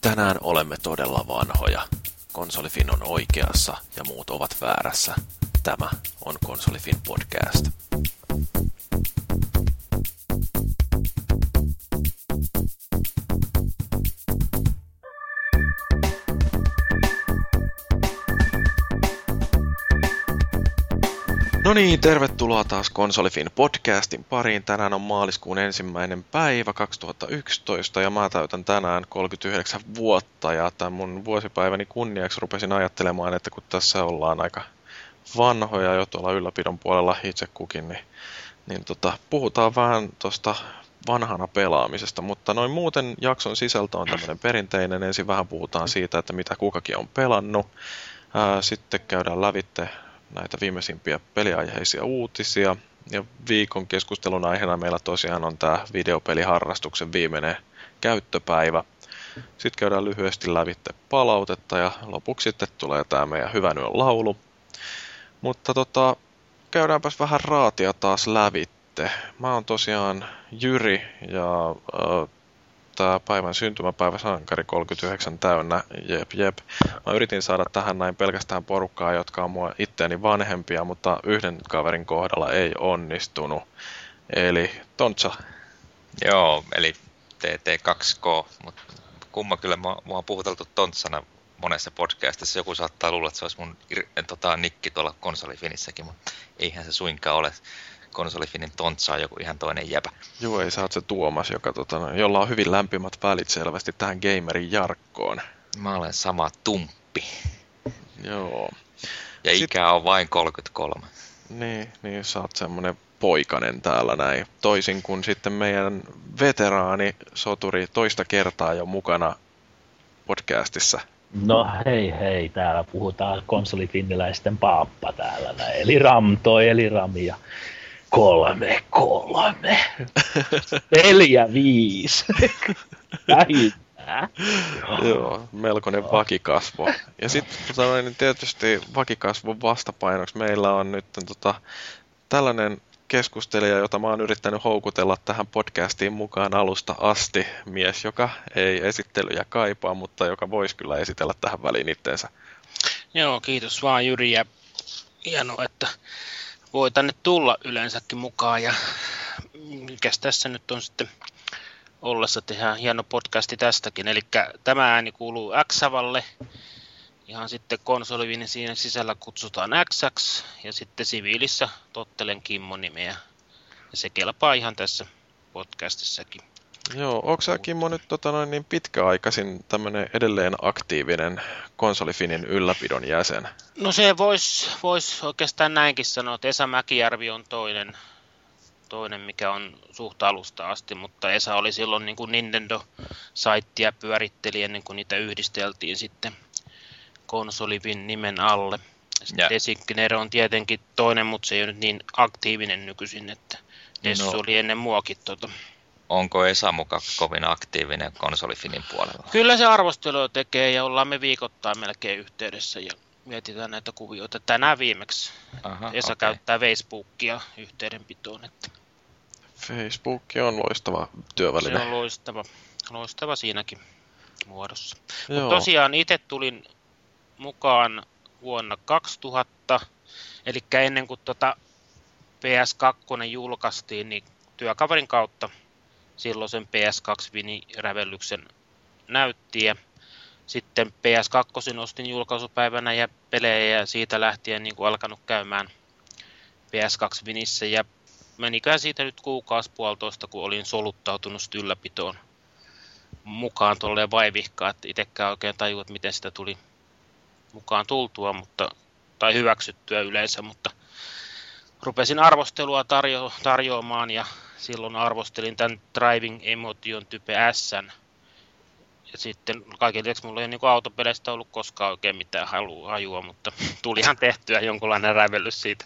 Tänään olemme todella vanhoja. Konsolifin on oikeassa ja muut ovat väärässä. Tämä on Konsolifin podcast. No niin, tervetuloa taas Konsolifin podcastin pariin. Tänään on maaliskuun ensimmäinen päivä 2011 ja mä täytän tänään 39 vuotta ja tämän mun vuosipäiväni kunniaksi rupesin ajattelemaan, että kun tässä ollaan aika vanhoja jo tuolla ylläpidon puolella itse kukin, niin, niin tota, puhutaan vähän tuosta vanhana pelaamisesta, mutta noin muuten jakson sisältö on tämmöinen perinteinen. Ensin vähän puhutaan siitä, että mitä kukakin on pelannut. Sitten käydään lävitte näitä viimeisimpiä peliaiheisia uutisia. Ja viikon keskustelun aiheena meillä tosiaan on tämä videopeliharrastuksen viimeinen käyttöpäivä. Sitten käydään lyhyesti lävitte palautetta ja lopuksi sitten tulee tämä meidän hyvän yön laulu. Mutta tota, käydäänpäs vähän raatia taas lävitte. Mä oon tosiaan Jyri ja äh, tämä päivän syntymäpäivä sankari 39 täynnä, jep jep. Mä yritin saada tähän näin pelkästään porukkaa, jotka on mua itteeni vanhempia, mutta yhden kaverin kohdalla ei onnistunut. Eli Tontsa. Joo, eli TT2K, mutta kumma kyllä mua, mua on puhuteltu Tontsana monessa podcastissa. Joku saattaa luulla, että se olisi mun tota, nikki tuolla konsolifinissäkin, mutta eihän se suinkaan ole konsolifinin tontsaa joku ihan toinen jäpä. Joo, ei sä oot se Tuomas, joka, tota, jolla on hyvin lämpimät välit selvästi tähän gamerin Jarkkoon. Mä olen sama tumppi. Joo. Ja Sit... ikä on vain 33. Niin, niin sä oot semmonen poikanen täällä näin. Toisin kuin sitten meidän veteraani soturi toista kertaa jo mukana podcastissa. No hei hei, täällä puhutaan konsolifinniläisten paappa täällä näin. Eli Ram toi, eli Rami ja kolme, kolme, neljä, viisi. Vähintään. Joo, melkoinen Joo. vakikasvo. Ja sitten tota, niin tietysti vakikasvon vastapainoksi meillä on nyt tota, tällainen keskustelija, jota mä oon yrittänyt houkutella tähän podcastiin mukaan alusta asti. Mies, joka ei esittelyjä kaipaa, mutta joka voisi kyllä esitellä tähän väliin itteensä. Joo, kiitos vaan Jyri ja hienoa, että voi tänne tulla yleensäkin mukaan ja mikäs tässä nyt on sitten ollessa tehdään hieno podcasti tästäkin. Eli tämä ääni kuuluu Xavalle, ihan sitten konsolivin siinä sisällä kutsutaan XX ja sitten siviilissä tottelen Kimmo nimeä. Ja se kelpaa ihan tässä podcastissakin. Joo, onko sä Kimmo nyt tota noin, niin pitkäaikaisin tämmöinen edelleen aktiivinen konsolifinin ylläpidon jäsen? No se voisi vois oikeastaan näinkin sanoa, että Esa Mäkijärvi on toinen, toinen, mikä on suht alusta asti, mutta Esa oli silloin niin kuin Nintendo-saittia pyöritteli ennen kuin niitä yhdisteltiin sitten konsolivin nimen alle. Sitten Designer on tietenkin toinen, mutta se ei ole nyt niin aktiivinen nykyisin, että Dessu no. oli ennen muakin tota onko Esa muka kovin aktiivinen konsolifinin puolella? Kyllä se arvostelua tekee ja ollaan me viikoittain melkein yhteydessä ja mietitään näitä kuvioita. Tänään viimeksi Aha, Esa okay. käyttää Facebookia yhteydenpitoon. Että... Facebook on loistava työväline. Se on loistava, loistava siinäkin muodossa. Mutta tosiaan itse tulin mukaan vuonna 2000, eli ennen kuin tuota PS2 julkaistiin, niin työkaverin kautta silloisen PS2 Vini Rävellyksen näyttiä. Sitten PS2 ostin julkaisupäivänä ja pelejä ja siitä lähtien niin kuin alkanut käymään PS2 Vinissä ja menikään siitä nyt kuukausi puolitoista, kun olin soluttautunut ylläpitoon mukaan tolleen vaivihkaa, että itsekään oikein tajua, että miten sitä tuli mukaan tultua, mutta, tai hyväksyttyä yleensä, mutta rupesin arvostelua tarjo- tarjoamaan ja silloin arvostelin tämän Driving Emotion Type S. Ja sitten kaiken lisäksi mulla ei niin autopeleistä ollut koskaan oikein mitään hajua, mutta tulihan tehtyä jonkunlainen rävellys siitä.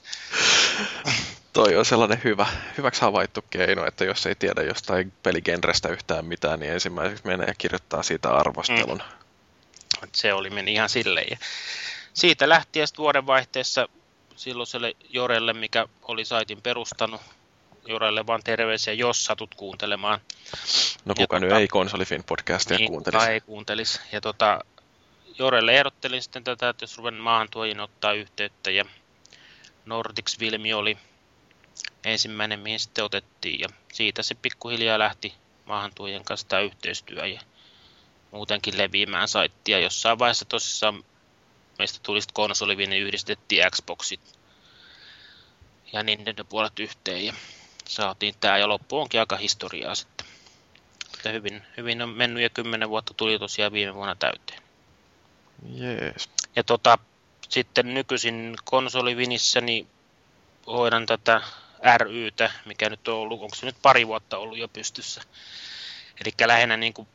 Toi on sellainen hyvä, hyväksi havaittu keino, että jos ei tiedä jostain peligenrestä yhtään mitään, niin ensimmäiseksi menee ja kirjoittaa siitä arvostelun. Mm. Se oli meni ihan silleen. Ja siitä lähtien vuodenvaihteessa silloiselle Jorelle, mikä oli saitin perustanut, Jorelle vaan terveisiä, jos satut kuuntelemaan. No kuka nyt tota, ei konsolifin podcastia niin, kuuntelisi. ei kuuntelisi. Ja tota, Jorelle ehdottelin sitten tätä, että jos ruven maahantuojien ottaa yhteyttä ja Nordics Vilmi oli ensimmäinen, mihin sitten otettiin ja siitä se pikkuhiljaa lähti maahantuojien kanssa tämä yhteistyö ja muutenkin leviämään saittia. Jossain vaiheessa tosissaan meistä tuli sitten konsolivin niin yhdistettiin Xboxit ja Nintendo puolet yhteen ja saatiin tämä ja loppu onkin aika historiaa sitten. Että hyvin, hyvin on mennyt ja kymmenen vuotta tuli tosiaan viime vuonna täyteen. Jees. Ja tota, sitten nykyisin konsolivinissä niin hoidan tätä RYtä, mikä nyt on ollut, onko se nyt pari vuotta ollut jo pystyssä. Eli lähinnä niin kuin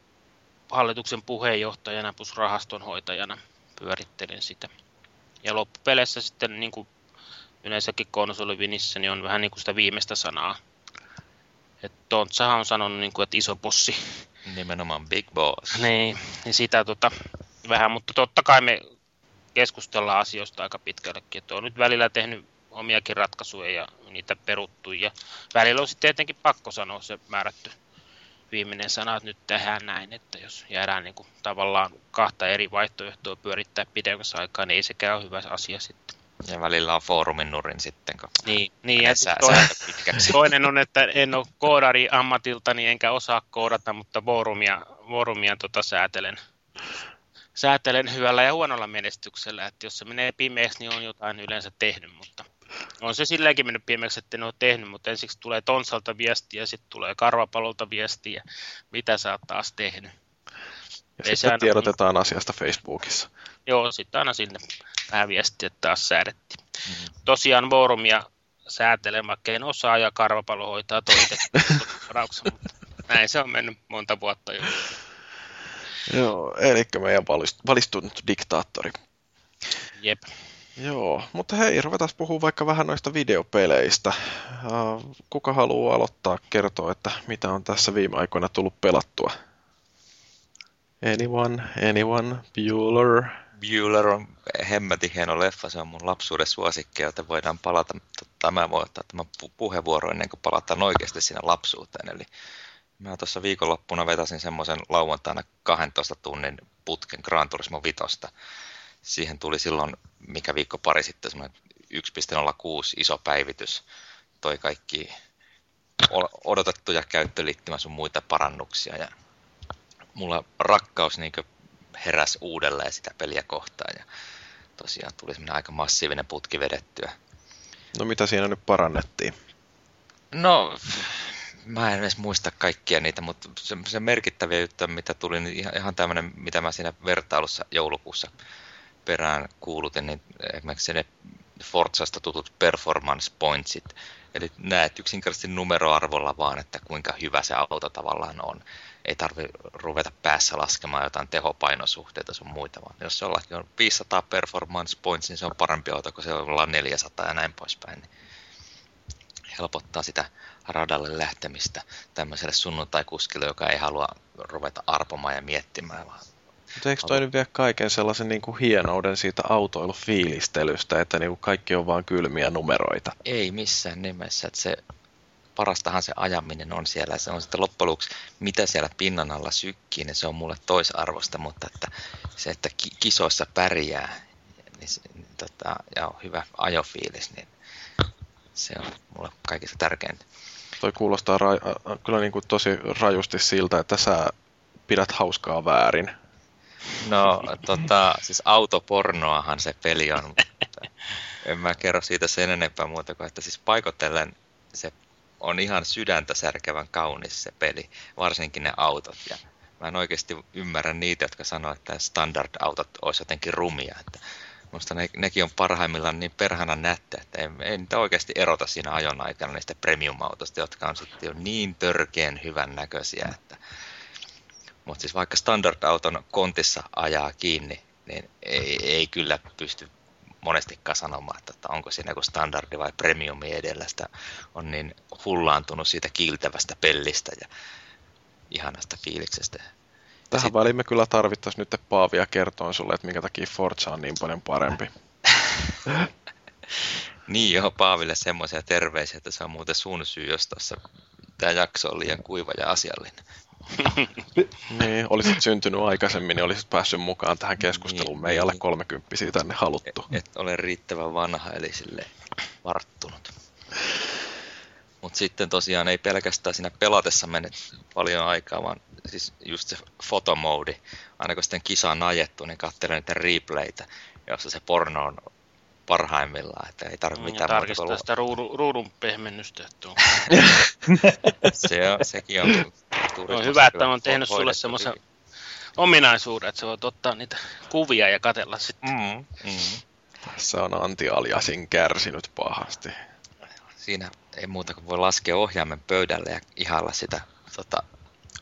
hallituksen puheenjohtajana plus rahastonhoitajana pyörittelin sitä. Ja loppupeleissä sitten niin kuin yleensäkin konsolivinissä niin on vähän niin kuin sitä viimeistä sanaa. Että Tontsahan on sanonut, niin kuin, että iso bossi. Nimenomaan Big Boss. Niin, niin sitä tota, vähän, mutta totta kai me keskustellaan asioista aika pitkällekin. Että on nyt välillä tehnyt omiakin ratkaisuja ja niitä peruttu. Ja välillä on sitten tietenkin pakko sanoa se määrätty viimeinen sana, että nyt tehdään näin, että jos jäädään niin kuin tavallaan kahta eri vaihtoehtoa pyörittää pidemmässä aikaa, niin ei sekään ole hyvä asia sitten. Ja välillä on foorumin nurin sitten, kun niin, niin ja sä, toinen, toinen on, että en ole koodari ammatiltani enkä osaa koodata, mutta foorumia, foorumia tota säätelen, säätelen hyvällä ja huonolla menestyksellä. Että jos se menee pimeäksi, niin on jotain yleensä tehnyt, mutta on se silläkin mennyt pimeäksi, että en ole tehnyt, mutta ensiksi tulee Tonsalta viestiä, sitten tulee Karvapalolta viestiä, mitä sä oot taas tehnyt. Ja Ei sitten tiedotetaan niin... asiasta Facebookissa. Joo, sitten aina sinne vähän viestiä taas säädettiin. Mm. Tosiaan Vorumia säätelen, vaikka en osaa, ja Karvapalo hoitaa mutta näin se on mennyt monta vuotta jo. Joo, eli meidän valistunut diktaattori. Jep. Joo, mutta hei, ruvetaan puhua vaikka vähän noista videopeleistä. Kuka haluaa aloittaa kertoa, että mitä on tässä viime aikoina tullut pelattua? Anyone? Anyone? Bueller? Bueller on hemmetin hieno leffa, se on mun lapsuuden suosikki, joten voidaan palata, tota, mä voin ottaa tämän puheenvuoron ennen kuin palataan oikeasti sinne lapsuuteen. Eli mä tuossa viikonloppuna vetäsin semmoisen lauantaina 12 tunnin putken Gran Turismo Vitosta siihen tuli silloin, mikä viikko pari sitten, semmoinen 1.06 iso päivitys, toi kaikki odotettuja käyttöliittymä sun muita parannuksia ja mulla rakkaus niin heräs uudelleen sitä peliä kohtaan ja tosiaan tuli semmoinen aika massiivinen putki vedettyä. No mitä siinä nyt parannettiin? No, mä en edes muista kaikkia niitä, mutta se, se merkittäviä juttuja, mitä tuli, niin ihan, ihan tämmöinen, mitä mä siinä vertailussa joulukuussa perään kuulutin, niin esimerkiksi ne Forzasta tutut performance pointsit, eli näet yksinkertaisesti numeroarvolla vaan, että kuinka hyvä se auto tavallaan on. Ei tarvi ruveta päässä laskemaan jotain tehopainosuhteita sun muita, vaan jos jollakin on 500 performance points, niin se on parempi auto kuin se on 400 ja näin poispäin. Niin helpottaa sitä radalle lähtemistä tämmöiselle sunnuntaikuskille, joka ei halua ruveta arpomaan ja miettimään, vaan mutta eikö toi nyt vie kaiken sellaisen niin kuin hienouden siitä autoilufiilistelystä, että niin kuin kaikki on vain kylmiä numeroita? Ei missään nimessä. Että se, parastahan se ajaminen on siellä. Se on sitten loppujen lopuksi, mitä siellä pinnan alla sykkii, niin se on mulle toisarvosta, mutta että se, että kisoissa pärjää niin, niin, tota, ja on hyvä ajofiilis, niin se on mulle kaikista tärkeintä. Toi kuulostaa ra- kyllä niin kuin tosi rajusti siltä, että sä pidät hauskaa väärin. No, tota, siis autopornoahan se peli on, mutta en mä kerro siitä sen enempää muuta kuin, että siis paikotellen se on ihan sydäntä särkevän kaunis se peli, varsinkin ne autot. Ja mä en oikeasti ymmärrä niitä, jotka sanoo, että standard-autot olisi jotenkin rumia. Että Minusta ne, nekin on parhaimmillaan niin perhana nättä, että ei, ei niitä oikeasti erota siinä ajon aikana niistä premium-autosta, jotka on sitten jo niin törkeän hyvän näköisiä, että mutta siis vaikka standard-auton kontissa ajaa kiinni, niin ei, ei kyllä pysty monestikaan sanomaan, että onko siinä joku standardi vai premiumi edellä. Sitä on niin hullaantunut siitä kiiltävästä pellistä ja ihanasta fiiliksestä. Tähän sit... väliin me kyllä tarvittaisiin nyt Paavia kertoon sulle, että minkä takia Forza on niin paljon parempi. Niin joo, Paaville semmoisia terveisiä, että se on muuten sun syy, jos tässä tämä jakso on liian kuiva ja asiallinen. niin, olisit syntynyt aikaisemmin, niin olisit päässyt mukaan tähän keskusteluun. Niin, Me ei niin. alle 30 tänne haluttu. Et, et ole riittävän vanha, eli sille varttunut. Mutta sitten tosiaan ei pelkästään siinä pelatessa mene paljon aikaa, vaan siis just se fotomoodi. Aina kun sitten kisa on ajettu, niin katselen niitä replaytä, jossa se porno on parhaimmillaan, että ei tarvitse mm, mitään tarkistaa muuta sitä ruudun, ruudun pehmennystä. se on, sekin on. On hyvä, että on tehnyt sulle semmoisen ominaisuuden, että sä voit ottaa niitä kuvia ja katella sitten. Mm, mm. Tässä on antialiasin kärsinyt pahasti. Siinä ei muuta kuin voi laskea ohjaimen pöydälle ja ihalla sitä tota,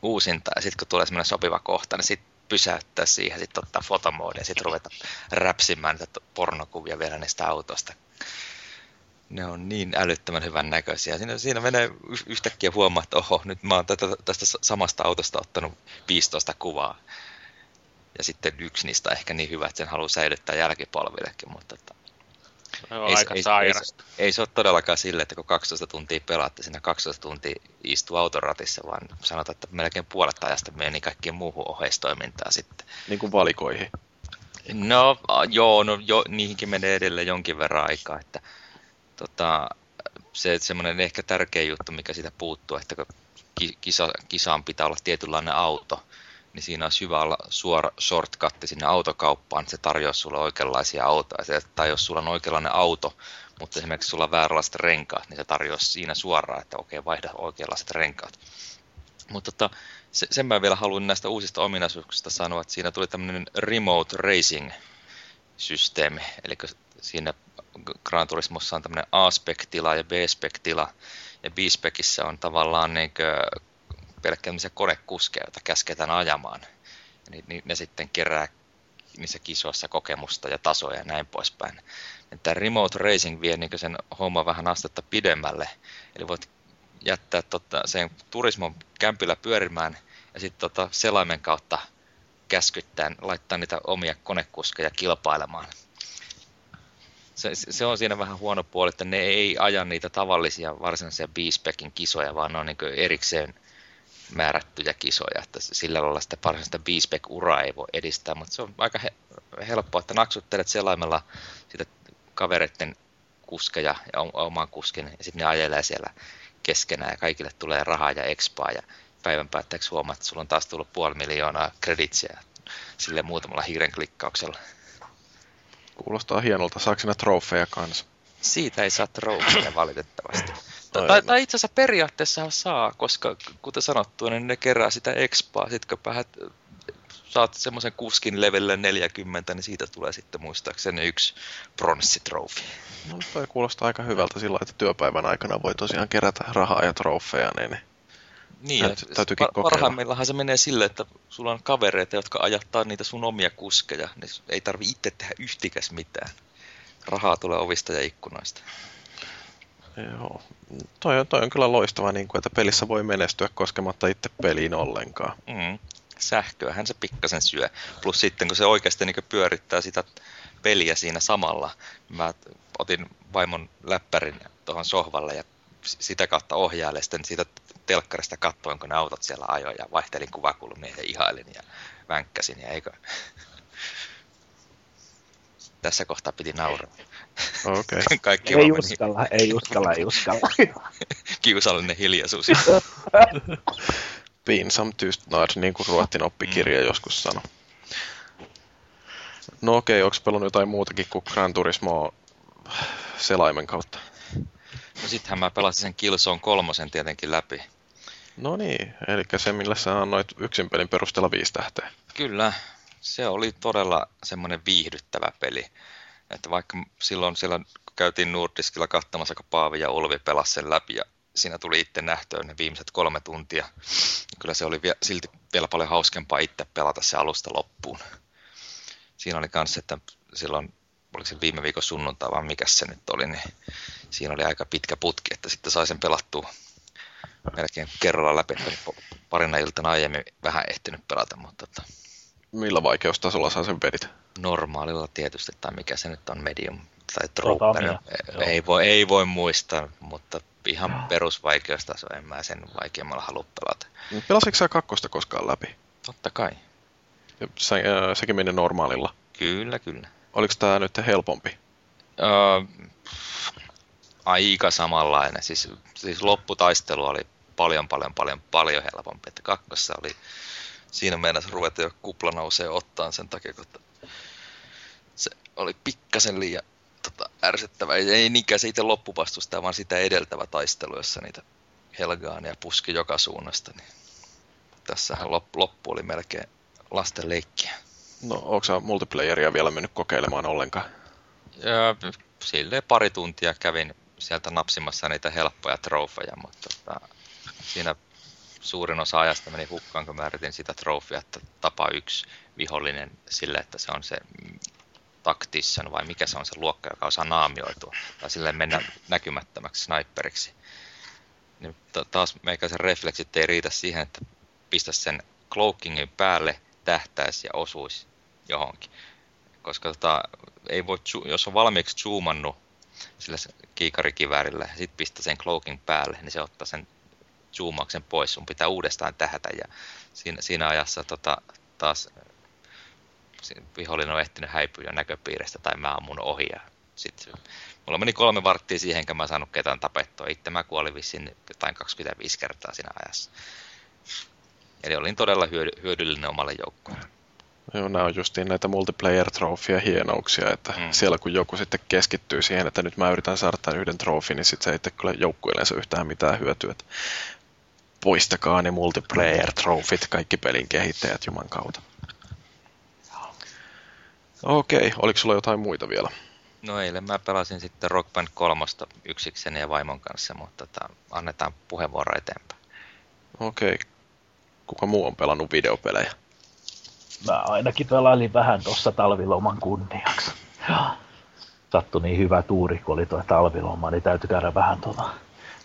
uusinta. Ja sitten kun tulee semmoinen sopiva kohta, niin sitten pysäyttää siihen, sitten ottaa fotomoodi ja sitten ruveta räpsimään niitä pornokuvia vielä niistä autosta. Ne on niin älyttömän hyvän näköisiä. Siinä, siinä menee yhtäkkiä huomaa, että oho, nyt mä oon tätä, tästä samasta autosta ottanut 15 kuvaa. Ja sitten yksi niistä ehkä niin hyvä, että sen haluaa säilyttää jälkipolvillekin, mutta että ei, aika ei, sairasta. Ei, ei se ole todellakaan sille, että kun 12 tuntia pelaatte, siinä 12 tuntia istuu autoratissa, vaan sanotaan, että melkein puolet ajasta meni kaikkien muuhun oheistoimintaan sitten. Niin kuin valikoihin. No joo, no jo, niihinkin menee edelleen jonkin verran aikaa, että tota, se semmoinen ehkä tärkeä juttu, mikä siitä puuttuu, että kun kisa, kisaan pitää olla tietynlainen auto, niin siinä on hyvä olla suora shortcut sinne autokauppaan, että se tarjoaa sulle oikeanlaisia autoja. Tai jos sulla on oikeanlainen auto, mutta esimerkiksi sulla on vääränlaiset renkaat, niin se tarjoaa siinä suoraan, että okei, vaihda oikeanlaiset renkaat. Mutta tota, se, sen mä vielä haluan näistä uusista ominaisuuksista sanoa, että siinä tuli tämmöinen remote racing-systeemi, eli siinä Gran Turismossa on tämmöinen A-spec-tila ja B-spec-tila, ja B-specissä on tavallaan niin pelkkä konekuskeja, joita käsketään ajamaan. Ja niin, niin ne sitten kerää niissä kisoissa kokemusta ja tasoja ja näin poispäin. Tämä remote racing vie niin sen homma vähän astetta pidemmälle. Eli voit jättää tota, sen turismon kämpillä pyörimään ja sitten tota, selaimen kautta käskyttäen laittaa niitä omia konekuskeja kilpailemaan. Se, se on siinä vähän huono puoli, että ne ei aja niitä tavallisia varsinaisia b kisoja, vaan ne on niin erikseen – määrättyjä kisoja, että sillä lailla sitä varsinaista b uraa ei voi edistää, mutta se on aika he, helppoa, että naksuttelet selaimella sitä kavereiden kuskeja ja oman kuskin, ja sitten ne ajelee siellä keskenään, ja kaikille tulee rahaa ja expaa, ja päivän päätteeksi huomaat, että sulla on taas tullut puoli miljoonaa kreditsiä sille muutamalla hiiren klikkauksella. Kuulostaa hienolta. Saako sinä trofeja kanssa? Siitä ei saa trofeja valitettavasti. Tai, tai itse asiassa periaatteessa saa, koska kuten sanottu, niin ne kerää sitä expaa. Sitten kun pähät, saat semmoisen kuskin levelle 40, niin siitä tulee sitten muistaakseni yksi pronssitrofi. No toi kuulostaa aika hyvältä sillä että työpäivän aikana voi tosiaan kerätä rahaa ja trofeja, niin niin, ja täytyykin par- parhaimmillahan se menee sille, että sulla on kavereita, jotka ajattaa niitä sun omia kuskeja, niin ei tarvi itse tehdä yhtikäs mitään. Rahaa tulee ovista ja ikkunoista. Joo. Toi on, toi on kyllä loistava, niin kuin, että pelissä voi menestyä koskematta itse peliin ollenkaan. Mm. Sähköähän se pikkasen syö. Plus sitten, kun se oikeasti niin pyörittää sitä peliä siinä samalla. Mä otin vaimon läppärin tuohon sohvalle ja sitä kautta ohjailen sitten siitä telkkarista katsoin, kun ne autot siellä ajoin ja vaihtelin kuvakulmia ja ihailin ja vänkkäsin ja eikö... Tässä kohtaa piti nauraa. Okay. Kaikki ei uskalla, ei uskalla, ei uskalla. Kiusallinen hiljaisuus. Pinsam tystnad, niin kuin Ruotsin oppikirja mm. joskus sanoi. No okei, okay, onko pelannut jotain muutakin kuin Gran Turismo selaimen kautta? No sittenhän mä pelasin sen Killzone kolmosen tietenkin läpi. No niin, eli se millä sä annoit yksin pelin perusteella viisi tähteä. Kyllä, se oli todella semmoinen viihdyttävä peli. Että vaikka silloin siellä käytiin Nordiskilla katsomassa, kun Paavi ja Ulvi pelasi sen läpi ja siinä tuli itse nähtyä ne viimeiset kolme tuntia, niin kyllä se oli vielä, silti vielä paljon hauskempaa itse pelata se alusta loppuun. Siinä oli kanssa, että silloin, oliko se viime viikon sunnuntai vai mikä se nyt oli, niin siinä oli aika pitkä putki, että sitten sai sen pelattua melkein kerralla läpi, että parina iltana aiemmin vähän ehtinyt pelata, mutta tota, millä vaikeustasolla saa sen vedit? Normaalilla tietysti, tai mikä se nyt on, medium tai Rotamia, trooper. Ei voi, ei voi muistaa, mutta ihan perusvaikeustaso en mä sen vaikeammalla halua pelata. Pelasitko sä kakkosta koskaan läpi? Totta kai. Ja se, äh, sekin meni normaalilla. Kyllä, kyllä. Oliko tämä nyt helpompi? Öö, aika samanlainen. Siis, siis lopputaistelu oli paljon, paljon, paljon, paljon helpompi. Että kakkossa oli, siinä mennessä ruveta jo kupla nousee ottaan sen takia, kun se oli pikkasen liian tota, ärsyttävä. Ei, ei niinkään se itse vaan sitä edeltävä taistelu, jossa niitä helgaania puski joka suunnasta. Niin tässähän loppu, loppu oli melkein lasten leikkiä. No, onko multiplayeria vielä mennyt kokeilemaan ollenkaan? Ja, silleen pari tuntia kävin sieltä napsimassa niitä helppoja trofeja, mutta tota, siinä suurin osa ajasta meni hukkaan, kun mä yritin sitä trofia, että tapa yksi vihollinen sille, että se on se taktisson vai mikä se on se luokka, joka osaa naamioitua, tai silleen mennä näkymättömäksi sniperiksi. Niin taas meikäisen refleksit ei riitä siihen, että pistä sen cloakingin päälle, tähtäisi ja osuisi johonkin. Koska tota, ei voi, jos on valmiiksi zoomannut sillä kiikarikiväärillä ja sitten pistää sen cloaking päälle, niin se ottaa sen zoomauksen pois. Sun pitää uudestaan tähätä ja siinä, siinä ajassa tota, taas vihollinen on ehtinyt häipyä jo näköpiiristä tai mä ammun ohi. Ja sit, mulla meni kolme varttia siihen, enkä mä saanut ketään tapettua. Itse mä kuolin vissiin jotain 25 kertaa siinä ajassa. Eli olin todella hyödyllinen omalle joukkoon. Joo, nämä on justiin näitä multiplayer trofia hienouksia, että mm. siellä kun joku sitten keskittyy siihen, että nyt mä yritän saada tämän yhden trofi, niin sitten se ei kyllä joukkueellensa yhtään mitään hyötyä. Että poistakaa ne multiplayer trofit, kaikki pelin kehittäjät juman kautta. Okei, oliko sulla jotain muita vielä? No eilen mä pelasin sitten Rock Band 3 yksikseni ja vaimon kanssa, mutta tota, annetaan puheenvuoro eteenpäin. Okei. Kuka muu on pelannut videopelejä? Mä ainakin pelailin vähän tuossa talviloman kunniaksi. Sattui niin hyvä tuuri, kun oli tuo talviloma, niin täytyy käydä vähän tuota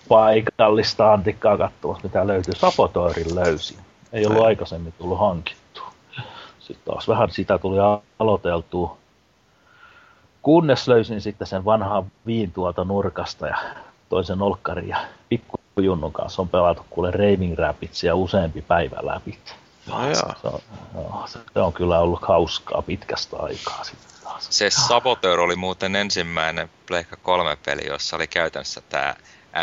paikallista antikkaa katsoa, mitä löytyy. Sapotoirin löysin. Ei ollut aikaisemmin tullut hankittua. Sitten taas vähän sitä tuli aloiteltua. Kunnes löysin sitten sen vanhan viin tuolta nurkasta ja toisen olkkarin ja pikkujunnun kanssa on pelattu kuule Raving Rapidsia useampi päivä läpi. No, se, on, no, se on kyllä ollut hauskaa pitkästä aikaa sitten taas. Se Saboteur oli muuten ensimmäinen Pleikka 3 peli, jossa oli käytännössä tämä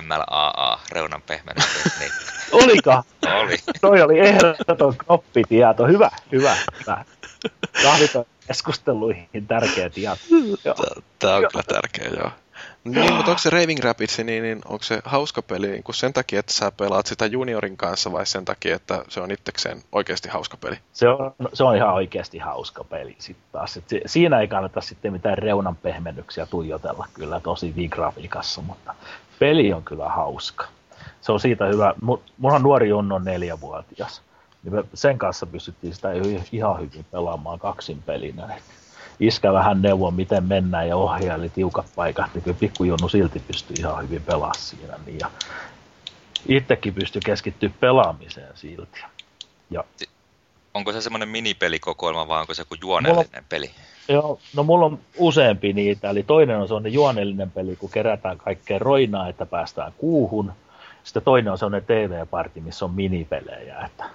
MLAA, reunan pehmennystekniikka. Oliko? oli. Toi oli ehdoton knoppitieto. Hyvä, hyvä, hyvä. keskusteluihin tärkeä tieto. Tämä on kyllä tärkeä, joo. Niin, mutta onko se Raving Rapids, niin, niin onko se hauska peli niin sen takia, että sä pelaat sitä juniorin kanssa vai sen takia, että se on itsekseen oikeasti hauska peli? Se on, se on ihan oikeasti hauska peli sitten taas. Et se, siinä ei kannata sitten mitään reunan pehmennyksiä tuijotella kyllä tosi grafiikassa, mutta peli on kyllä hauska. Se on siitä hyvä. Mulla on nuori Junno on neljävuotias. Niin me sen kanssa pystyttiin sitä ihan hyvin pelaamaan kaksin pelinä. Iskä vähän neuvon, miten mennään ja ohjaili tiukat paikat, niin kyllä pikkujunnu silti pystyi ihan hyvin pelaamaan siinä. Niin ja itsekin pystyi keskittyä pelaamiseen silti. Ja, onko se semmoinen minipelikokoelma vai onko se joku juonellinen mulla, peli? Joo, no mulla on useampi niitä, eli toinen on semmoinen juonellinen peli, kun kerätään kaikkea roinaa, että päästään kuuhun. Sitten toinen on semmoinen TV-parti, missä on minipelejä, että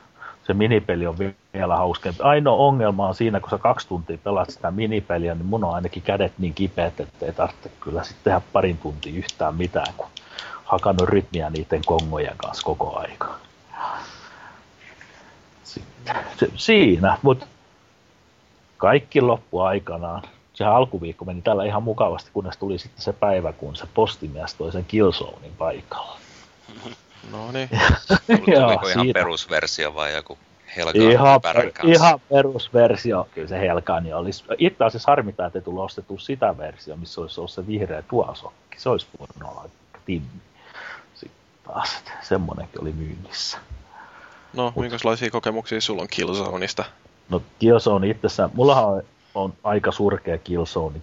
se minipeli on vielä hauskempi. Ainoa ongelma on siinä, kun sä kaksi tuntia pelaat sitä minipeliä, niin mun on ainakin kädet niin kipeät, että ei tarvitse kyllä sitten tehdä parin tuntia yhtään mitään, kun hakannut rytmiä niiden kongojen kanssa koko aika. Sitten, siinä, mutta kaikki loppu aikanaan. Se alkuviikko meni tällä ihan mukavasti, kunnes tuli sitten se päivä, kun se postimies toi sen Killzonein paikalla. No niin. Tuliko ihan siitä. perusversio vai joku Helgaan ihan, per, ihan perusversio, kyllä se Helgaani olisi. Itse asiassa harmitaan, että ei tullut ostettu sitä versiota, missä olisi ollut se vihreä tuosokki. Se olisi voinut olla timmi. Sitten taas, että semmonenkin oli myynnissä. No, Mut, minkälaisia kokemuksia sulla on Killzoneista? No Killzone itsessään, mullahan on, on aika surkea Killzone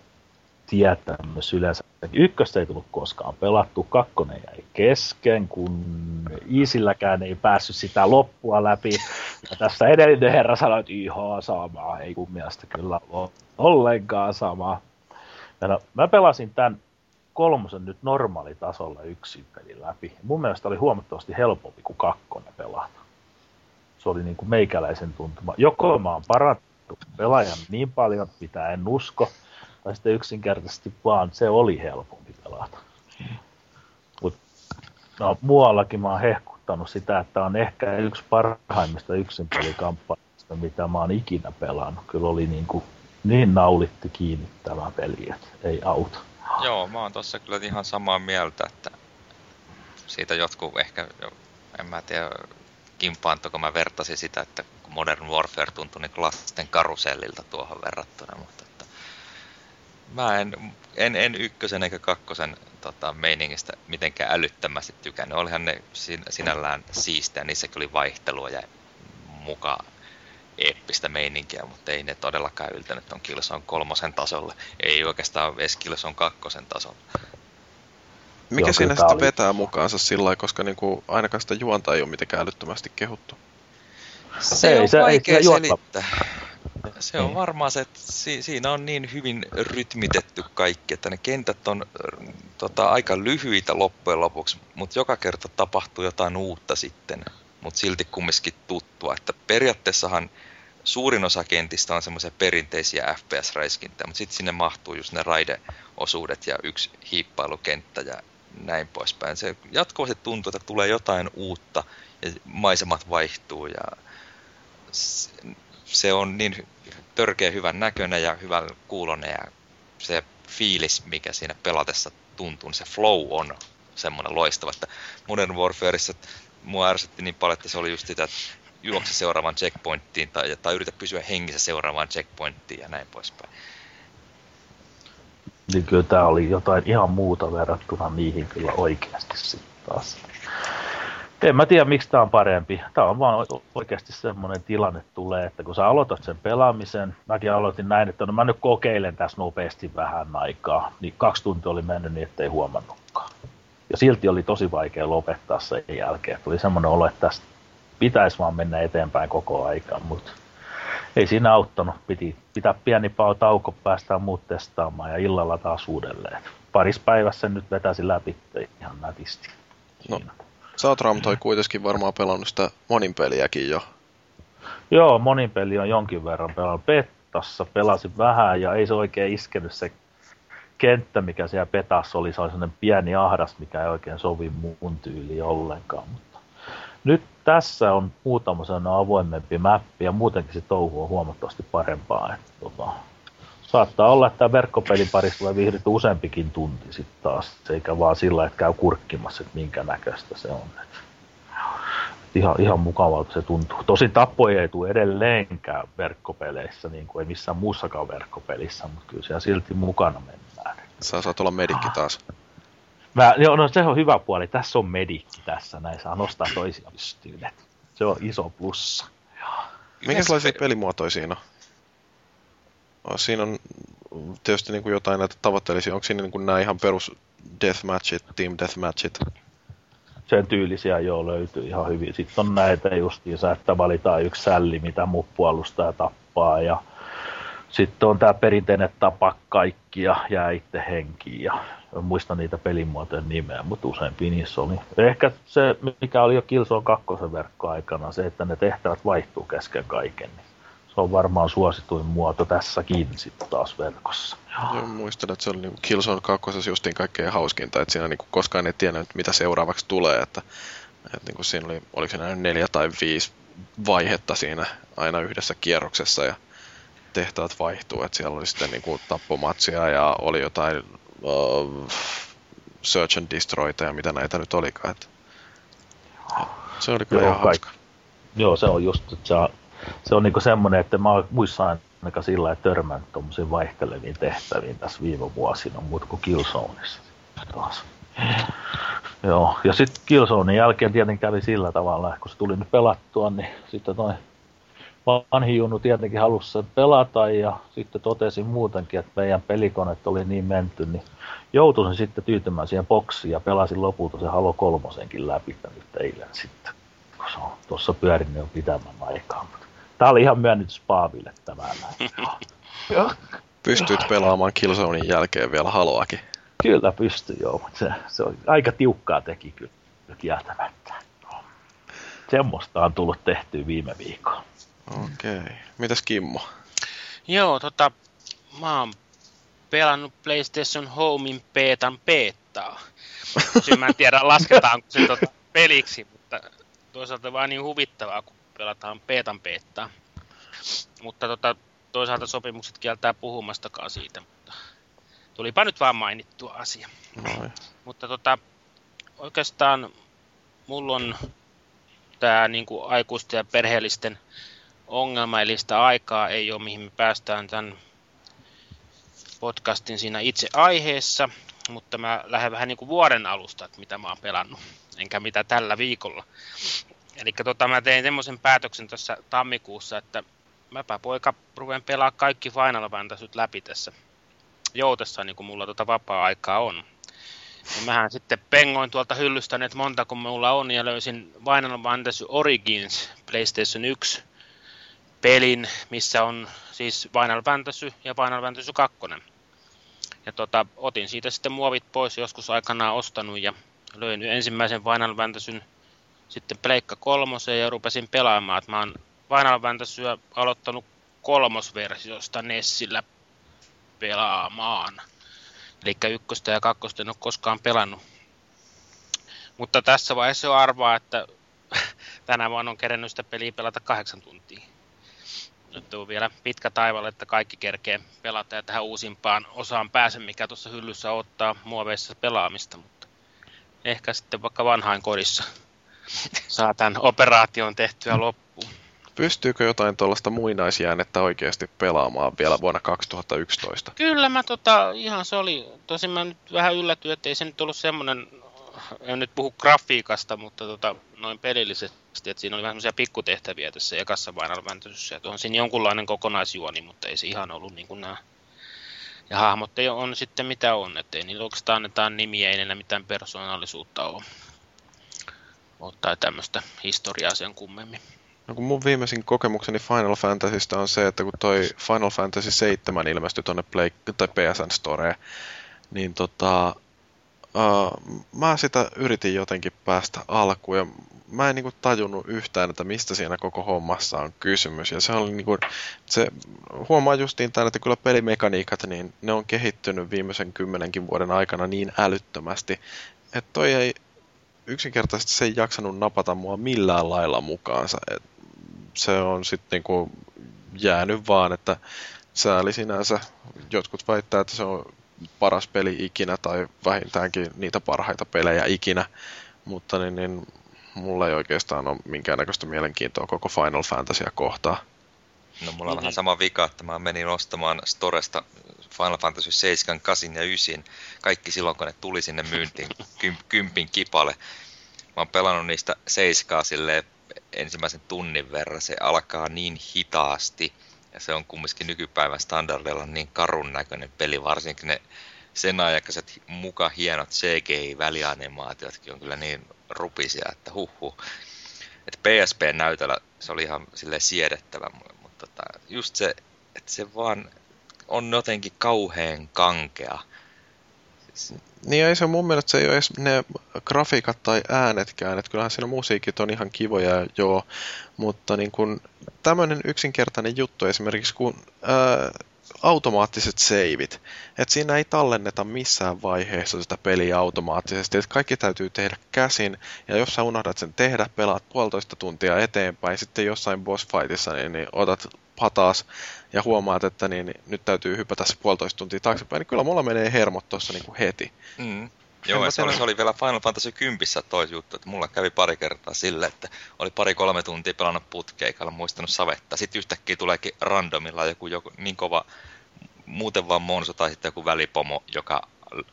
tietämys yleensä Ykköstä ei tullut koskaan pelattu, kakkonen jäi kesken, kun Iisilläkään ei päässyt sitä loppua läpi. Ja tässä edellinen herra sanoi, että ihan sama, ei kun mielestä kyllä ole ollenkaan sama. No, mä pelasin tämän kolmosen nyt normaalitasolla yksin pelin läpi. Mun mielestä oli huomattavasti helpompi kuin kakkonen pelata. Se oli niin kuin meikäläisen tuntuma. Joko mä oon parantunut pelaajan niin paljon, mitä en usko, tai sitten yksinkertaisesti vaan se oli helpompi pelata. Mut, no, muuallakin mä oon hehkuttanut sitä, että on ehkä yksi parhaimmista yksin pelikampanjista, mitä mä oon ikinä pelannut. Kyllä oli niin, kuin, niin naulitti kiinnittävä peli, että ei auta. Joo, mä oon tossa kyllä ihan samaa mieltä, että siitä jotkut ehkä, en mä tiedä, kimpaantako mä vertasin sitä, että Modern Warfare tuntui niin lasten karusellilta tuohon verrattuna, mutta että mä en, en, en ykkösen eikä kakkosen tota, meiningistä mitenkään älyttömästi tykännyt. Olihan ne sinällään siistejä, niissäkin oli vaihtelua ja mukaan eeppistä meininkiä, mutta ei ne todellakaan yltänyt on Killzone kolmosen tasolle. Ei oikeastaan edes Killzone kakkosen tasolla. Mikä Joo, siinä sitten oli... vetää mukaansa sillä lailla, koska niinku ainakaan sitä juonta ei ole mitenkään älyttömästi kehuttu? Se ei, on se, vaikea ei selittää. Se on varmaan se, että si- siinä on niin hyvin rytmitetty kaikki, että ne kentät on tota, aika lyhyitä loppujen lopuksi, mutta joka kerta tapahtuu jotain uutta sitten, mutta silti kumminkin tuttua. Että periaatteessahan suurin osa kentistä on semmoisia perinteisiä FPS-räiskintä, mutta sitten sinne mahtuu just ne raideosuudet ja yksi hiippailukenttä ja näin poispäin. Se jatkuvasti tuntuu, että tulee jotain uutta ja maisemat vaihtuu ja se on niin törkeä hyvän näköinen ja hyvän kuulonen ja se fiilis, mikä siinä pelatessa tuntuu, niin se flow on semmoinen loistava, että Modern Warfareissa mua ärsytti niin paljon, että se oli just sitä, että juokse seuraavaan checkpointtiin tai, tai yritä pysyä hengissä seuraavaan checkpointtiin ja näin poispäin. Niin kyllä tämä oli jotain ihan muuta verrattuna niihin kyllä oikeasti sitten taas. En mä tiedä, miksi tämä on parempi. Tämä on vaan oikeasti semmoinen tilanne tulee, että kun sä aloitat sen pelaamisen, mäkin aloitin näin, että no mä nyt kokeilen tässä nopeasti vähän aikaa, niin kaksi tuntia oli mennyt niin, ettei huomannutkaan. Ja silti oli tosi vaikea lopettaa sen jälkeen. Tuli semmoinen olo, että tästä pitäisi vaan mennä eteenpäin koko aikaa, mutta ei siinä auttanut. Piti pitää pieni pao tauko, päästään muut testaamaan ja illalla taas uudelleen. Paris päivässä nyt vetäisi läpi ihan nätisti. No, sä oot Ramtoi kuitenkin varmaan pelannut sitä monin peliäkin jo. Joo, monin peli on jonkin verran pelannut. Pettassa pelasin vähän ja ei se oikein iskenyt se kenttä, mikä siellä Petassa oli. Se oli sellainen pieni ahdas, mikä ei oikein sovi muun tyyli ollenkaan. Mutta nyt tässä on muutama sellainen avoimempi mäppi ja muutenkin se touhu on huomattavasti parempaa. Että, tota, saattaa olla, että tämä verkkopelin parissa tulee viihdytty useampikin tunti sitten taas, eikä vaan sillä, että käy kurkkimassa, että minkä näköistä se on. Et, ihan, ihan mukavalta se tuntuu. Tosin tappoja ei tule edelleenkään verkkopeleissä, niin kuin ei missään muussakaan verkkopelissä, mutta kyllä siellä silti mukana mennään. Sä saat olla medikki taas. Mä, joo, no se on hyvä puoli. Tässä on medikki tässä. Näin saa nostaa toisia pystyyn. Se on iso plussa. Minkälaisia pelimuotoja siinä on? Siinä on tietysti niin kuin jotain näitä tavoitteellisia. Onko siinä niin kuin nämä ihan perus deathmatchit, team deathmatchit? Sen tyylisiä jo löytyy ihan hyvin. Sitten on näitä justiinsa, että valitaan yksi sälli, mitä muu puolustaa tappaa. Ja sitten on tämä perinteinen tapa kaikki ja jää itse henkiin. Ja en muista niitä pelimuotojen nimeä, mutta useampi niissä oli. Ehkä se, mikä oli jo Killzone 2 verkkoaikana, se, että ne tehtävät vaihtuu kesken kaiken. Niin se on varmaan suosituin muoto tässäkin sitten taas verkossa. Joo. Muistan, että se oli niin Killzone 2 justiin kaikkein hauskinta, että siinä niin koskaan ei tiennyt, mitä seuraavaksi tulee, että, että niin kuin siinä oli, oliko siinä neljä tai viisi vaihetta siinä aina yhdessä kierroksessa ja tehtävät vaihtuu, että siellä oli sitten niin kuin tappomatsia ja oli jotain uh, Search and Destroyta ja mitä näitä nyt olikaan. Että, se oli kyllä joo, ihan hauska. Joo, se on just, että se on, se on niinku semmoinen, että mä muissa ainakaan sillä että törmännyt tuommoisiin vaihteleviin tehtäviin tässä viime vuosina, mutta kuin Killzoneissa taas. Joo, ja sitten Killzonein jälkeen tietenkin kävi sillä tavalla, että kun se tuli nyt pelattua, niin sitten toi vanhi Junnu tietenkin halusi sen pelata ja sitten totesin muutenkin, että meidän pelikonet oli niin menty, niin joutuin sitten tyytymään siihen boksiin ja pelasin lopulta se Halo kolmosenkin läpi nyt eilen sitten, kun se on tuossa pyörinyt jo pitemmän aikaa. Tämä oli ihan myönnytys Paaville tämä Pystyt pelaamaan Killzonein jälkeen vielä Haloakin? Kyllä pystyi joo, mutta se, se on aika tiukkaa teki kyllä kieltämättä. Semmoista on tullut tehtyä viime viikolla. Okei. Okay. Mitäs Kimmo? Joo, tota, mä oon pelannut PlayStation Homein peetan peettaa. Siis mä en tiedä, lasketaanko se tota peliksi, mutta toisaalta vaan niin huvittavaa, kun pelataan peetan peettaa. Mutta tota, toisaalta sopimukset kieltää puhumastakaan siitä, mutta tulipa nyt vaan mainittua asia. Noin. Mutta tota, oikeastaan mulla on tämä niin aikuisten ja perheellisten ongelma, eli sitä aikaa ei ole, mihin me päästään tämän podcastin siinä itse aiheessa, mutta mä lähden vähän niin kuin vuoden alusta, että mitä mä oon pelannut, enkä mitä tällä viikolla. Eli tota, mä tein semmoisen päätöksen tuossa tammikuussa, että mäpä poika ruven pelaa kaikki Final Fantasyt läpi tässä joutessa, niin kuin mulla tota vapaa-aikaa on. Ja mähän sitten pengoin tuolta hyllystä että monta kun mulla on ja löysin Final Fantasy Origins PlayStation 1 pelin, missä on siis Final Fantasy ja Final Fantasy 2. Ja tota, otin siitä sitten muovit pois joskus aikanaan ostanut ja löin ensimmäisen Final Fantasyn sitten Pleikka kolmosen ja rupesin pelaamaan. Mä oon Final Fantasyä aloittanut kolmosversiosta Nessillä pelaamaan. Eli ykköstä ja kakkosta en ole koskaan pelannut. Mutta tässä vaiheessa jo arvaa, että tänä vuonna on kerennyt sitä peliä pelata kahdeksan tuntia. Nyt on vielä pitkä taivalle, että kaikki kerkee pelata ja tähän uusimpaan osaan pääse, mikä tuossa hyllyssä ottaa muoveissa pelaamista, mutta ehkä sitten vaikka vanhain kodissa saa tämän operaation tehtyä loppuun. Pystyykö jotain tuollaista muinaisjäännettä oikeasti pelaamaan vielä vuonna 2011? Kyllä mä tota, ihan se oli, tosin mä nyt vähän yllätyin, että ei se nyt ollut semmoinen, en nyt puhu grafiikasta, mutta tota, noin pelillisesti, että siinä oli vähän semmoisia pikkutehtäviä tässä ekassa Final Fantasyssä, että on siinä jonkunlainen kokonaisjuoni, mutta ei se ihan ollut niin kuin nämä ja hahmot ei on sitten mitä on, että ei niillä oikeastaan annetaan nimiä, ei niillä mitään persoonallisuutta ole. Mutta tämmöistä historiaa sen kummemmin. No kun mun viimeisin kokemukseni Final Fantasystä on se, että kun toi Final Fantasy 7 ilmestyi tuonne Play, tai PSN Storeen, niin tota, uh, mä sitä yritin jotenkin päästä alkuun ja mä en niinku tajunnut yhtään, että mistä siinä koko hommassa on kysymys. Ja se oli niinku, se huomaa justiin täällä, että kyllä pelimekaniikat, niin ne on kehittynyt viimeisen kymmenenkin vuoden aikana niin älyttömästi, että toi ei yksinkertaisesti se ei jaksanut napata mua millään lailla mukaansa. Et se on sitten niinku jäänyt vaan, että sääli sinänsä. Jotkut väittää, että se on paras peli ikinä tai vähintäänkin niitä parhaita pelejä ikinä, mutta niin, niin mulla ei oikeastaan ole minkäännäköistä mielenkiintoa koko Final Fantasya kohtaan. No mulla on vähän sama vika, että mä menin ostamaan Storesta Final Fantasy 7, 8 ja 9. Kaikki silloin, kun ne tuli sinne myyntiin kympin kipalle. Mä oon pelannut niistä 7 silleen ensimmäisen tunnin verran. Se alkaa niin hitaasti ja se on kumminkin nykypäivän standardilla niin karun näköinen peli, varsinkin ne sen aikaiset muka hienot CGI-välianimaatiotkin on kyllä niin rupisia, että huh. Että PSP-näytöllä se oli ihan sille siedettävä, mutta tota, just se, että se vaan on jotenkin kauheen kankea. Niin ei se mun mielestä se ei ole edes ne grafiikat tai äänetkään, että kyllähän siinä musiikit on ihan kivoja joo, mutta niin kun tämmöinen yksinkertainen juttu esimerkiksi kun ää, automaattiset seivit, että siinä ei tallenneta missään vaiheessa sitä peliä automaattisesti, että kaikki täytyy tehdä käsin, ja jos sä unohdat sen tehdä, pelaat puolitoista tuntia eteenpäin, sitten jossain boss fightissa, niin, niin otat pataas ja huomaat, että niin, niin, nyt täytyy hypätä se puolitoista tuntia taaksepäin, niin kyllä mulla menee hermot tuossa niin heti. Mm. Joo, ja se oli, se oli vielä Final Fantasy 10 toi juttu, että mulla kävi pari kertaa sille, että oli pari-kolme tuntia pelannut putkeikalla, muistanut savetta. Sitten yhtäkkiä tuleekin randomilla joku, joku niin kova, muuten vaan monso tai sitten joku välipomo, joka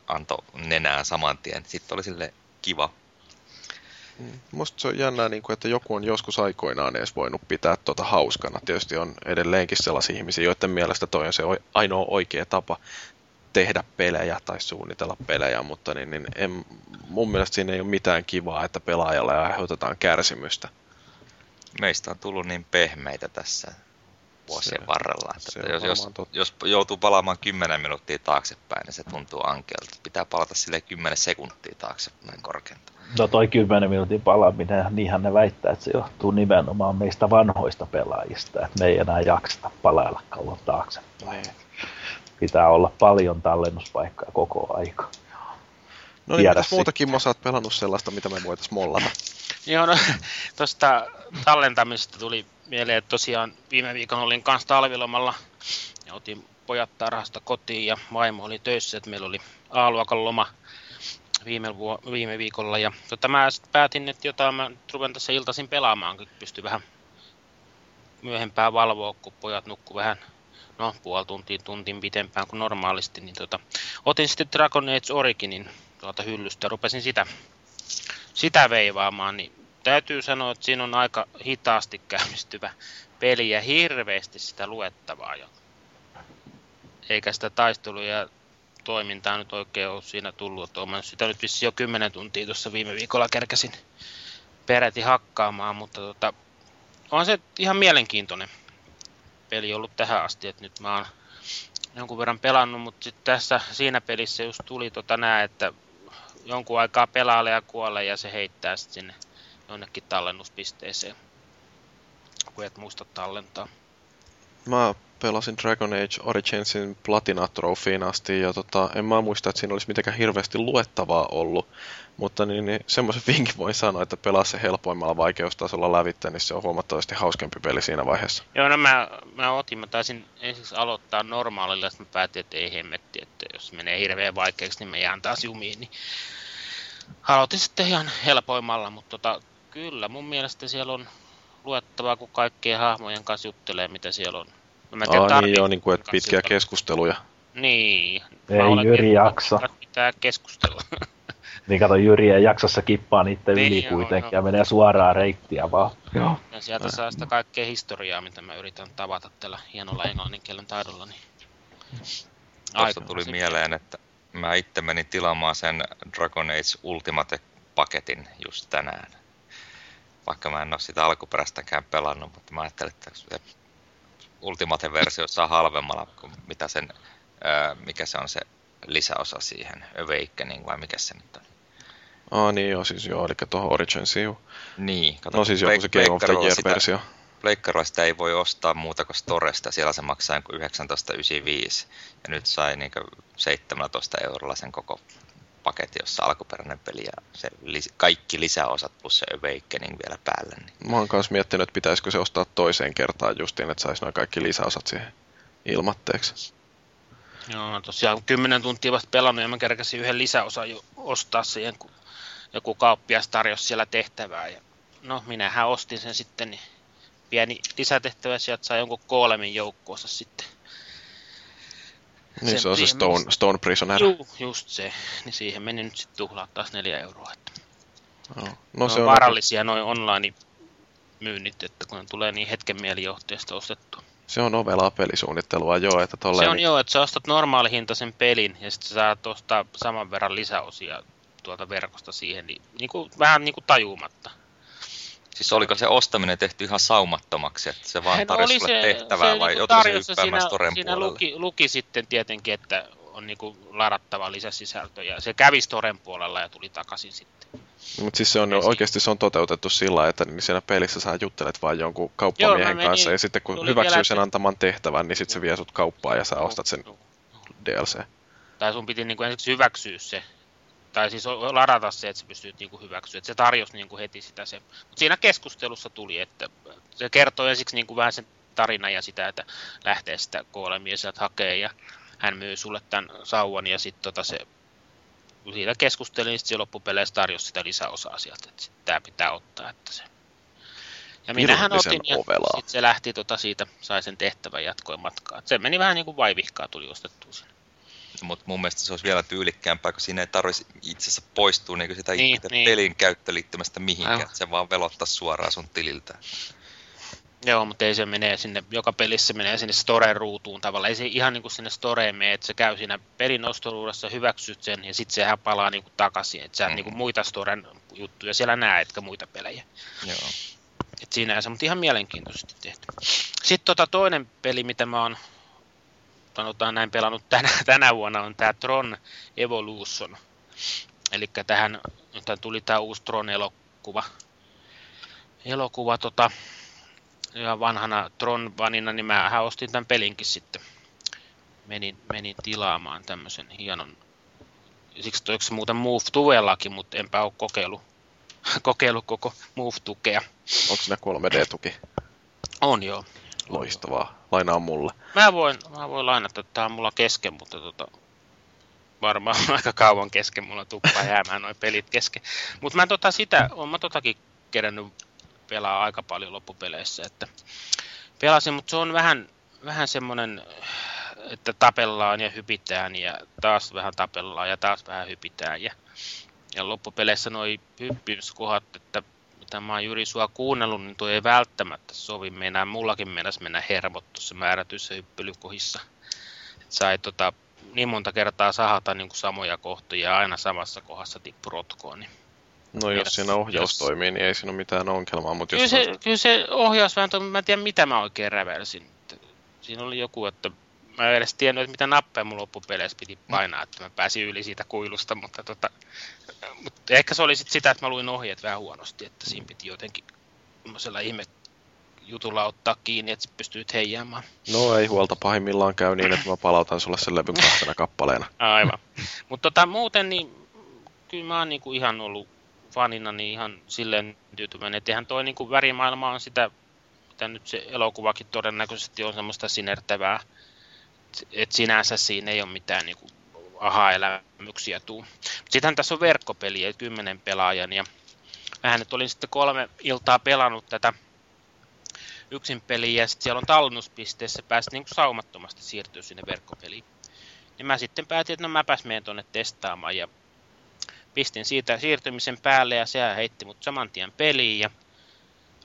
antoi nenään saman tien. Sitten oli sille kiva. Mm. Musta se on jännää, niin kuin, että joku on joskus aikoinaan edes voinut pitää tuota hauskana. Tietysti on edelleenkin sellaisia ihmisiä, joiden mielestä toi on se ainoa oikea tapa tehdä pelejä tai suunnitella pelejä, mutta niin, niin en, mun mielestä siinä ei ole mitään kivaa, että pelaajalle aiheutetaan kärsimystä. Meistä on tullut niin pehmeitä tässä vuosien se, varrella. Että jos, jos, jos joutuu palaamaan 10 minuuttia taaksepäin, niin se tuntuu ankealta. Pitää palata sille 10 sekuntia taaksepäin korkeintaan. No toi 10 minuutin palaaminen, niinhän ne väittää, että se johtuu nimenomaan meistä vanhoista pelaajista, että me ei enää jakseta palailla kauan taaksepäin. Niin. Pitää olla paljon tallennuspaikkaa koko aika. No niin, mitäs muutakin mä oot pelannut sellaista, mitä me voitais mollata? Joo, no tuosta tallentamisesta tuli mieleen, että tosiaan viime viikon olin kanssa talvilomalla ja otin pojat tarhasta kotiin ja vaimo oli töissä, että meillä oli A-luokan loma viime, vuo, viime viikolla. Ja tota, mä päätin, että jotain mä ruven tässä iltaisin pelaamaan, kun pystyn vähän myöhempään valvoa, kun pojat nukku vähän no, puoli tuntia, tuntin pitempään kuin normaalisti, niin tota, otin sitten Dragon Age Originin tuolta hyllystä ja rupesin sitä, sitä veivaamaan, niin täytyy sanoa, että siinä on aika hitaasti käynnistyvä peli ja hirveästi sitä luettavaa jo. Eikä sitä taistelua ja toimintaa nyt oikein ole siinä tullut. Olen sitä nyt vissi jo 10 tuntia tuossa viime viikolla kerkäsin peräti hakkaamaan, mutta tota, on se ihan mielenkiintoinen peli ollut tähän asti, että nyt mä oon jonkun verran pelannut, mutta sitten tässä siinä pelissä just tuli tota nää, että jonkun aikaa pelaalle ja kuolee ja se heittää sitten sinne jonnekin tallennuspisteeseen, kun et muista tallentaa. Mä pelasin Dragon Age Originsin Platina Trophyin asti ja tota, en mä muista, että siinä olisi mitenkään hirveästi luettavaa ollut. Mutta niin, niin semmoisen vinkin voin sanoa, että pelaa se helpoimmalla vaikeustasolla lävittä, niin se on huomattavasti hauskempi peli siinä vaiheessa. Joo, no mä, mä otin, mä taisin ensiksi aloittaa normaalilla, ja mä päätin, että ei hemmetti, että jos menee hirveän vaikeaksi, niin me jään taas jumiin. Niin aloitin sitten ihan helpoimmalla, mutta tota, kyllä mun mielestä siellä on luettavaa, kun kaikkien hahmojen kanssa juttelee, mitä siellä on. No, mä tiedän, Aa, niin joo, niin kuin, että pitkiä keskusteluja. Niin. Ei Jyri jaksa. Pitää keskustella. Niin kato, Jyri ei jaksossa kippaa niiden niin, yli joo, kuitenkin joo. ja menee suoraan reittiä vaan. Joo. Ja sieltä saa sitä kaikkea historiaa, mitä mä yritän tavata tällä hienolla englanninkielen taidolla. Niin... Tuosta tuli mieleen, että mä itse menin tilaamaan sen Dragon Age Ultimate-paketin just tänään. Vaikka mä en ole sitä alkuperäistäkään pelannut, mutta mä ajattelin, että se Ultimate-versio saa halvemmalla kuin mitä sen, mikä se on se lisäosa siihen, Awakening vai mikä se nyt on. Ah niin joo, siis joo, eli tuohon Originsiin joo. Niin, kato, no siis joku se Game of the Year-versio. Pleikkarilla sitä ei voi ostaa muuta kuin Storesta, siellä se maksaa 19,95 ja nyt sai niin 17 eurolla sen koko paketti, jossa alkuperäinen peli ja se lis- kaikki lisäosat plus se Awakening vielä päälle. Niin. Mä oon myös miettinyt, että pitäisikö se ostaa toiseen kertaan justiin, että saisi noin kaikki lisäosat siihen ilmatteeksi. Joo, tosiaan 10 tuntia vasta pelannut ja mä kerkäsin yhden lisäosan jo ostaa siihen, kun joku kauppias tarjosi siellä tehtävää. Ja no, minähän ostin sen sitten, niin pieni lisätehtävä sieltä sai jonkun koolemin joukkoossa sitten. Niin se on se Stone, meni... Stone Prisoner. Juu, just se. Niin siihen meni nyt sitten tuhlaa taas neljä euroa. Että... No, no, no se on vaarallisia noin online myynnit, että kun tulee niin hetken mielijohteesta ostettua. Se on ovelaa pelisuunnittelua, joo. Että se on niin... joo, että sä ostat normaalihintaisen pelin ja sitten sä saat ostaa saman verran lisäosia tuolta verkosta siihen, niin, niin kuin, vähän niin kuin tajumatta. Siis oliko se ostaminen tehty ihan saumattomaksi, että se vaan tarjosi sulle tehtävää se, vai niin joutuiko se hyppäämään storen siinä luki, luki, sitten tietenkin, että on niin kuin ladattava lisäsisältö ja se kävi storen puolella ja tuli takaisin sitten. Mutta siis se on oikeasti se on toteutettu sillä, että niin siinä pelissä sä juttelet vain jonkun kauppamiehen Joo, kanssa ja sitten kun hyväksyy sen antaman tehtävän, niin sitten se vie sut kauppaan ja sä ostat sen DLC. Tai sun piti niin kuin ensiksi hyväksyä se tai siis ladata se, että sä pystyt niinku hyväksyä, että se tarjosi niinku heti sitä se. Mutta siinä keskustelussa tuli, että se kertoi ensiksi niinku vähän sen tarinan ja sitä, että lähtee sitä kuolemia sieltä hakee ja hän myy sulle tämän sauvan ja sitten tota se siitä keskustelin, niin se loppupeleissä tarjosi sitä lisäosaa sieltä, että tämä pitää ottaa, että se ja minähän otin ja sitten se lähti tota siitä, sai sen tehtävän jatkoin matkaa. se meni vähän niin kuin vaivihkaa tuli ostettua sinne. Mutta mun mielestä se olisi vielä tyylikkäämpää, kun siinä ei tarvitsisi itse asiassa poistua niin sitä Niin, itse niin. pelin käyttöliittymästä mihinkään, Aivan. että se vaan velottaa suoraan sun tililtä. Joo, mutta ei se menee sinne, joka pelissä menee sinne Store-ruutuun tavallaan. Ei se ihan niin kuin sinne Storeen mene, että se käy siinä pelin ostoluudessa, hyväksyt sen ja sitten sehän palaa niin kuin takaisin. Että sä Mm. niin kuin muita Storen juttuja siellä näet, etkä muita pelejä. Joo. Et siinä se, mutta ihan mielenkiintoisesti tehty. Sitten tota toinen peli, mitä mä oon sanotaan näin pelannut tänä, tänä vuonna, on tämä Tron Evolution. Eli tähän nyt tuli tämä uusi Tron-elokuva. Elokuva tota, ja vanhana Tron-vanina, niin mä ostin tämän pelinkin sitten. Menin, menin tilaamaan tämmöisen hienon, siksi toiko se muuten Move Tuvellakin, mutta enpä ole kokeillut, kokeillut koko Move-tukea. Onko siinä 3D-tuki? On joo. Loistavaa. Lainaa mulle. Mä voin, mä voin lainata, tää on mulla kesken, mutta tota, varmaan aika kauan kesken mulla tuppaa jäämään noin pelit kesken. Mutta mä tota sitä, on mä totakin kerännyt pelaa aika paljon loppupeleissä, että pelasin, mutta se on vähän, vähän semmonen, että tapellaan ja hypitään ja taas vähän tapellaan ja taas vähän hypitään ja, ja loppupeleissä noi hyppimiskohat, että mitä mä oon Jyri sua kuunnellut, niin tuo ei välttämättä sovi meinaa. Mullakin meinas mennä hermot tuossa määrätyissä hyppelykohissa. Et sai tota, niin monta kertaa sahata niin kuin samoja kohtia ja aina samassa kohdassa tippu rotkoon. Niin. No jos Jos- siinä ohjaus jos- toimii, niin ei siinä ole mitään ongelmaa, mutta Kyllä, jos se, kyllä se ohjaus vähän toimii, mä en tiedä mitä mä oikein rävelsin. Siinä oli joku, että mä en edes tiennyt, että mitä nappeja mun loppupeleissä piti painaa, että mä pääsin yli siitä kuilusta, mutta, tota, mutta ehkä se oli sit sitä, että mä luin ohjeet vähän huonosti, että siinä piti jotenkin semmoisella ihme jutulla ottaa kiinni, että pystyt heijaamaan. No ei huolta, pahimmillaan käy niin, että mä palautan sulle sen levyn kahtena kappaleena. Aivan. Mutta tota, muuten niin kyllä mä oon niinku ihan ollut fanina niin ihan silleen tyytyväinen, että eihän toi niinku värimaailma on sitä, mitä nyt se elokuvakin todennäköisesti on semmoista sinertävää, että sinänsä siinä ei ole mitään niinku aha-elämyksiä tuu. Sittenhän tässä on verkkopeli, eli kymmenen pelaajan, ja vähän nyt olin sitten kolme iltaa pelannut tätä yksin peliä, ja sitten siellä on tallennuspisteessä päästä niinku saumattomasti siirtyä sinne verkkopeliin. Niin mä sitten päätin, että no mäpäs menen tuonne testaamaan ja pistin siitä siirtymisen päälle ja sehän heitti mut saman tien peliin ja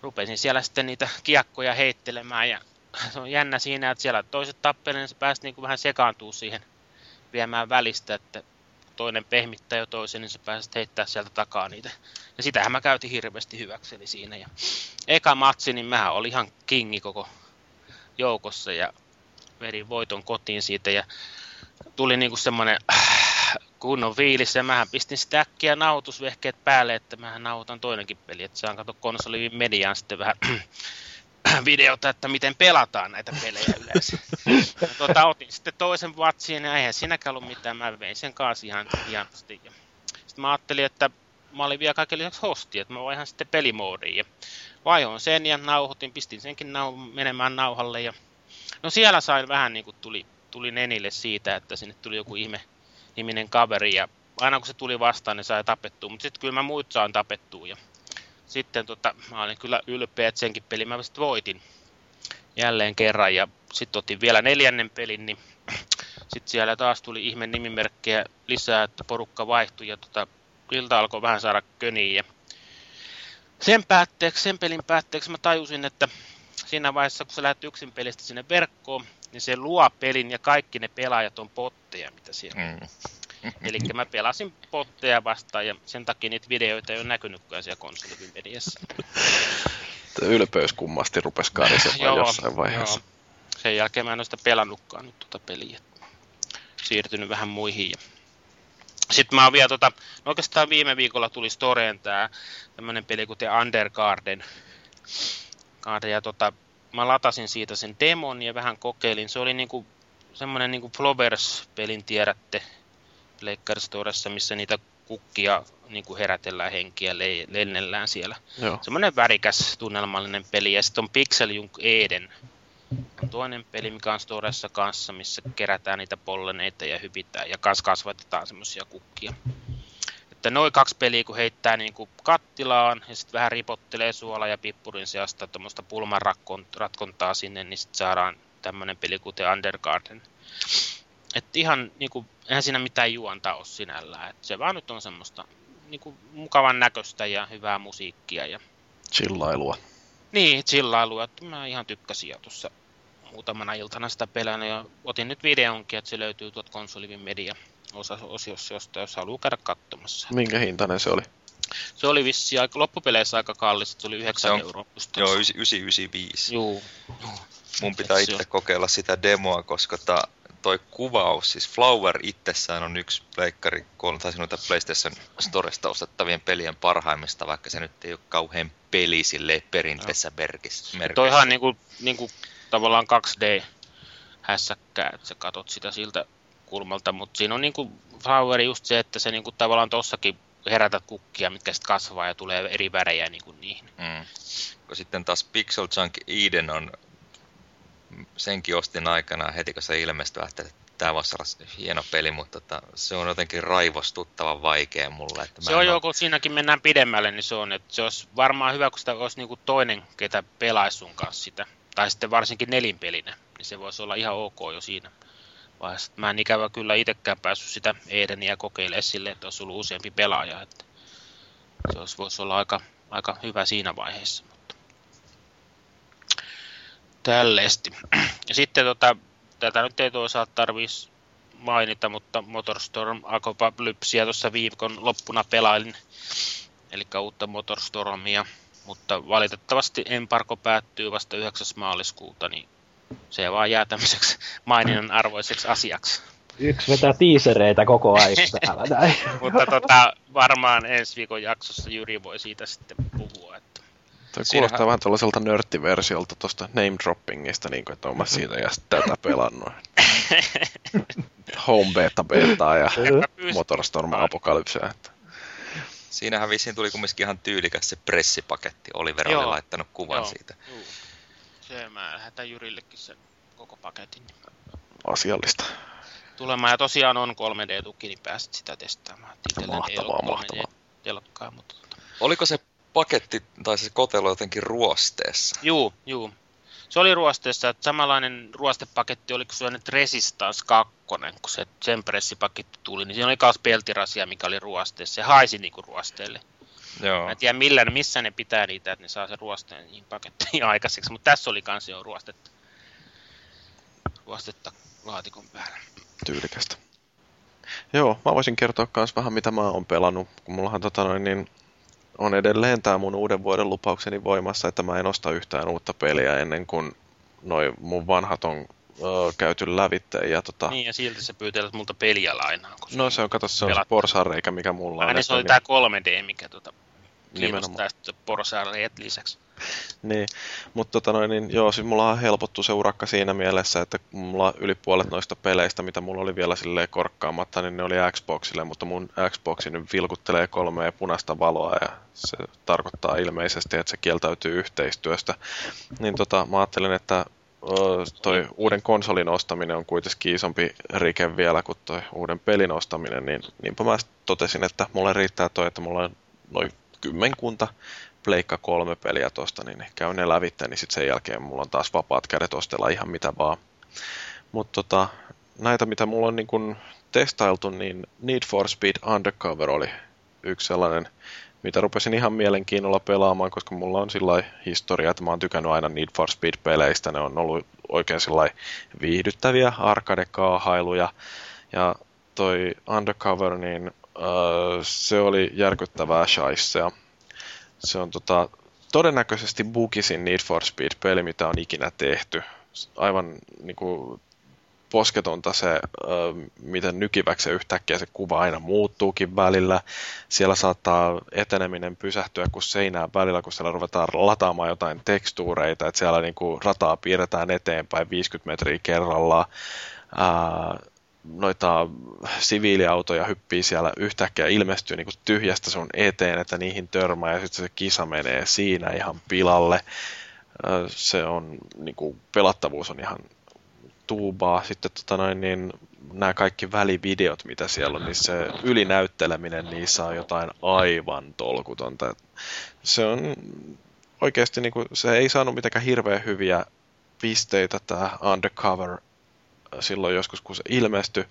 rupesin siellä sitten niitä kiekkoja heittelemään ja se on jännä siinä, että siellä toiset tappelee, niin se pääsi niin kuin vähän sekaantuu siihen viemään välistä, että toinen pehmittää jo toisen, niin se pääsi heittää sieltä takaa niitä. Ja sitähän mä käytin hirveästi hyväkseni siinä. Ja eka matsi, niin mähän oli ihan kingi koko joukossa ja vedin voiton kotiin siitä ja tuli niinku semmonen äh, kunnon fiilis ja mähän pistin sitä äkkiä nauhoitusvehkeet päälle, että mähän nauhoitan toinenkin peli, että saan katsoa konsolin mediaan sitten vähän videota, että miten pelataan näitä pelejä yleensä. Ja tota, otin sitten toisen vatsiin ja eihän siinäkään ollut mitään, mä vein sen kanssa ihan hienosti. Sitten mä ajattelin, että mä olin vielä kaiken lisäksi hosti, että mä vaihan sitten pelimoodiin. Ja vaihoin sen ja nauhoitin, pistin senkin nau- menemään nauhalle ja no siellä sain vähän niin kuin tuli, tuli nenille siitä, että sinne tuli joku ihme niminen kaveri ja aina kun se tuli vastaan, niin sai tapettua, mutta sitten kyllä mä muut saan tapettua ja sitten tota, mä olin kyllä ylpeä, että senkin pelin mä sitten voitin jälleen kerran ja sitten otin vielä neljännen pelin, niin sitten siellä taas tuli ihme nimimerkkejä lisää, että porukka vaihtui ja tota, ilta alkoi vähän saada köniä ja sen päätteeksi, sen pelin päätteeksi mä tajusin, että siinä vaiheessa, kun sä lähdet yksin pelistä sinne verkkoon, niin se luo pelin ja kaikki ne pelaajat on potteja, mitä siellä Mm. Eli mä pelasin potteja vastaan ja sen takia niitä videoita ei ole näkynytkään siellä konsolin mediassa. Ylpeys kummasti rupesi karisemaan jossain vaiheessa. joo. Sen jälkeen mä en ole sitä pelannutkaan nyt tuota peliä. Siirtynyt vähän muihin. Ja... Sitten mä oon vielä tota, no oikeastaan viime viikolla tuli Storeen tää tämmönen peli kuin The Undergarden. Garden, ja tota, mä latasin siitä sen demon ja vähän kokeilin. Se oli niinku semmonen niinku Flowers-pelin tiedätte Pleikkari Storessa, missä niitä kukkia niin kuin herätellään henkiä, le- lennellään siellä. Joo. Semmoinen värikäs tunnelmallinen peli. Ja sitten on Pixel Junk Eden. On toinen peli, mikä on Storessa kanssa, missä kerätään niitä polleneita ja hypitään ja kas kasvatetaan semmoisia kukkia. Että noin kaksi peliä, kun heittää niin kuin kattilaan ja sitten vähän ripottelee suola ja pippurin seasta tuommoista pulman ratkontaa sinne, niin sitten saadaan tämmöinen peli The Undergarden. Että ihan niinku, eihän siinä mitään juonta ole sinällään. Et se vaan nyt on semmoista niinku, mukavan näköistä ja hyvää musiikkia. Ja... Chillailua. Niin, chillailua. Mä ihan tykkäsin jo tuossa muutamana iltana sitä pelännyt ja otin nyt videonkin, että se löytyy tuot konsolivin media osiossa, josta jos haluaa käydä katsomassa. Minkä hintainen se oli? Se oli vissi aika, loppupeleissä aika kallis, se oli 9 on, euroa. Joo, 995. Joo. Mun pitää itse kokeilla sitä demoa, koska ta, toi kuvaus, siis Flower itsessään on yksi pleikkari, tai noita PlayStation Storesta ostettavien pelien parhaimmista, vaikka se nyt ei ole kauhean peli sille perinteessä merkissä. Toihan niinku, niinku tavallaan 2D hässäkkää, että sä katot sitä siltä kulmalta, mutta siinä on niinku Flower just se, että se niinku tavallaan tossakin herätät kukkia, mitkä sitten kasvaa ja tulee eri värejä niinku niihin. Mm. Sitten taas Pixel Junk Eden on, senkin ostin aikana heti kun se ilmestyi, että tämä voisi olla hieno peli, mutta tota, se on jotenkin raivostuttavan vaikea mulle. Että se on jo, kun siinäkin mennään pidemmälle, niin se on, että se olisi varmaan hyvä, kun sitä olisi niinku toinen, ketä pelaisi sun kanssa sitä tai sitten varsinkin nelinpelinä, niin se voisi olla ihan ok jo siinä vaiheessa. Mä en ikävä kyllä itsekään päässyt sitä Edeniä kokeilemaan sille, että olisi ollut useampi pelaaja. Että se olisi, voisi olla aika, aika hyvä siinä vaiheessa. Mutta tällaisesti. Ja sitten tota, tätä nyt ei toisaalta tarvitsisi mainita, mutta Motorstorm Akopalypsia tuossa viikon loppuna pelailin. Eli uutta Motorstormia mutta valitettavasti embargo päättyy vasta 9. maaliskuuta, niin se vaan jää tämmöiseksi maininnan arvoiseksi asiaksi. Yksi vetää tiisereitä koko ajan täällä näin. mutta tota, varmaan ensi viikon jaksossa Jyri voi siitä sitten puhua. Että Tuo kuulostaa Siinähän... vähän tuollaiselta nörttiversiolta tuosta name droppingista, niin kuin, että olen siitä ja tätä pelannut. Home beta beta ja Motorstorm Apocalypse. Että. Siinähän vissiin tuli kumminkin ihan tyylikäs se pressipaketti. Oliver Joo. oli laittanut kuvan Joo. siitä. Joo. Se mä lähetän Jyrillekin sen koko paketin. Asiallista. Tulemaan ja tosiaan on 3D-tuki, niin pääsit sitä testaamaan. mahtavaa, mahtavaa. Telkkaa, mutta... Tota- Oliko se paketti tai se kotelo jotenkin ruosteessa? Juu, juu se oli ruosteessa, että samanlainen ruostepaketti oli kuin nyt Resistance 2, kun se sen pressipaketti tuli, niin siinä oli myös peltirasia, mikä oli ruosteessa. Se haisi niinku ruosteelle. Joo. Mä en tiedä millä, missä ne pitää niitä, että ne saa se ruosteen niin pakettiin aikaiseksi, mutta tässä oli kans jo ruostetta, ruostetta laatikon päällä. Tyylikästä. Joo, mä voisin kertoa myös vähän mitä mä oon pelannut, kun mullahan tota noin, niin on edelleen tämä mun uuden vuoden lupaukseni voimassa, että mä en osta yhtään uutta peliä ennen kuin noi mun vanhat on ö, käyty lävitte. Ja tota... Niin, ja silti sä pyytelet multa peliä lainaa. No se on, kato, se on porsareikä, mikä mulla on. Niin se oli tää 3D, mikä tota, kiinnostaa porsareet lisäksi. Niin, mutta tota noin, niin, joo, siis mulla on helpottu se urakka siinä mielessä, että mulla yli puolet noista peleistä, mitä mulla oli vielä silleen korkkaamatta, niin ne oli Xboxille, mutta mun Xboxi nyt vilkuttelee kolmea punaista valoa ja se tarkoittaa ilmeisesti, että se kieltäytyy yhteistyöstä. Niin tota, mä ajattelin, että toi uuden konsolin ostaminen on kuitenkin isompi rike vielä kuin toi uuden pelin ostaminen, niin niinpä mä totesin, että mulle riittää toi, että mulla on noin kymmenkunta Pleikka kolme peliä tosta, niin käyn ne lävitteen, niin sitten sen jälkeen mulla on taas vapaat kädet ostella ihan mitä vaan. Mutta tota, näitä mitä mulla on niin kun testailtu, niin Need for Speed Undercover oli yksi sellainen, mitä rupesin ihan mielenkiinnolla pelaamaan, koska mulla on sillä historia, että mä oon tykännyt aina Need for Speed-peleistä. Ne on ollut oikein sillä viihdyttäviä arcade-kaahailuja. Ja toi Undercover, niin uh, se oli järkyttävää shaissea se on tota, todennäköisesti bukisin Need for Speed-peli, mitä on ikinä tehty. Aivan niin kuin, posketonta se, äh, miten nykiväksi yhtäkkiä se kuva aina muuttuukin välillä. Siellä saattaa eteneminen pysähtyä kuin seinään välillä, kun siellä ruvetaan lataamaan jotain tekstuureita, että siellä niin kuin, rataa piirretään eteenpäin 50 metriä kerrallaan. Noita siviiliautoja hyppii siellä yhtäkkiä ilmestyy niin kuin tyhjästä sun eteen, että niihin törmää ja sitten se kisa menee siinä ihan pilalle. Se on, niin kuin, pelattavuus on ihan tuubaa. Sitten tota noin, niin, nämä kaikki välivideot, mitä siellä on, niin se ylinäytteleminen niissä on jotain aivan tolkutonta. Se on oikeasti, niin kuin, se ei saanut mitenkään hirveän hyviä pisteitä tämä Undercover silloin joskus, kun se ilmestyi.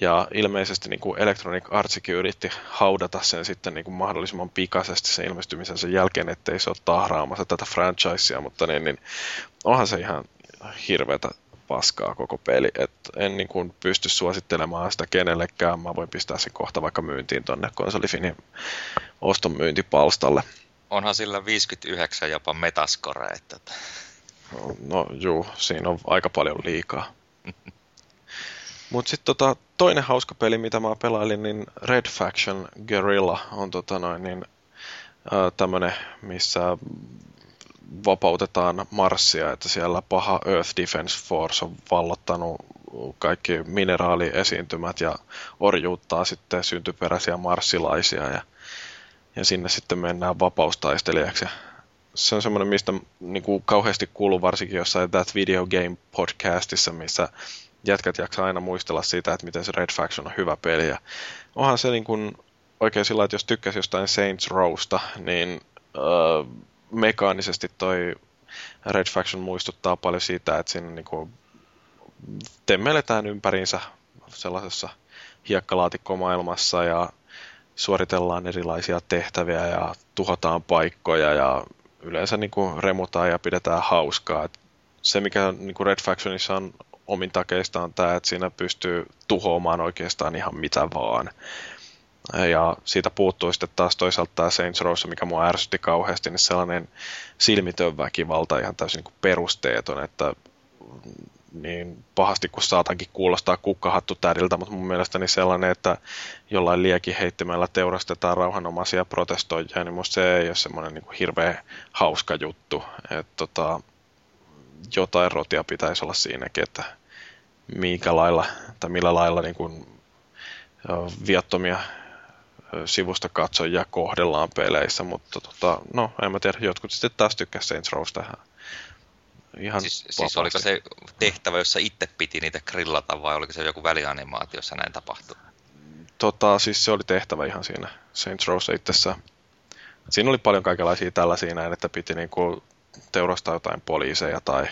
Ja ilmeisesti niin kuin Electronic Artsikin yritti haudata sen sitten niin kuin mahdollisimman pikaisesti sen ilmestymisen sen jälkeen, ettei se ole tahraamassa tätä franchisea, mutta niin, niin onhan se ihan hirveätä paskaa koko peli. Et en niin kuin pysty suosittelemaan sitä kenellekään. Mä voin pistää sen kohta vaikka myyntiin tonne konsolifinin oston myyntipalstalle. Onhan sillä 59 jopa metascore. Että... No, no juu, siinä on aika paljon liikaa. Mutta sitten tota, toinen hauska peli, mitä mä pelailin, niin Red Faction Guerrilla on tota noin, niin, tämmönen, missä vapautetaan Marsia, että siellä paha Earth Defense Force on vallottanut kaikki mineraaliesiintymät ja orjuuttaa sitten syntyperäisiä marssilaisia ja, ja sinne sitten mennään vapaustaistelijaksi. Se on semmoinen, mistä niin kuin kauheasti kuuluu varsinkin jossain That Video Game podcastissa, missä jätkät jaksaa aina muistella sitä, että miten se Red Faction on hyvä peli. Ja onhan se niin kuin oikein sillä, että jos tykkäsi jostain Saints Rowsta, niin öö, mekaanisesti toi Red Faction muistuttaa paljon siitä, että siinä niinku temmeletään ympäriinsä sellaisessa hiekkalaatikkomaailmassa ja suoritellaan erilaisia tehtäviä ja tuhotaan paikkoja ja yleensä niinku remutaan ja pidetään hauskaa. Et se, mikä niinku Red Factionissa on omin takeista on tämä, että siinä pystyy tuhoamaan oikeastaan ihan mitä vaan. Ja siitä puuttuu sitten taas toisaalta tämä Saints Row, mikä mua ärsytti kauheasti, niin sellainen silmitön väkivalta ihan täysin niin kuin perusteeton, että niin pahasti kuin saatankin kuulostaa kukkahattu tädiltä, mutta mun mielestäni sellainen, että jollain liekin heittimällä teurastetaan rauhanomaisia protestoijia, niin musta se ei ole semmoinen niin hirveän hauska juttu. Että tota, jotain rotia pitäisi olla siinäkin, että minkä lailla tai millä lailla niin kuin, viattomia sivusta katsojia kohdellaan peleissä, mutta tota, no, en mä tiedä, jotkut sitten taas tykkää Saints Rowsta ihan siis, siis oliko se tehtävä, jossa itse piti niitä grillata vai oliko se joku välianimaatio, jossa näin tapahtui? Tota, siis se oli tehtävä ihan siinä Saints Rowssa itsessään. Siinä oli paljon kaikenlaisia tällaisia näin, että piti niinku teurastaa jotain poliiseja tai,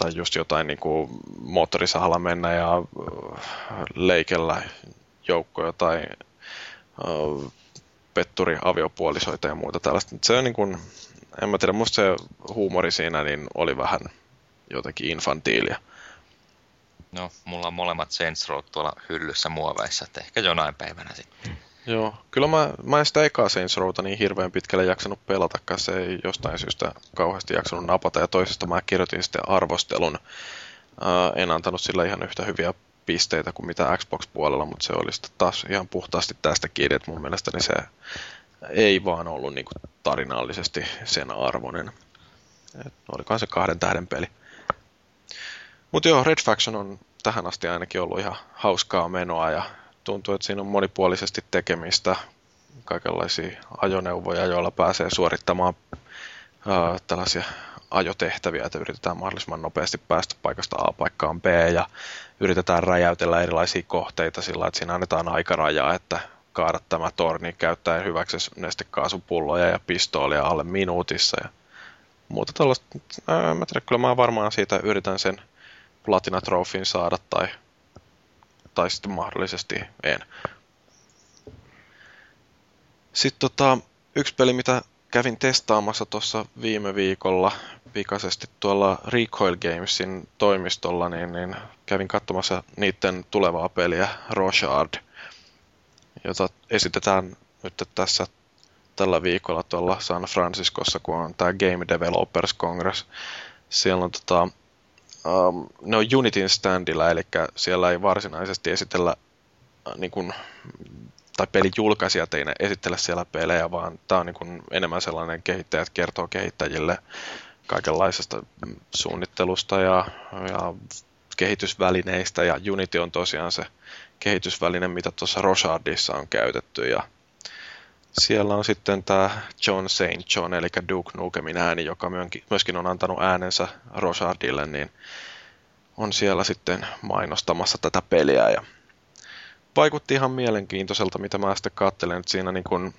tai just jotain niinku moottorisahalla mennä ja leikellä joukkoja tai petturi aviopuolisoita ja muuta tällaista. Se on niin kuin, en mä tiedä, musta se huumori siinä niin oli vähän jotenkin infantiilia. No, mulla on molemmat Saints Row tuolla hyllyssä muoveissa, että ehkä jonain päivänä sitten. Joo, kyllä mä, mä en sitä ekaa Saints Rowta niin hirveän pitkälle jaksanut pelata, se ei jostain syystä kauheasti jaksanut napata, ja toisesta mä kirjoitin sitten arvostelun. Ää, en antanut sillä ihan yhtä hyviä pisteitä kuin mitä Xbox-puolella, mutta se oli sitten taas ihan puhtaasti tästä kiinni, että mun mielestäni se ei vaan ollut niin tarinallisesti sen arvoinen. Et olikohan se kahden tähden peli. Mutta joo, Red Faction on tähän asti ainakin ollut ihan hauskaa menoa ja tuntuu, että siinä on monipuolisesti tekemistä, kaikenlaisia ajoneuvoja, joilla pääsee suorittamaan ää, tällaisia ajotehtäviä, että yritetään mahdollisimman nopeasti päästä paikasta A paikkaan B ja yritetään räjäytellä erilaisia kohteita sillä, että siinä annetaan aikarajaa, että kaada tämä torni käyttäen hyväksi nestekaasupulloja ja pistoolia alle minuutissa ja muuta tällaista. Ää, mä tiedän, kyllä mä varmaan siitä yritän sen platinatrofin saada tai, tai sitten mahdollisesti en. Sitten tota, yksi peli, mitä kävin testaamassa tuossa viime viikolla pikaisesti tuolla Recoil Gamesin toimistolla, niin, niin kävin katsomassa niiden tulevaa peliä Rochard, jota esitetään nyt tässä tällä viikolla tuolla San Franciscossa, kun on tämä Game Developers Congress. Siellä on tota, um, ne on Unitin standilla, eli siellä ei varsinaisesti esitellä äh, niin kuin, tai pelijulkaisijat ei esittele siellä pelejä, vaan tämä on niin kuin enemmän sellainen kehittäjät kertoo kehittäjille kaikenlaisesta suunnittelusta ja, ja kehitysvälineistä, ja Unity on tosiaan se kehitysväline, mitä tuossa Roshardissa on käytetty, ja siellä on sitten tämä John St. John, eli Duke Nukemin ääni, joka myöskin on antanut äänensä Roshardille, niin on siellä sitten mainostamassa tätä peliä, ja vaikutti ihan mielenkiintoiselta, mitä mä sitten katselen, että siinä niin kuin,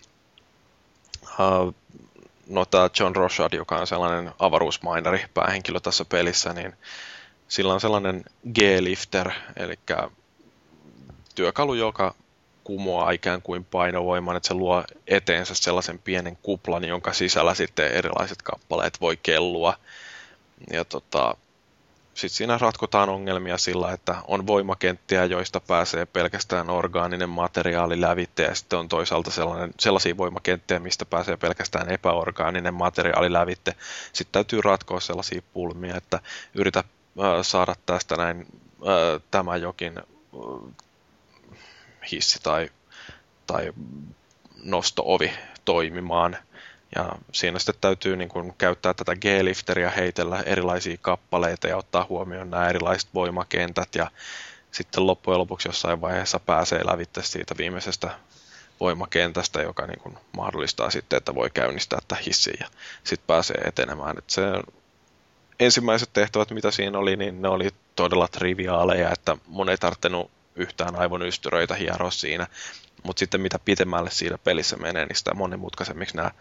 uh, no tämä John Roshard, joka on sellainen avaruusmainari päähenkilö tässä pelissä, niin sillä on sellainen G-lifter, eli työkalu, joka kumoaa ikään kuin painovoiman, että se luo eteensä sellaisen pienen kuplan, jonka sisällä sitten erilaiset kappaleet voi kellua. Ja tota, sitten siinä ratkotaan ongelmia sillä, että on voimakenttiä, joista pääsee pelkästään orgaaninen materiaali lävitte, ja sitten on toisaalta sellainen, sellaisia voimakenttiä, mistä pääsee pelkästään epäorgaaninen materiaali lävitte. Sitten täytyy ratkoa sellaisia pulmia, että yritä äh, saada tästä näin äh, tämä jokin äh, hissi tai, tai nostoovi toimimaan – ja siinä sitten täytyy niin kuin käyttää tätä G-lifteriä, heitellä erilaisia kappaleita ja ottaa huomioon nämä erilaiset voimakentät ja sitten loppujen lopuksi jossain vaiheessa pääsee lävitte siitä viimeisestä voimakentästä, joka niin kuin mahdollistaa sitten, että voi käynnistää tämän hissin ja sitten pääsee etenemään. Että se ensimmäiset tehtävät, mitä siinä oli, niin ne oli todella triviaaleja, että mun ei tarvinnut yhtään aivonystyröitä hieroa siinä. Mutta sitten mitä pitemmälle siinä pelissä menee, niin sitä monimutkaisemmiksi nämä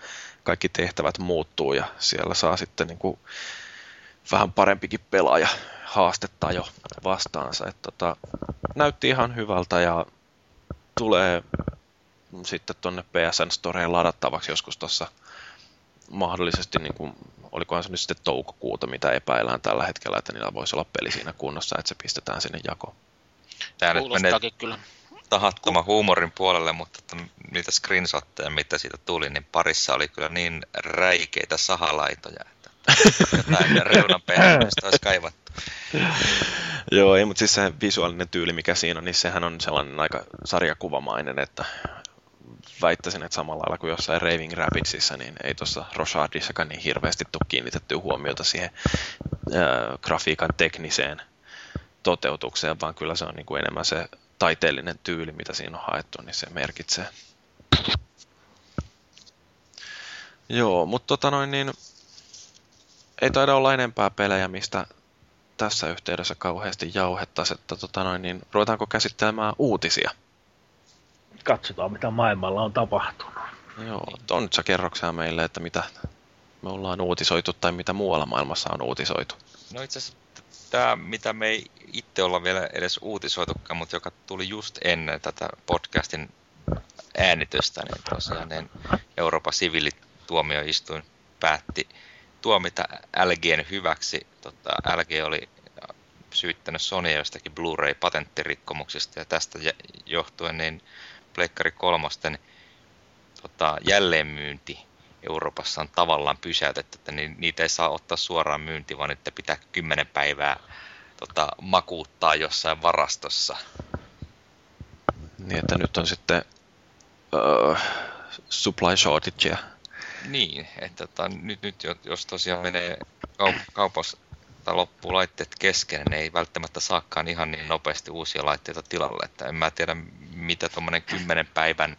kaikki tehtävät muuttuu ja siellä saa sitten niin kuin vähän parempikin pelaaja haastetta jo vastaansa. Et tota, näytti ihan hyvältä ja tulee sitten tuonne PSN Storeen ladattavaksi joskus tuossa mahdollisesti, niin kuin, olikohan se nyt sitten toukokuuta, mitä epäillään tällä hetkellä, että niillä voisi olla peli siinä kunnossa, että se pistetään sinne jakoon. Tämä nyt menee, kyllä tahattoman huumorin puolelle, mutta että niitä screenshotteja, mitä siitä tuli, niin parissa oli kyllä niin räikeitä sahalaitoja, että jotain reunan olisi kaivattu. Joo, ei, mutta siis se visuaalinen tyyli, mikä siinä on, niin sehän on sellainen aika sarjakuvamainen, että väittäisin, että samalla lailla kuin jossain Raving Rapidsissa, niin ei tuossa Roshardissakaan niin hirveästi tule kiinnitetty huomiota siihen ää, grafiikan tekniseen toteutukseen, vaan kyllä se on niin kuin enemmän se taiteellinen tyyli, mitä siinä on haettu, niin se merkitsee. Joo, mutta tota noin niin, ei taida olla enempää pelejä, mistä tässä yhteydessä kauheasti jauhettaisiin, että tota noin, niin ruvetaanko käsittelemään uutisia? Katsotaan, mitä maailmalla on tapahtunut. Joo, on nyt sä kerroksää meille, että mitä me ollaan uutisoitu tai mitä muualla maailmassa on uutisoitu. No itse asiassa tämä, mitä me ei itse olla vielä edes uutisoitukaan, mutta joka tuli just ennen tätä podcastin äänitystä, niin tosiaan niin Euroopan siviilituomioistuin päätti tuomita LGn hyväksi. Tota, LG oli syyttänyt Sonya jostakin Blu-ray-patenttirikkomuksista ja tästä johtuen niin Pleikkari kolmosten tota, jälleenmyynti Euroopassa on tavallaan pysäytetty, että niitä ei saa ottaa suoraan myynti, vaan että pitää kymmenen päivää tota, makuuttaa jossain varastossa. Niin, että nyt on sitten uh, supply shortagea. Niin, että tota, nyt, nyt jos tosiaan menee kaup- kaupassa tai loppuu laitteet kesken, niin ei välttämättä saakaan ihan niin nopeasti uusia laitteita tilalle. Että en mä tiedä, mitä tuommoinen kymmenen päivän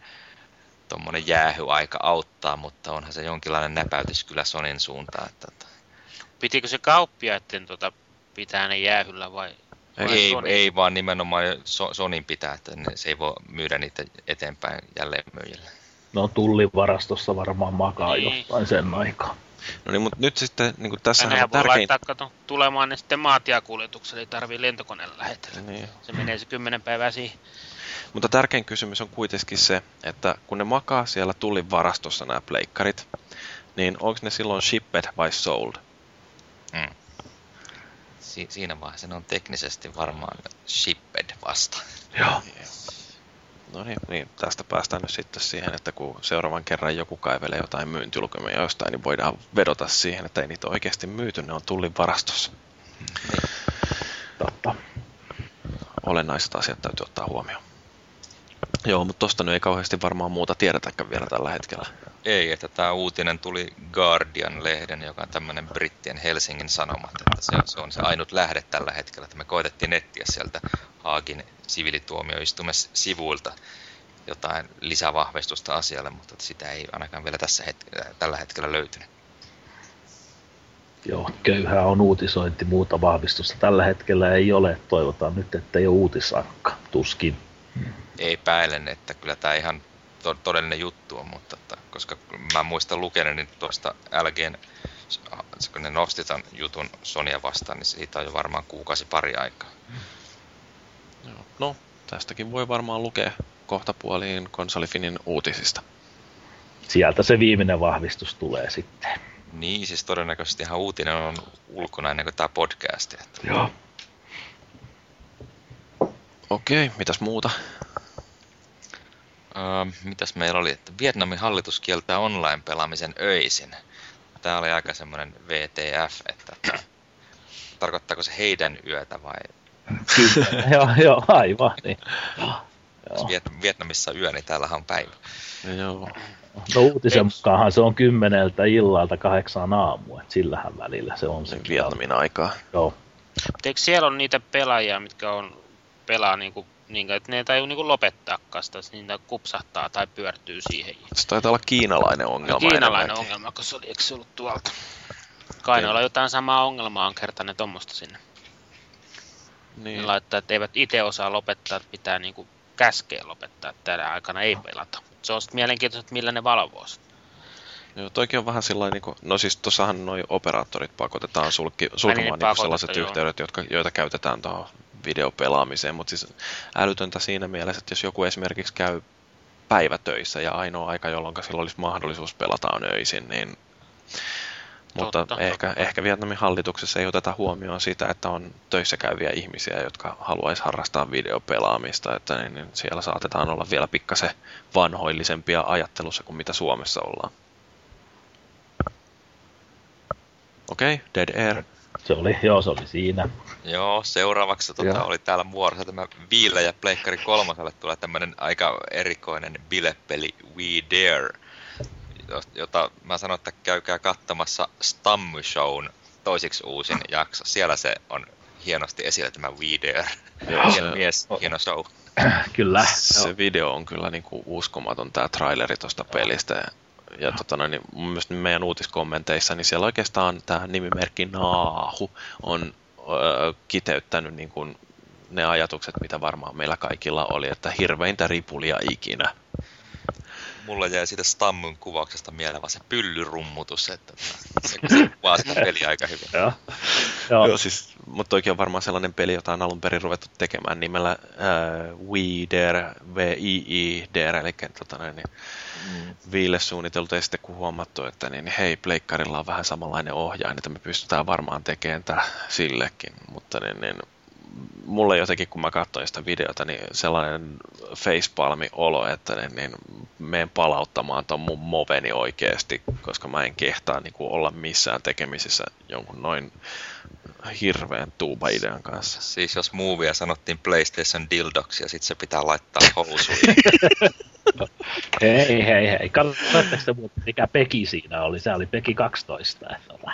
tuommoinen jäähyaika auttaa, mutta onhan se jonkinlainen näpäytys kyllä Sonin suuntaan. Että, että... Pitikö se kauppiaiden tuota, pitää ne jäähyllä vai? vai ei, ei, vaan nimenomaan so, Sonin pitää, että ne, se ei voi myydä niitä eteenpäin jälleen myyjille. No tullin varastossa varmaan makaa niin. jostain sen aikaa. No niin, mutta nyt sitten niin tässä on tärkein... laittaa kato, tulemaan ne sitten maatiakuljetukselle, ei tarvii lentokoneella lähetellä. Niin. Se menee se kymmenen päivää siihen. Mutta tärkein kysymys on kuitenkin se, että kun ne makaa siellä tullin varastossa nämä pleikkarit, niin onko ne silloin shipped vai sold? Hmm. Si- siinä vaiheessa ne on teknisesti varmaan shipped vasta. Joo. No niin, niin, tästä päästään nyt sitten siihen, että kun seuraavan kerran joku kaivelee jotain myyntilukemia jostain, niin voidaan vedota siihen, että ei niitä oikeasti myyty, ne on tullin varastossa. Niin. Totta. Olennaiset asiat täytyy ottaa huomioon. Joo, mutta tosta nyt ei kauheasti varmaan muuta tiedetäkään vielä tällä hetkellä. Ei, että tämä uutinen tuli Guardian-lehden, joka on tämmöinen brittien Helsingin Sanomat. Että se, se on se ainut lähde tällä hetkellä, että me koitettiin nettiä sieltä Haagin sivilituomioistuimen sivuilta jotain lisävahvistusta asialle, mutta sitä ei ainakaan vielä tässä het- tällä hetkellä löytynyt. Joo, köyhää on uutisointi, muuta vahvistusta tällä hetkellä ei ole. Toivotaan nyt, että ei ole uutisankka, tuskin epäilen, että kyllä tämä ihan to- todellinen juttu on, mutta että, koska mä muistan lukeneeni tuosta LGn kun ne nosti ton jutun Sonia vastaan, niin siitä on jo varmaan kuukausi pari aikaa. No, tästäkin voi varmaan lukea kohta puoliin konsolifinin uutisista. Sieltä se viimeinen vahvistus tulee sitten. Niin, siis todennäköisesti ihan uutinen on ulkona ennen kuin tämä podcast. Että... Joo. Okei, mitäs muuta? Uh, mitäs meillä oli, että Vietnamin hallitus kieltää online-pelaamisen öisin. Tämä oli aika semmoinen VTF, että tarkoittaako se heidän yötä vai? Kyllä, joo, joo, aivan. Niin. Jos Viet- Vietnamissa yö, niin täällähän on päivä. Joo. No uutisen mukaanhan se on kymmeneltä illalta kahdeksaan aamu, että sillähän välillä se on se. Vietnamin aikaa. Joo. Eikö siellä on niitä pelaajia, mitkä on pelaa niinku, niinku että ne ei taju niinku lopettaakaan sitä, että niitä kupsahtaa tai pyörtyy siihen. Se taitaa olla kiinalainen ongelma. Kiinalainen enemmänkin. ongelma, kun se oli, eikö se ollut tuolta? Kainoilla jotain samaa ongelmaa on kertaneet tuommoista sinne. Ne Niin. laittaa, että eivät itse osaa lopettaa, että pitää niinku käskeä lopettaa, että tänä aikana ei pelata. Se on sitten mielenkiintoista, että millä ne valvoo sitä. Joo, toikin on vähän sillä niinku, no siis tossahan noi operaattorit pakotetaan sulki, sulkemaan niin niinku pakotetaan, sellaiset joo. yhteydet, jotka, joita käytetään tuohon videopelaamiseen, mutta siis älytöntä siinä mielessä, että jos joku esimerkiksi käy päivätöissä ja ainoa aika, jolloin sillä olisi mahdollisuus pelata on öisin, niin mutta Totta, ehkä, totta. ehkä Vietnamin hallituksessa ei oteta huomioon sitä, että on töissä käyviä ihmisiä, jotka haluaisi harrastaa videopelaamista, että niin, niin siellä saatetaan olla vielä pikkasen vanhoillisempia ajattelussa kuin mitä Suomessa ollaan. Okei, okay, Dead Air. Se oli, joo, se oli siinä. Joo, seuraavaksi tota, Joo. oli täällä vuorossa tämä Viille ja Pleikkari kolmoselle tulee tämmöinen aika erikoinen bilepeli We Dare, jota mä sanon, että käykää katsomassa Stammy Shown toisiksi uusin jakso. Siellä se on hienosti esillä tämä We Dare. Joo, Hieno se- mies, hieno show. Kyllä. Se joo. video on kyllä niinku uskomaton, tämä traileri tuosta pelistä. Ja, tota noin, niin mun mielestä meidän uutiskommenteissa, niin siellä oikeastaan tämä nimimerkki Naahu on öö, kiteyttänyt niin kuin ne ajatukset, mitä varmaan meillä kaikilla oli, että hirveintä ripulia ikinä. Mulla jäi siitä Stammun kuvauksesta mieleen vaan se pyllyrummutus, että se, se kuvaa sitä peliä aika hyvin. Joo. Joo. Joo, siis, mutta toikin on varmaan sellainen peli, jota on alun perin ruvettu tekemään nimellä äh, Wii Dare, V-I-I Dare, eli tota noin, niin Mm. Viille suunniteltu, ja sitten kun huomattu, että niin, hei, pleikkarilla on vähän samanlainen ohjain, että me pystytään varmaan tekemään tämä sillekin, mutta niin, niin, mulle jotenkin, kun mä katsoin sitä videota, niin sellainen facepalmi olo, että niin, niin menen palauttamaan ton mun moveni oikeasti, koska mä en kehtaa niin kuin olla missään tekemisissä jonkun noin hirveän tuuba-idean kanssa. Siis jos movia sanottiin PlayStation Dildoksi ja sitten se pitää laittaa housuihin. Hei, hei, hei. Katsotteko te muuten, mikä Peki siinä oli? Se oli Peki 12. Että.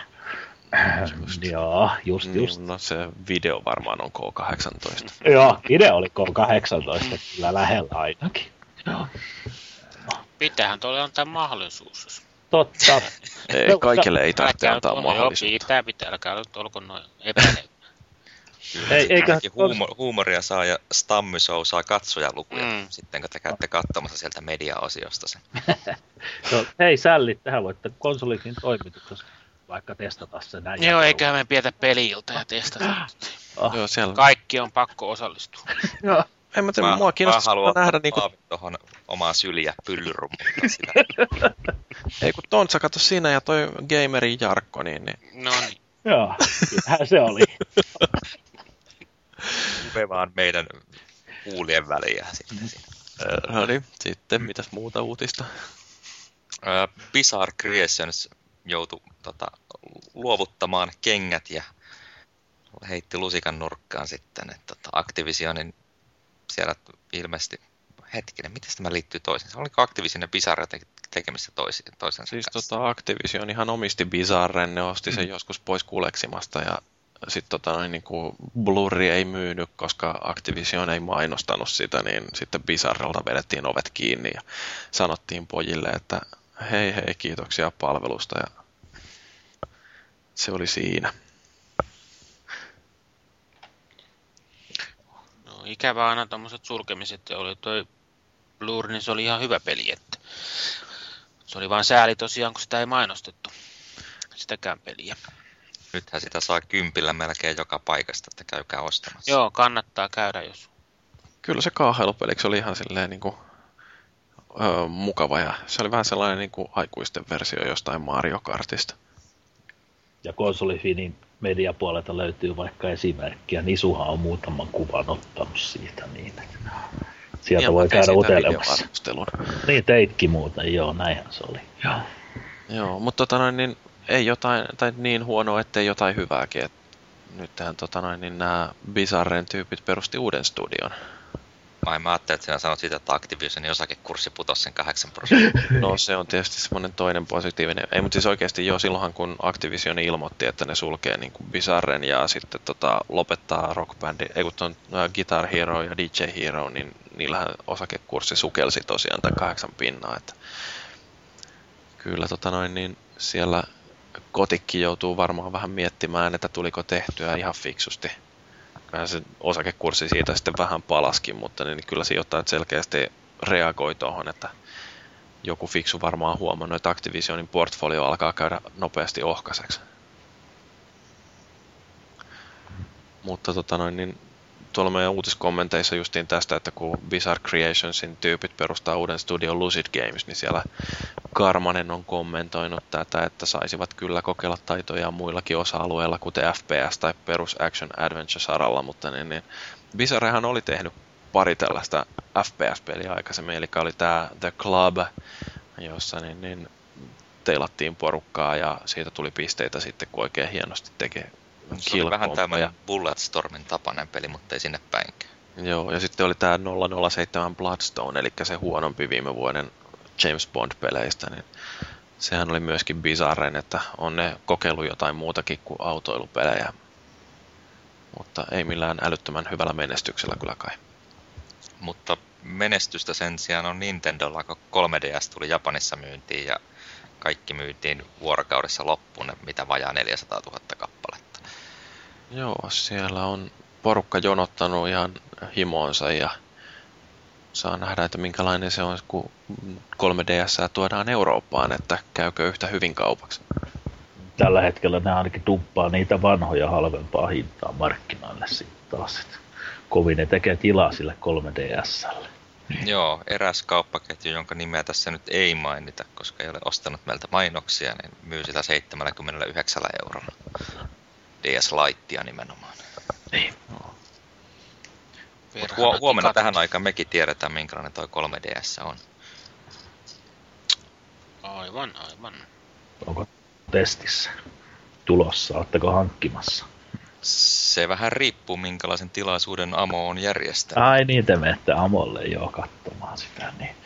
Just. Joo, just, just. Niin, no se video varmaan on K18. Joo, idea oli K18 kyllä lähellä ainakin. Joo. Pitäähän tuolle antaa mahdollisuus. Jos Totta. Ei, kaikille ei tarvitse Älkää antaa nyt- Joo, mahdollisuutta. pitää, pitää. Älkää nyt olko noin epäile. Ei, eikä, huumoria saa ja Stammy Show saa katsojalukuja, Mm. mm. sitten kun te käytte katsomassa sieltä media-osiosta sen. no, hei sällit, tähän voitte konsolikin toimituksessa vaikka testata se näin. Joo, eiköhän me pietä peliilta ja testata. Oh. Joo, siellä. Kaikki on pakko osallistua. Joo. En mä tiedä, mua kiinnostaa haluan nähdä niinku, tuohon omaa syliä pyllyrummuuttaa sitä. ei kun Tontsa kato siinä ja toi gameri Jarkko, niin, niin No niin. Joo, kyllähän se oli. Juve vaan meidän kuulien väliä sitten no niin, sitten mitäs muuta uutista? Ää, Bizarre Creations joutui tota, luovuttamaan kengät ja heitti lusikan nurkkaan sitten. Että, tota, Activisionin siellä ilmeisesti, hetkinen, miten tämä liittyy toisiinsa? Oliko Activision ja Bizarre te- tekemistä toisi, toisensa Siis kanssa? tota Activision ihan omisti Bizarren, ne osti Mm. sen joskus pois kuleksimasta ja sitten tota, noin niinku Blurri ei myynyt, koska Activision ei mainostanut sitä, niin sitten Bizarrelta vedettiin ovet kiinni ja sanottiin pojille, että hei hei, kiitoksia palvelusta ja se oli siinä. No, ikävä aina tommoset sulkemiset. Oli toi Blur, niin se oli ihan hyvä peli. Että se oli vaan sääli tosiaan, kun sitä ei mainostettu. sitäkään peliä. Nythän sitä saa kympillä melkein joka paikasta, että käykää ostamassa. Joo, kannattaa käydä, jos... Kyllä se kaahailupeliksi oli ihan silleen niin kuin, öö, mukava ja se oli vähän sellainen niin kuin aikuisten versio jostain Mario Kartista. Ja konsolifinin mediapuolelta löytyy vaikka esimerkkiä. Nisuhan on muutaman kuvan ottanut siitä niin, että sieltä ja voi käydä utelemassa. Niin teitkin muuten, joo, näinhän se oli. Joo, joo mutta tota noin, niin ei jotain, tai niin huonoa, ettei jotain hyvääkin. Et nythän tota noin, niin nämä Bizarren tyypit perusti uuden studion. Mä, mä ajattelin, että sinä sanot siitä, että Activisionin osakekurssi putosi sen 8 prosenttia. No se on tietysti semmoinen toinen positiivinen. Ei, mutta siis oikeasti jo silloinhan, kun Activision ilmoitti, että ne sulkee niin kuin Bizarren ja sitten tota, lopettaa rockbändi, ei kun ton uh, Guitar Hero ja DJ Hero, niin niillähän osakekurssi sukelsi tosiaan tämän kahdeksan pinnaa. Että kyllä tota noin, niin siellä kotikki joutuu varmaan vähän miettimään, että tuliko tehtyä ihan fiksusti. Kyllä se osakekurssi siitä sitten vähän palaskin, mutta niin kyllä sijoittajat selkeästi reagoi tuohon, että joku fiksu varmaan huomannut, että Activisionin portfolio alkaa käydä nopeasti ohkaiseksi. Mutta tota noin, niin tuolla meidän uutiskommenteissa justiin tästä, että kun Bizarre Creationsin tyypit perustaa uuden studion Lucid Games, niin siellä Karmanen on kommentoinut tätä, että saisivat kyllä kokeilla taitoja muillakin osa-alueilla, kuten FPS tai perus Action Adventure-saralla, mutta niin, niin Bizarrehan oli tehnyt pari tällaista FPS-peliä aikaisemmin, eli oli tämä The Club, jossa niin, niin teilattiin porukkaa ja siitä tuli pisteitä sitten, kun oikein hienosti tekee se oli vähän tämmöinen Bulletstormin tapainen peli, mutta ei sinne päinkään. Joo, ja sitten oli tämä 007 Bloodstone, eli se huonompi viime vuoden James Bond-peleistä, niin sehän oli myöskin bizarren, että on ne kokeillut jotain muutakin kuin autoilupelejä. Mutta ei millään älyttömän hyvällä menestyksellä kyllä kai. Mutta menestystä sen sijaan on Nintendolla, kun 3DS tuli Japanissa myyntiin ja kaikki myytiin vuorokaudessa loppuun, mitä vajaa 400 000 kappaletta. Joo, siellä on porukka jonottanut ihan himoonsa ja saa nähdä, että minkälainen se on, kun 3DS tuodaan Eurooppaan, että käykö yhtä hyvin kaupaksi. Tällä hetkellä ne ainakin tuppaa niitä vanhoja halvempaa hintaa markkinoille sitten taas. Että kovin ne tekee tilaa sille 3DSlle. Joo, eräs kauppaketju, jonka nimeä tässä nyt ei mainita, koska ei ole ostanut meiltä mainoksia, niin myy sitä 79 eurolla. DS Lightia nimenomaan. Niin. No. Hu- huomenna tähän aikaan mekin tiedetään, minkälainen toi 3DS on. Aivan, aivan. Onko testissä tulossa? Oletteko hankkimassa? Se vähän riippuu, minkälaisen tilaisuuden Amo on järjestänyt. Ai niin, te menette Amolle jo katsomaan sitä, niin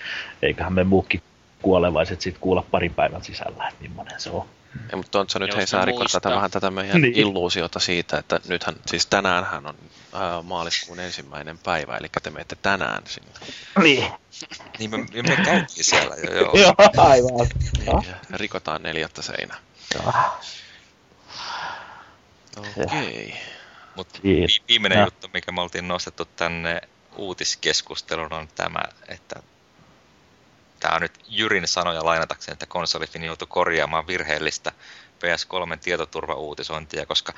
eiköhän me muukin kuolevaiset sitten kuulla parin päivän sisällä, että millainen se on. Ja, mutta on se nyt, hei sä rikot tätä vähän tätä meidän niin. illuusiota siitä, että nythän, siis tänäänhän on ää, maaliskuun ensimmäinen päivä, eli te menette tänään sinne. Niin. Niin me, me käytiin siellä jo, joo. joo, aivan. Niin, rikotaan neljättä seinää. Okei. Okay. Mutta viimeinen ja. juttu, mikä me oltiin nostettu tänne uutiskeskusteluun on tämä, että tämä on nyt Jyrin sanoja lainatakseni, että konsolifini joutui korjaamaan virheellistä PS3 tietoturva-uutisointia, koska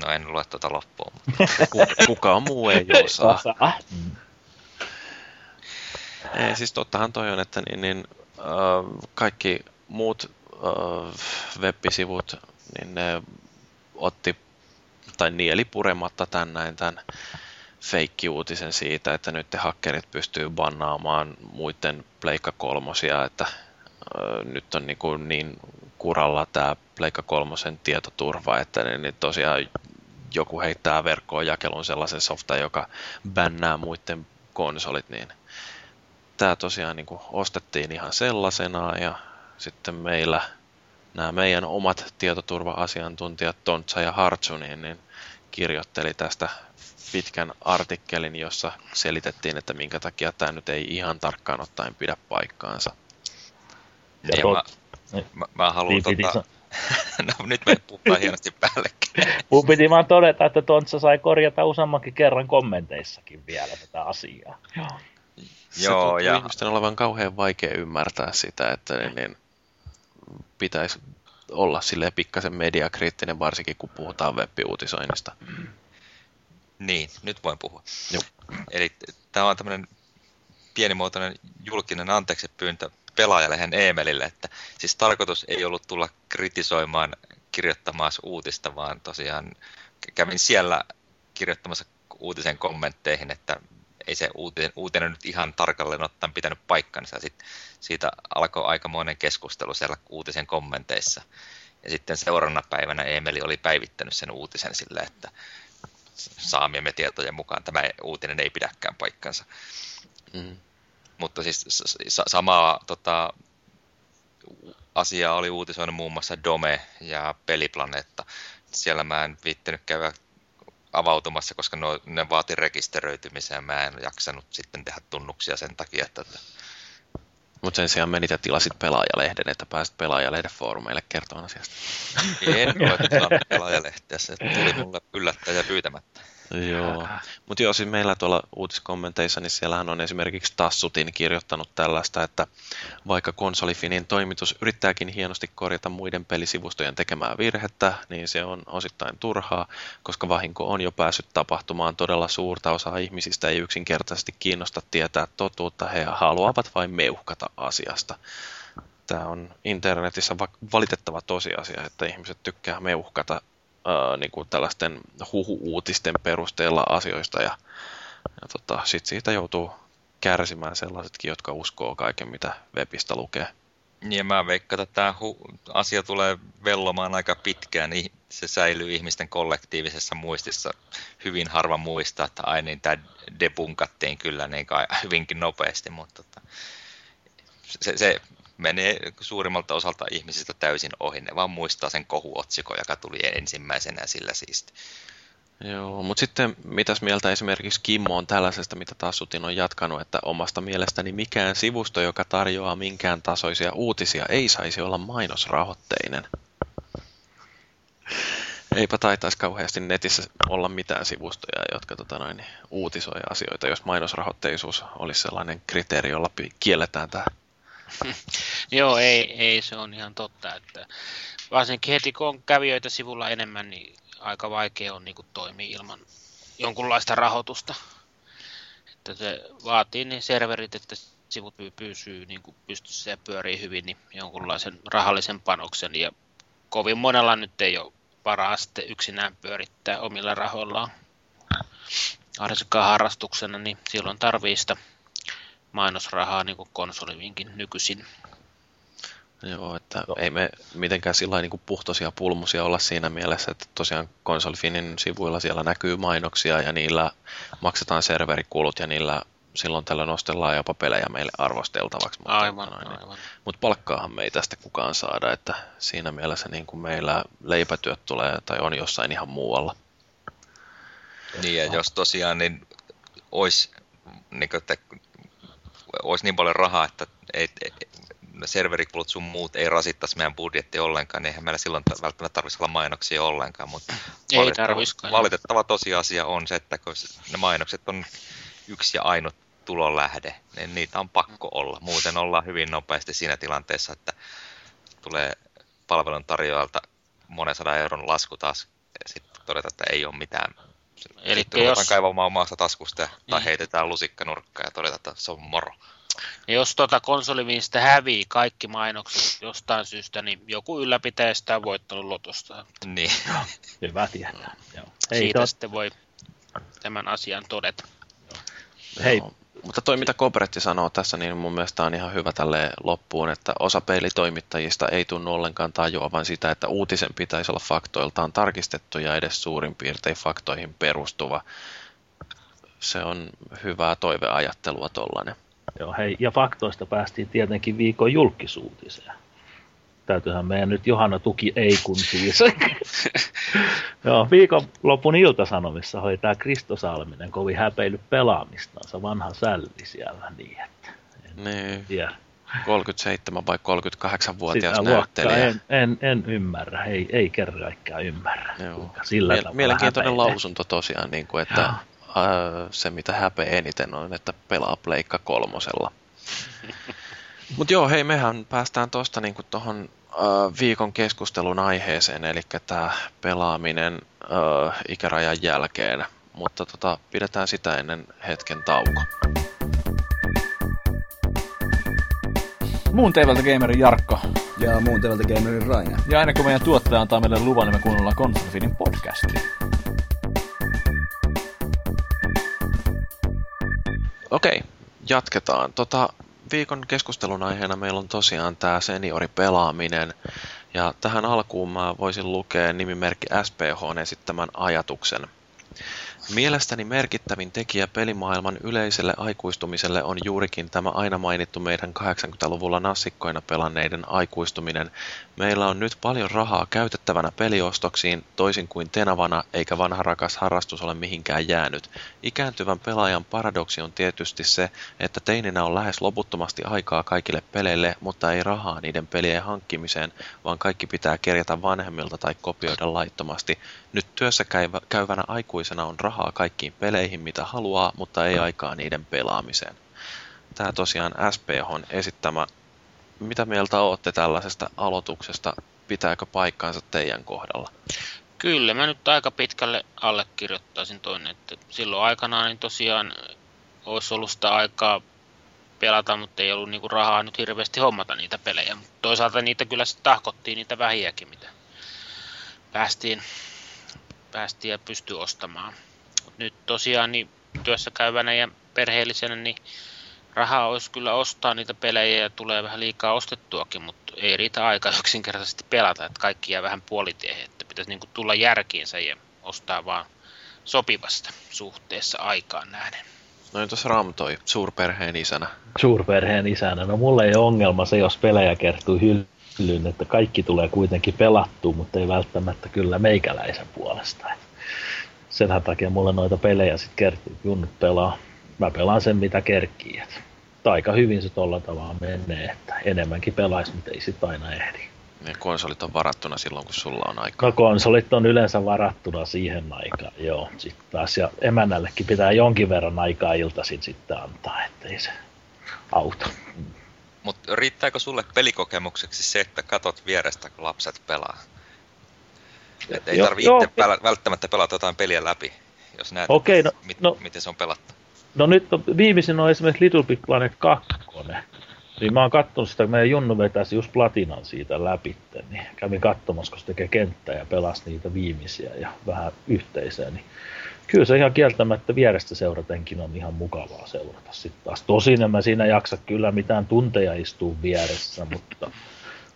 No en lue tuota loppuun. Kukaan muu ei osaa. Ei, siis tottahan toi on, että niin, niin, äh, kaikki muut äh, web-sivut, niin ne otti tai nieli purematta tän näin tämän feikkiuutisen siitä, että nyt te hakkerit pystyy bannaamaan muiden Pleikka kolmosia, että nyt on niin, kuin niin kuralla tämä Pleikka kolmosen tietoturva, että niin, niin tosiaan joku heittää verkkoon jakelun sellaisen softan, joka bännää muiden konsolit, niin tämä tosiaan niin kuin ostettiin ihan sellaisena ja sitten meillä nämä meidän omat tietoturva-asiantuntijat Tontsa ja Hartsu, niin, niin kirjoitteli tästä pitkän artikkelin, jossa selitettiin, että minkä takia tämä nyt ei ihan tarkkaan ottaen pidä paikkaansa. Ja tot... mä, mä, mä haluan niin, tota... no nyt me puhutaan hienosti päällekkäin. Mun piti vaan todeta, että Tontsa sai korjata useammankin kerran kommenteissakin vielä tätä asiaa. Joo. Se Joo, ja... ihmisten olevan kauhean vaikea ymmärtää sitä, että niin, niin pitäisi olla sille pikkasen mediakriittinen, varsinkin kun puhutaan web-uutisoinnista. Niin, nyt voin puhua. Joo. Eli tämä on tämmöinen pienimuotoinen julkinen anteeksi pyyntö pelaajalehen Emelille, että siis tarkoitus ei ollut tulla kritisoimaan kirjoittamaan uutista, vaan tosiaan kävin siellä kirjoittamassa uutisen kommentteihin, että ei se uutinen, uutinen nyt ihan tarkalleen ottaen pitänyt paikkansa. Sitten siitä alkoi aikamoinen keskustelu siellä uutisen kommenteissa. Ja sitten seuraavana päivänä Emeli oli päivittänyt sen uutisen sille, että saamiemme tietojen mukaan tämä uutinen ei pidäkään paikkansa. Mm. Mutta siis samaa tota, asiaa oli uutisoinut muun muassa Dome ja Peliplaneetta. Siellä mä en viittinyt käydä avautumassa, koska ne, ne vaati rekisteröitymisen ja mä en jaksanut sitten tehdä tunnuksia sen takia. Että... Mutta sen sijaan menit ja tilasit pelaajalehden, että pääsit pelaajalehden foorumeille kertomaan asiasta. En ole pelaajalehteä, se tuli mulle yllättäen ja pyytämättä. Joo, mutta joo, siis meillä tuolla uutiskommenteissa, niin siellähän on esimerkiksi Tassutin kirjoittanut tällaista, että vaikka konsolifinin toimitus yrittääkin hienosti korjata muiden pelisivustojen tekemää virhettä, niin se on osittain turhaa, koska vahinko on jo päässyt tapahtumaan todella suurta osaa ihmisistä. Ei yksinkertaisesti kiinnosta tietää totuutta, he haluavat vain meuhkata asiasta. Tämä on internetissä valitettava tosiasia, että ihmiset tykkää meuhkata ää, niin kuin tällaisten huhu-uutisten perusteella asioista ja, ja tota, sit siitä joutuu kärsimään sellaisetkin, jotka uskoo kaiken, mitä webistä lukee. Niin mä veikkaan, että tämä asia tulee vellomaan aika pitkään, niin se säilyy ihmisten kollektiivisessa muistissa. Hyvin harva muistaa, että ai niin, tämä debunkattiin kyllä niin kai hyvinkin nopeasti, mutta tota, se, se menee suurimmalta osalta ihmisistä täysin ohi. Ne vaan muistaa sen kohuotsikon, joka tuli ensimmäisenä sillä siisti. Joo, mutta sitten mitäs mieltä esimerkiksi Kimmo on tällaisesta, mitä taas Sutin on jatkanut, että omasta mielestäni mikään sivusto, joka tarjoaa minkään tasoisia uutisia, ei saisi olla mainosrahoitteinen. Eipä taitaisi kauheasti netissä olla mitään sivustoja, jotka tota noin, uutisoi asioita, jos mainosrahoitteisuus olisi sellainen kriteeri, jolla kielletään tämä Joo, ei, ei, se on ihan totta. Että varsinkin heti kun on kävijöitä sivulla enemmän, niin aika vaikea on niin toimia ilman jonkunlaista rahoitusta. Että se vaatii niin serverit, että sivut pysyy niin pystyssä ja pyörii hyvin, niin jonkunlaisen rahallisen panoksen. Ja kovin monella nyt ei ole varaa sitten yksinään pyörittää omilla rahoillaan. Varsinkaan harrastuksena, niin silloin tarvii sitä mainosrahaa niin kuin konsolivinkin nykyisin. Joo, että Joo. ei me mitenkään sillä niin puhtoisia pulmusia olla siinä mielessä, että tosiaan konsolifinin sivuilla siellä näkyy mainoksia ja niillä maksetaan serverikulut ja niillä silloin tällä nostellaan jopa pelejä meille arvosteltavaksi. Mutta, aivan, noin, aivan. mutta palkkaahan me ei tästä kukaan saada, että siinä mielessä niin kuin meillä leipätyöt tulee tai on jossain ihan muualla. Niin ja jos tosiaan niin olisi niin kuin, että olisi niin paljon rahaa, että ei, ei, serverikulut sun muut ei rasittaisi meidän budjetti ollenkaan, niin eihän meillä silloin välttämättä tarvitsisi olla mainoksia ollenkaan, mutta ei valitettava, valitettava tosiasia on se, että kun ne mainokset on yksi ja ainut tulonlähde, niin niitä on pakko olla. Muuten ollaan hyvin nopeasti siinä tilanteessa, että tulee palvelun tarjoajalta monen sadan euron lasku taas, ja sitten todeta, että ei ole mitään Eli Sitten jos... kaivamaan omasta taskusta tai niin. heitetään lusikka nurkkaan ja todeta, että se on moro. Ja jos tuota konsoliviinistä hävii kaikki mainokset jostain syystä, niin joku ylläpitäjä sitä on voittanut lotosta. Niin. Hyvä tietää. Joo. Hei, Siitä tot... sitten voi tämän asian todeta. Hei, mutta toi mitä Kobretti sanoo tässä, niin mun mielestä on ihan hyvä tälle loppuun, että osa peilitoimittajista ei tunnu ollenkaan tajuavan sitä, että uutisen pitäisi olla faktoiltaan tarkistettu ja edes suurin piirtein faktoihin perustuva. Se on hyvää toiveajattelua tollainen. Joo, hei, ja faktoista päästiin tietenkin viikon julkisuutiseen täytyyhän meidän nyt Johanna tuki ei kun siis. Joo, viikonlopun iltasanomissa hoitaa Kristo Salminen kovin häpeily pelaamistansa, vanha sälli siellä niin, että en niin. tiedä. 37 vai 38-vuotias näyttelijä. En, en, en, ymmärrä, ei, ei kerran kaikkiaan ymmärrä. Joo. Sillä Miel- mielenkiintoinen häpeille. lausunto tosiaan, niin kuin, että äh, se mitä häpeä eniten on, että pelaa pleikka kolmosella. Mutta joo, hei, mehän päästään tuosta niinku tuohon viikon keskustelun aiheeseen, eli tämä pelaaminen äh, ikärajan jälkeen, mutta tota, pidetään sitä ennen hetken tauko. Muun teivältä gamerin Jarkko. Ja muun teivältä gamerin Raine. Ja aina kun meidän tuottaja antaa meille luvan, niin me kuunnellaan Konsolifinin podcastia. Okei, jatketaan. Tota, viikon keskustelun aiheena meillä on tosiaan tämä senioripelaaminen. Ja tähän alkuun mä voisin lukea nimimerkki SPH esittämän ajatuksen. Mielestäni merkittävin tekijä pelimaailman yleiselle aikuistumiselle on juurikin tämä aina mainittu meidän 80-luvulla nassikkoina pelanneiden aikuistuminen. Meillä on nyt paljon rahaa käytettävänä peliostoksiin, toisin kuin tenavana, eikä vanha rakas harrastus ole mihinkään jäänyt. Ikääntyvän pelaajan paradoksi on tietysti se, että teininä on lähes loputtomasti aikaa kaikille peleille, mutta ei rahaa niiden pelien hankkimiseen, vaan kaikki pitää kerjata vanhemmilta tai kopioida laittomasti. Nyt työssä käyvänä aikuisena on rahaa kaikkiin peleihin mitä haluaa, mutta ei aikaa niiden pelaamiseen. Tämä tosiaan SPH esittämä. Mitä mieltä olette tällaisesta aloituksesta? Pitääkö paikkaansa teidän kohdalla? Kyllä, mä nyt aika pitkälle allekirjoittaisin toinen, että silloin aikanaan niin tosiaan olisi ollut sitä aikaa pelata, mutta ei ollut niinku rahaa nyt hirveästi hommata niitä pelejä. Mutta toisaalta niitä kyllä sitten tahkottiin niitä vähiäkin, mitä päästiin päästiin ja pystyi ostamaan. Mut nyt tosiaan niin työssä käyvänä ja perheellisenä niin rahaa olisi kyllä ostaa niitä pelejä ja tulee vähän liikaa ostettuakin, mutta ei riitä aika yksinkertaisesti pelata, että kaikki jää vähän puolitiehen, että pitäisi niin tulla järkiinsä ja ostaa vaan sopivasta suhteessa aikaan nähden. No tuossa Ram toi suurperheen isänä. Suurperheen isänä. No mulla ei ole ongelma se, jos pelejä kertyy hyllyyn, että kaikki tulee kuitenkin pelattua, mutta ei välttämättä kyllä meikäläisen puolesta. Sen takia mulle noita pelejä sitten kertyy, junnut pelaa. Mä pelaan sen mitä kerkii. Et aika hyvin se tolla tavalla menee, että enemmänkin pelaisi, mutta ei sit aina ehdi. Ne konsolit on varattuna silloin, kun sulla on aikaa. No konsolit on yleensä varattuna siihen aikaan, joo. Sitten taas, ja emännällekin pitää jonkin verran aikaa iltaisin sitten antaa, ettei se auta. Mutta riittääkö sulle pelikokemukseksi se, että katot vierestä, kun lapset pelaa? Että ei tarvitse itse pelä, välttämättä pelata jotain peliä läpi, jos näet, okay, no, mit, no, miten se on pelattu. No nyt on, viimeisin on esimerkiksi Little Big Planet 2. Niin mä oon kattonut sitä, meidän Junnu vetäisi just platinan siitä läpi, niin kävin katsomassa, kun se tekee kenttää ja pelasi niitä viimeisiä ja vähän yhteisöä, niin kyllä se ihan kieltämättä vierestä seuratenkin on ihan mukavaa seurata sitten taas. Tosin en mä siinä jaksa kyllä mitään tunteja istua vieressä, mutta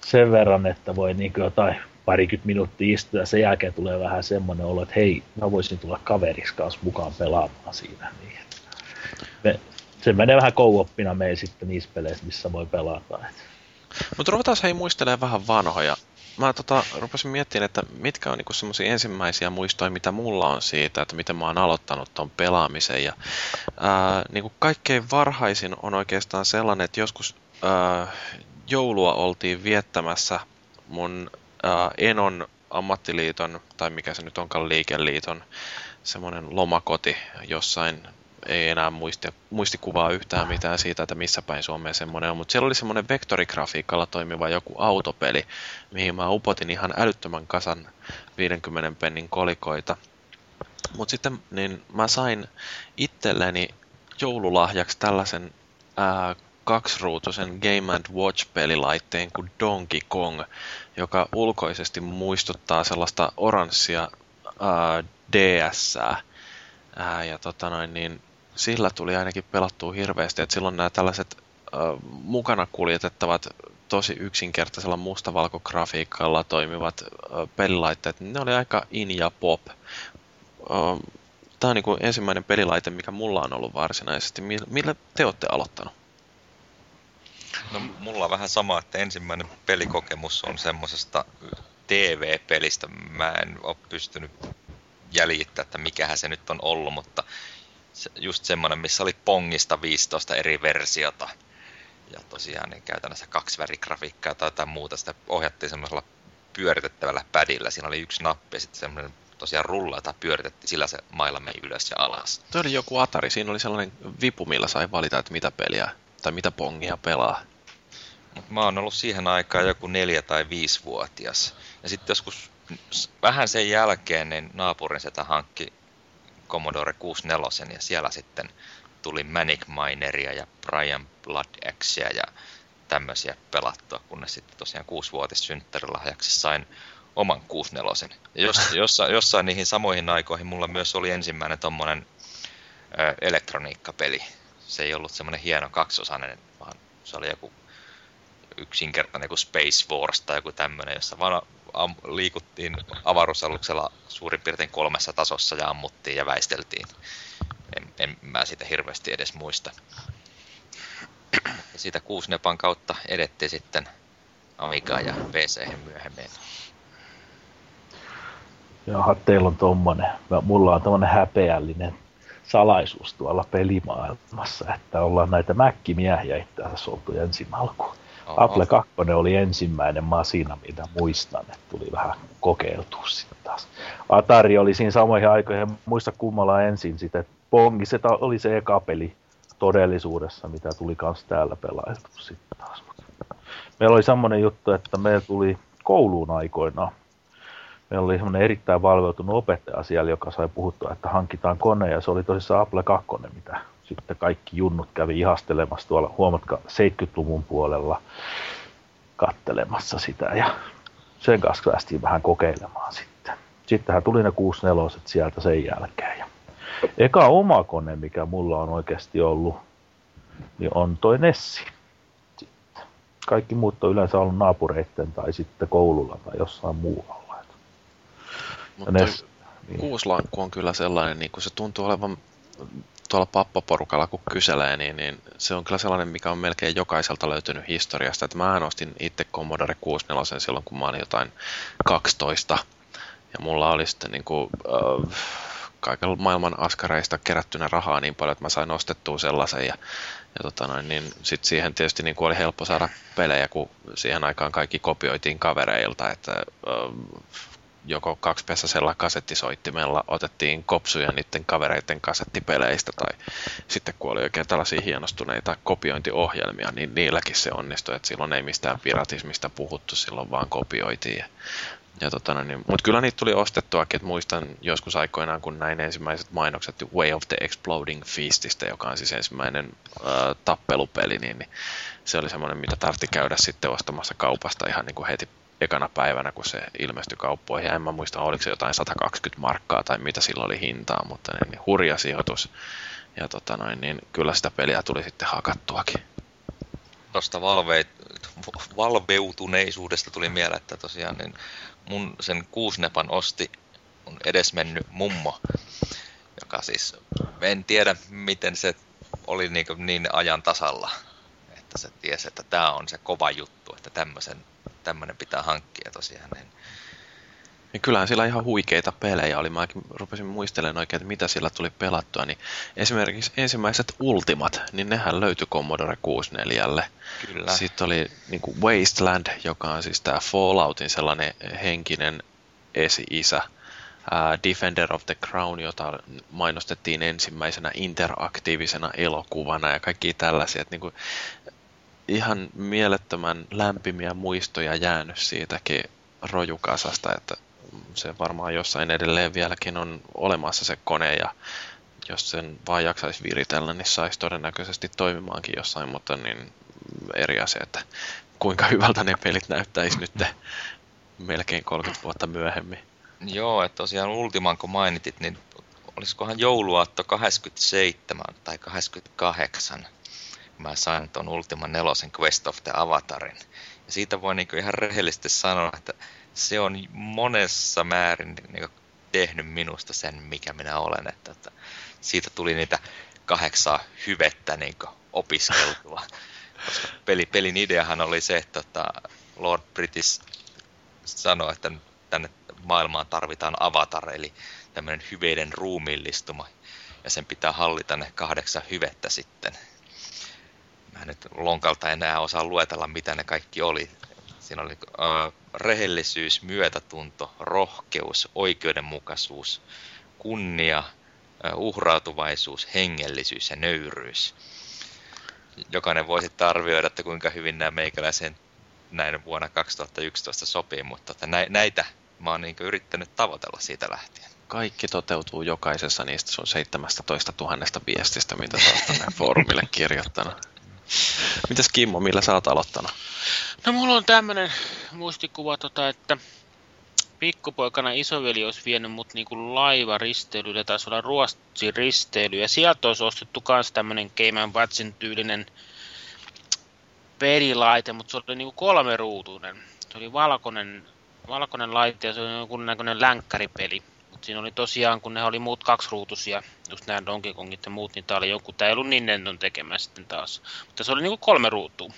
sen verran, että voi niin jotain parikymmentä minuuttia istua ja sen jälkeen tulee vähän semmoinen olo, että hei, mä voisin tulla kaveriksi kanssa mukaan pelaamaan siinä. Niin, me, se menee vähän kouoppina meillä sitten niissä peleissä, missä voi pelata. Mutta ruvetaan hei muistelemaan vähän vanhoja mä tota, rupesin miettimään, että mitkä on niinku semmoisia ensimmäisiä muistoja, mitä mulla on siitä, että miten mä oon aloittanut ton pelaamisen. Ja, ää, niinku kaikkein varhaisin on oikeastaan sellainen, että joskus ää, joulua oltiin viettämässä mun ää, Enon ammattiliiton, tai mikä se nyt onkaan liikeliiton, semmoinen lomakoti jossain ei enää muisti, muistikuvaa yhtään mitään siitä, että missä päin Suomeen semmoinen on, mutta siellä oli semmoinen vektorigrafiikalla toimiva joku autopeli, mihin mä upotin ihan älyttömän kasan 50 pennin kolikoita. Mutta sitten niin mä sain itselleni joululahjaksi tällaisen ää, kaksiruutuisen Game and Watch-pelilaitteen kuin Donkey Kong, joka ulkoisesti muistuttaa sellaista oranssia ää, DS-ää. Ää, ja tota noin, niin sillä tuli ainakin pelattua hirveästi, että silloin nämä tällaiset äh, mukana kuljetettavat tosi yksinkertaisella mustavalkografiikalla toimivat äh, pelilaitteet, ne oli aika in ja pop. Äh, Tämä on niin kuin ensimmäinen pelilaite, mikä mulla on ollut varsinaisesti. Millä te olette aloittanut? No mulla on vähän sama, että ensimmäinen pelikokemus on semmoisesta TV-pelistä. Mä en ole pystynyt jäljittämään, että mikähän se nyt on ollut, mutta just semmoinen, missä oli Pongista 15 eri versiota. Ja tosiaan niin käytännössä kaksi värigrafiikkaa tai jotain muuta. Sitä ohjattiin semmoisella pyöritettävällä pädillä. Siinä oli yksi nappi ja sitten semmoinen tosiaan rulla, jota pyöritettiin, sillä se mailla meni ylös ja alas. Tuo oli joku Atari, siinä oli sellainen vipu, millä sai valita, että mitä peliä tai mitä pongia pelaa. Mutta mä oon ollut siihen aikaan joku neljä tai viisivuotias. Ja sitten joskus vähän sen jälkeen niin naapurin sitä hankki Commodore 64 ja siellä sitten tuli Manic Mineria ja Brian Blood Xia ja tämmöisiä pelattua, kunnes sitten tosiaan kuusivuotis synttärilahjaksi sain oman 64. Ja jos, jossain, jossain niihin samoihin aikoihin mulla myös oli ensimmäinen tommonen ö, elektroniikkapeli. Se ei ollut semmoinen hieno kaksosainen, vaan se oli joku yksinkertainen joku Space Wars tai joku tämmöinen, jossa vaan am, liikuttiin avaruusaluksella suurin piirtein kolmessa tasossa ja ammuttiin ja väisteltiin. En, en mä sitä hirveästi edes muista. Ja siitä kuusnepan kautta edettiin sitten Amigaan ja PC myöhemmin. Jaha, teillä on tommonen, mulla on tommonen häpeällinen salaisuus tuolla pelimaailmassa, että ollaan näitä mäkkimiehiä itse asiassa oltu ensin alkuun. Apple 2 oli ensimmäinen masina, mitä muistan, että tuli vähän kokeiltua sitten taas. Atari oli siinä samoihin aikoihin, muista kummalla ensin sitten, Pongi, se oli se eka peli todellisuudessa, mitä tuli kans täällä pelailtu sitten taas. Meillä oli semmoinen juttu, että meillä tuli kouluun aikoinaan meillä oli semmoinen erittäin valveutunut opettaja siellä, joka sai puhuttua, että hankitaan kone, ja se oli tosissaan Apple 2, mitä sitten kaikki junnut kävi ihastelemassa tuolla, huomatka 70-luvun puolella kattelemassa sitä, ja sen kanssa päästiin vähän kokeilemaan sitten. Sittenhän tuli ne 64 sieltä sen jälkeen. Ja eka oma kone, mikä mulla on oikeasti ollut, niin on toi Nessi. Sitten. Kaikki muut on yleensä ollut naapureitten tai sitten koululla tai jossain muualla. Mutta ne, niin. kuuslankku on kyllä sellainen, niin kuin se tuntuu olevan tuolla pappaporukalla, kun kyselee, niin, niin se on kyllä sellainen, mikä on melkein jokaiselta löytynyt historiasta. Että mä ostin itse Commodore 64 silloin, kun mä olin jotain 12. Ja mulla oli sitten niin kuin, äh, kaiken maailman askareista kerättynä rahaa niin paljon, että mä sain ostettua sellaisen. Ja, ja tota noin, niin sit siihen tietysti niin kuin oli helppo saada pelejä, kun siihen aikaan kaikki kopioitiin kavereilta. Että äh, joko kaksipessäisellä kasettisoittimella otettiin kopsuja niiden kavereiden kasettipeleistä tai sitten kun oli oikein tällaisia hienostuneita kopiointiohjelmia, niin niilläkin se onnistui, että silloin ei mistään piratismista puhuttu, silloin vaan kopioitiin. Ja tota, no niin, mutta kyllä niitä tuli ostettuakin, että muistan joskus aikoinaan, kun näin ensimmäiset mainokset Way of the Exploding Feastistä, joka on siis ensimmäinen äh, tappelupeli, niin, niin se oli semmoinen, mitä tarvitsi käydä sitten ostamassa kaupasta ihan niin kuin heti ekana päivänä, kun se ilmestyi kauppoihin. En mä muista, oliko se jotain 120 markkaa tai mitä sillä oli hintaa, mutta niin, niin hurja sijoitus. Ja tota noin, niin kyllä sitä peliä tuli sitten hakattuakin. Tuosta valve, valveutuneisuudesta tuli mieleen, että tosiaan niin mun sen kuusnepan osti on edesmennyt mummo, joka siis, en tiedä miten se oli niin, niin ajan tasalla, että se tiesi, että tämä on se kova juttu, että tämmöisen tämmöinen pitää hankkia tosiaan. Niin. Ja kyllähän sillä ihan huikeita pelejä oli. Mäkin rupesin muistelemaan oikein, että mitä sillä tuli pelattua. Niin esimerkiksi ensimmäiset Ultimat, niin nehän löytyi Commodore 64. Kyllä. Sitten oli niin kuin Wasteland, joka on siis tämä Falloutin sellainen henkinen esi-isä. Uh, Defender of the Crown, jota mainostettiin ensimmäisenä interaktiivisena elokuvana ja kaikki tällaisia. Että niin kuin, ihan mielettömän lämpimiä muistoja jäänyt siitäkin rojukasasta, että se varmaan jossain edelleen vieläkin on olemassa se kone ja jos sen vaan jaksaisi viritellä, niin saisi todennäköisesti toimimaankin jossain, mutta niin eri asia, että kuinka hyvältä ne pelit näyttäisi nyt melkein 30 vuotta myöhemmin. Joo, että tosiaan Ultiman kun mainitit, niin olisikohan jouluaatto 27 tai 28 mä sain tuon Ultima 4 Quest of the Avatarin. Ja siitä voi niin ihan rehellisesti sanoa, että se on monessa määrin niin tehnyt minusta sen, mikä minä olen. Että, että siitä tuli niitä kahdeksaa hyvettä niin opiskeltua. Koska peli, pelin ideahan oli se, että, että Lord British sanoi, että tänne maailmaan tarvitaan avatar, eli tämmöinen hyveiden ruumiillistuma. Ja sen pitää hallita ne kahdeksan hyvettä sitten mä nyt lonkalta enää osaa luetella, mitä ne kaikki oli. Siinä oli äh, rehellisyys, myötätunto, rohkeus, oikeudenmukaisuus, kunnia, äh, uhrautuvaisuus, hengellisyys ja nöyryys. jokainen voi sitten arvioida, että kuinka hyvin nämä meikäläisen näin vuonna 2011 sopii, mutta tota, näitä mä oon niin yrittänyt tavoitella siitä lähtien. Kaikki toteutuu jokaisessa niistä sun 17 000 viestistä, mitä sä oot tänne foorumille kirjoittanut. Mitäs Kimmo, millä sä oot aloittanut? No mulla on tämmönen muistikuva, tota, että pikkupoikana isoveli olisi vienyt mut niinku laivaristeilylle, taisi olla Ruotsin risteily, ja sieltä olisi ostettu kans tämmönen Game Watchin tyylinen pelilaite, mutta se oli niinku kolmeruutuinen. Se oli valkoinen, valkoinen laite ja se oli joku näköinen länkkäripeli. Mutta siinä oli tosiaan, kun ne oli muut kaksiruutusia, just nämä Donkey Kongit ja muut, niin tää oli joku, tää ei ollut Nintendon tekemä sitten taas. Mutta se oli niinku kolme ruutua.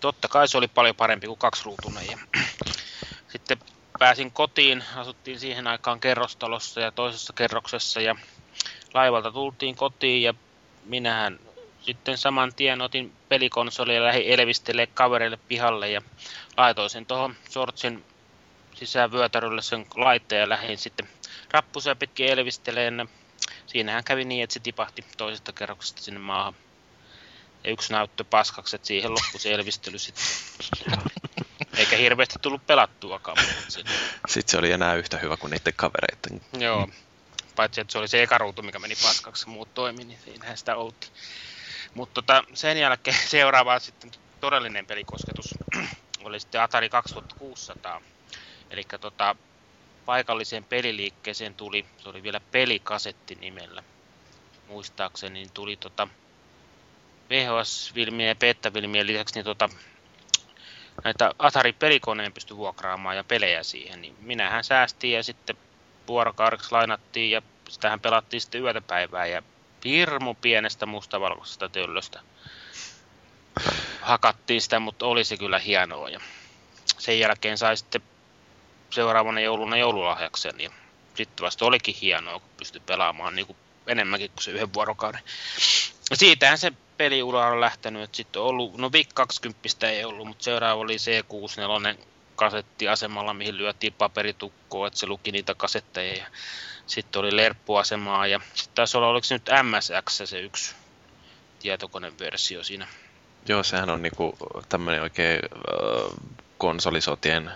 Totta kai se oli paljon parempi kuin kaksiruutunen. Ja sitten pääsin kotiin, asuttiin siihen aikaan kerrostalossa ja toisessa kerroksessa ja laivalta tultiin kotiin ja minähän sitten saman tien otin pelikonsoli ja lähdin elvistelee kavereille pihalle ja laitoin sen tuohon sortsin sisään vyötärölle sen laitteen ja lähdin sitten rappusia pitkin elvisteleen. Siinähän kävi niin, että se tipahti toisesta kerroksesta sinne maahan. Ja yksi näyttö paskaksi, että siihen loppui se elvistely sitten. Eikä hirveästi tullut pelattuakaan. Sitten se oli enää yhtä hyvä kuin niiden kavereiden. Joo. Paitsi, että se oli se eka ruutu, mikä meni paskaksi, muut toimi, niin siinähän sitä oltiin. Mutta tota, sen jälkeen seuraava sitten todellinen pelikosketus oli sitten Atari 2600. Eli tota, paikalliseen peliliikkeeseen tuli, se oli vielä pelikasetti nimellä, muistaakseni, niin tuli tota VHS-filmien ja beta-filmien lisäksi niin tota, näitä Atari-pelikoneen pystyi vuokraamaan ja pelejä siihen, niin minähän säästiin ja sitten vuorokaudeksi lainattiin ja sitähän pelattiin sitten yötä päivää ja hirmu pienestä mustavalkoisesta töllöstä hakattiin sitä, mutta oli se kyllä hienoa. Ja sen jälkeen sai sitten seuraavana jouluna joululahjaksen ja sitten vasta olikin hienoa, kun pystyi pelaamaan niin kuin enemmänkin kuin se yhden vuorokauden. Ja siitähän se peliura on lähtenyt, sitten on ollut, no VIC 20 ei ollut, mutta seuraava oli C64 kasettiasemalla, mihin lyötiin paperitukkoa, että se luki niitä kasetteja ja sitten oli lerppuasemaa ja sitten taisi olla, oliko se nyt MSX se yksi tietokoneversio siinä. Joo, sehän on niinku tämmöinen oikein äh, konsolisotien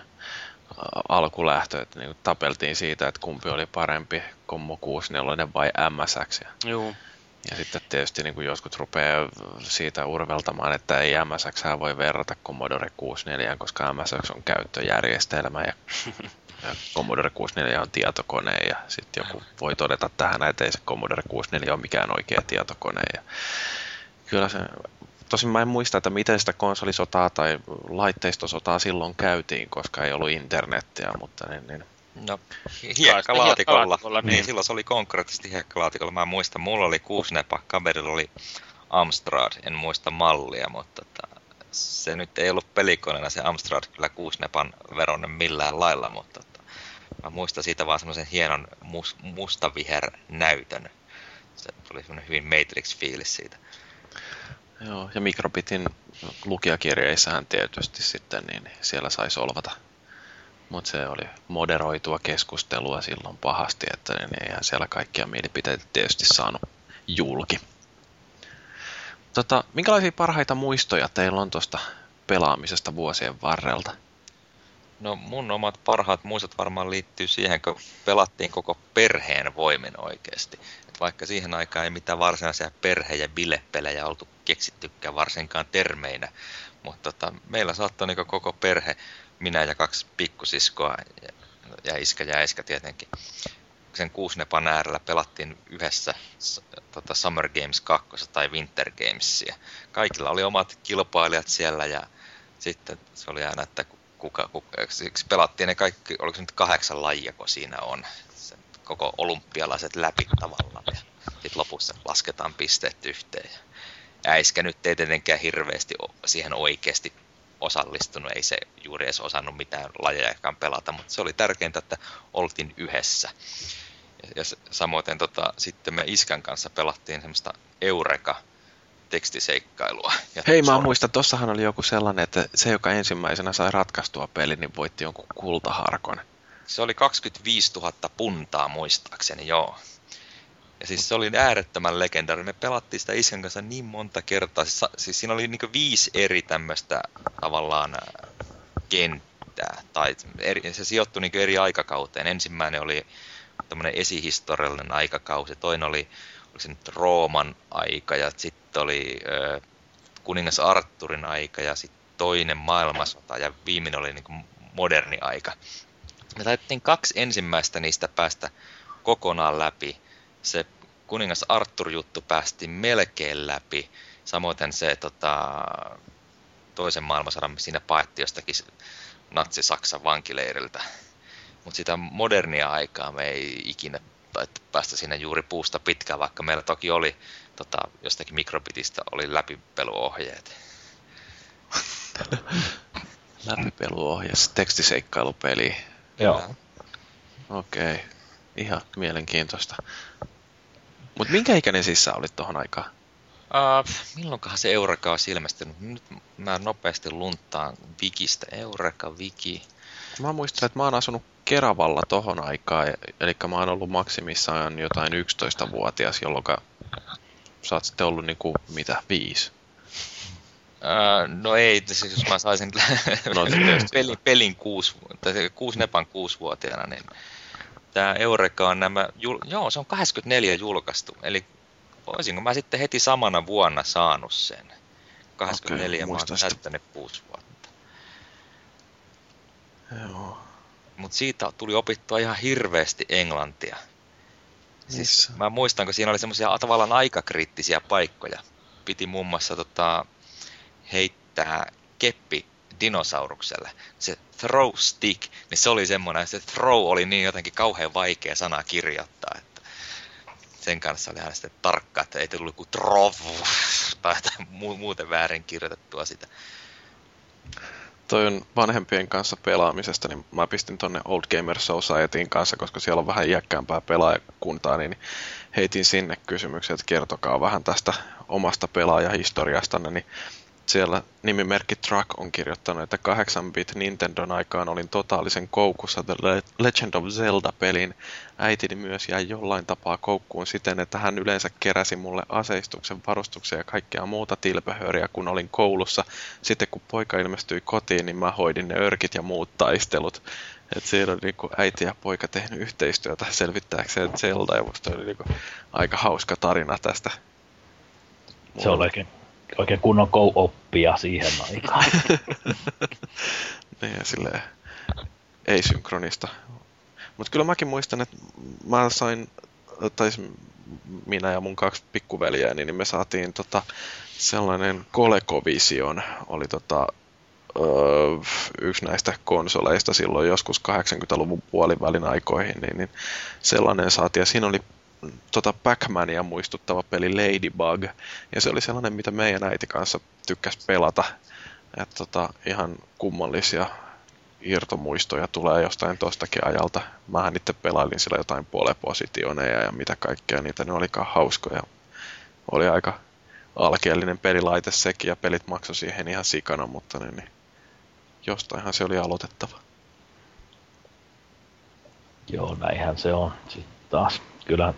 alkulähtö, että niinku tapeltiin siitä, että kumpi oli parempi, Commo 64 vai MSX. Joo. Ja sitten tietysti niin kuin joskus rupeaa siitä urveltamaan, että ei MSX voi verrata Commodore 64, koska MSX on käyttöjärjestelmä ja, ja Commodore 64 on tietokone ja sitten joku voi todeta tähän, että ei se Commodore 64 ole mikään oikea tietokone. Ja kyllä se, tosin mä en muista, että miten sitä konsolisotaa tai laitteistosotaa silloin käytiin, koska ei ollut internettiä, mutta niin, niin No, hiekkalaatikolla. Niin. niin, silloin se oli konkreettisesti hiekkalaatikolla. Mä muistan, mulla oli kuusinepa, kaverilla oli Amstrad, en muista mallia, mutta tota, se nyt ei ollut pelikoneena se Amstrad kyllä kuusinepan veronen millään lailla, mutta tota, mä muistan siitä vaan semmoisen hienon mus, mustaviher näytön. Se tuli semmoinen hyvin Matrix-fiilis siitä. Joo, ja Microbitin lukijakirjeissähän tietysti sitten, niin siellä sai solvata mutta se oli moderoitua keskustelua silloin pahasti, että niin eihän siellä kaikkia mielipiteitä tietysti saanut julki. Tota, minkälaisia parhaita muistoja teillä on tuosta pelaamisesta vuosien varrelta? No mun omat parhaat muistot varmaan liittyy siihen, kun pelattiin koko perheen voimin oikeasti. Vaikka siihen aikaan ei mitään varsinaisia perhe- ja bilepelejä oltu keksittykään varsinkaan termeinä, mutta tota, meillä saattoi niin koko perhe minä ja kaksi pikkusiskoa ja, ja iskä ja äiskä tietenkin. Sen kuusnepan äärellä pelattiin yhdessä tota Summer Games 2 tai Winter Gamesia. Kaikilla oli omat kilpailijat siellä ja sitten se oli aina, että kuka, kuka siksi pelattiin ne kaikki, oliko se nyt kahdeksan lajia, kun siinä on. Koko olympialaiset läpi tavallaan ja sitten lopussa lasketaan pisteet yhteen. Äiskä nyt ei tietenkään hirveästi siihen oikeasti osallistunut, ei se juuri edes osannut mitään lajejakaan pelata, mutta se oli tärkeintä, että oltiin yhdessä. Ja, ja samoin tota, sitten me iskän kanssa pelattiin semmoista Eureka tekstiseikkailua. Ja Hei, mä muistan, tossahan oli joku sellainen, että se, joka ensimmäisenä sai ratkaistua pelin, niin voitti jonkun kultaharkon. Se oli 25 000 puntaa muistaakseni, joo. Ja siis se oli äärettömän legendaarinen. Me pelattiin sitä iskän kanssa niin monta kertaa. Siis, siis siinä oli niinku viisi eri tämmöistä tavallaan äh, kenttää. Tai eri, se sijoittui niinku eri aikakauteen. Ensimmäinen oli tämmöinen esihistoriallinen aikakausi. Toinen oli, oli se nyt Rooman aika ja sitten oli ö, kuningas Arturin aika ja sitten toinen maailmansota ja viimeinen oli niinku moderni aika. Me taidettiin kaksi ensimmäistä niistä päästä kokonaan läpi. Se kuningas Arthur-juttu päästi melkein läpi. Samoin se tota, toisen maailmansodan siinä paetti jostakin natsi-Saksan vankileiriltä. Mutta sitä modernia aikaa me ei ikinä taittu päästä siinä juuri puusta pitkään, vaikka meillä toki oli tota, jostakin mikrobitistä oli läpipeluohjeet. Läpipeluohje, tekstiseikkailupeli. Joo. Okei, okay. ihan mielenkiintoista. Mutta minkä ikäinen siis sä olit tuohon aikaan? Uh, milloinkohan se Eureka on ilmestynyt? Nyt mä nopeasti luntaan Wikistä. Eureka, Wiki. Mä muistan, että mä oon asunut Keravalla tohon aikaan, eli mä oon ollut maksimissaan jotain 11-vuotias, jolloin sä oot sitten ollut niinku, mitä, viisi? Uh, no ei, siis jos mä saisin no, pelin, pelin kuusi, tai kuusi nepan kuusivuotiaana, niin tämä Eureka on nämä, jul, joo se on 84 julkaistu, eli olisinko mä sitten heti samana vuonna saanut sen. 84 okay, mä oon täyttänyt kuusi vuotta. Joo. Mutta siitä tuli opittua ihan hirveästi englantia. Siis mä muistan, kun siinä oli semmoisia tavallaan aikakriittisiä paikkoja. Piti muun muassa tota, heittää keppi dinosaurukselle. Se throw stick, niin se oli semmoinen, se throw oli niin jotenkin kauhean vaikea sana kirjoittaa, että sen kanssa oli aina sitten tarkka, että ei tullut kuin trov tai muuten väärin kirjoitettua sitä. Toi on vanhempien kanssa pelaamisesta, niin mä pistin tonne Old Gamer Societyin kanssa, koska siellä on vähän iäkkäämpää pelaajakuntaa, niin heitin sinne kysymykset, että kertokaa vähän tästä omasta pelaajahistoriastanne, niin siellä nimimerkki Truck on kirjoittanut, että 8-bit Nintendon aikaan olin totaalisen koukussa The Legend of Zelda-pelin. Äitini myös jäi jollain tapaa koukkuun siten, että hän yleensä keräsi mulle aseistuksen, varustuksen ja kaikkea muuta tilpehöriä, kun olin koulussa. Sitten kun poika ilmestyi kotiin, niin mä hoidin ne örkit ja muut taistelut. Et siellä oli niinku äiti ja poika tehnyt yhteistyötä selvittääkseen Zelda, ja musta oli niinku aika hauska tarina tästä. Se on oikein oikein kunnon co-oppia siihen aikaan. niin silleen ei-synkronista. Mutta kyllä mäkin muistan, että mä sain, tai minä ja mun kaksi pikkuveljääni, niin me saatiin tota, sellainen ColecoVision, oli tota, öö, yksi näistä konsoleista silloin joskus 80-luvun puolivälin aikoihin, niin, niin sellainen saatiin. Ja siinä oli tota Pac-Mania muistuttava peli Ladybug. Ja se oli sellainen, mitä meidän äiti kanssa tykkäsi pelata. Että tota, ihan kummallisia irtomuistoja tulee jostain tostakin ajalta. Mähän itse pelailin sillä jotain puolepositioneja ja mitä kaikkea niitä ne olikaan hauskoja. Oli aika alkeellinen pelilaite sekin ja pelit maksoi siihen ihan sikana, mutta niin, niin jostainhan se oli aloitettava. Joo, näinhän se on. Sitten taas kyllä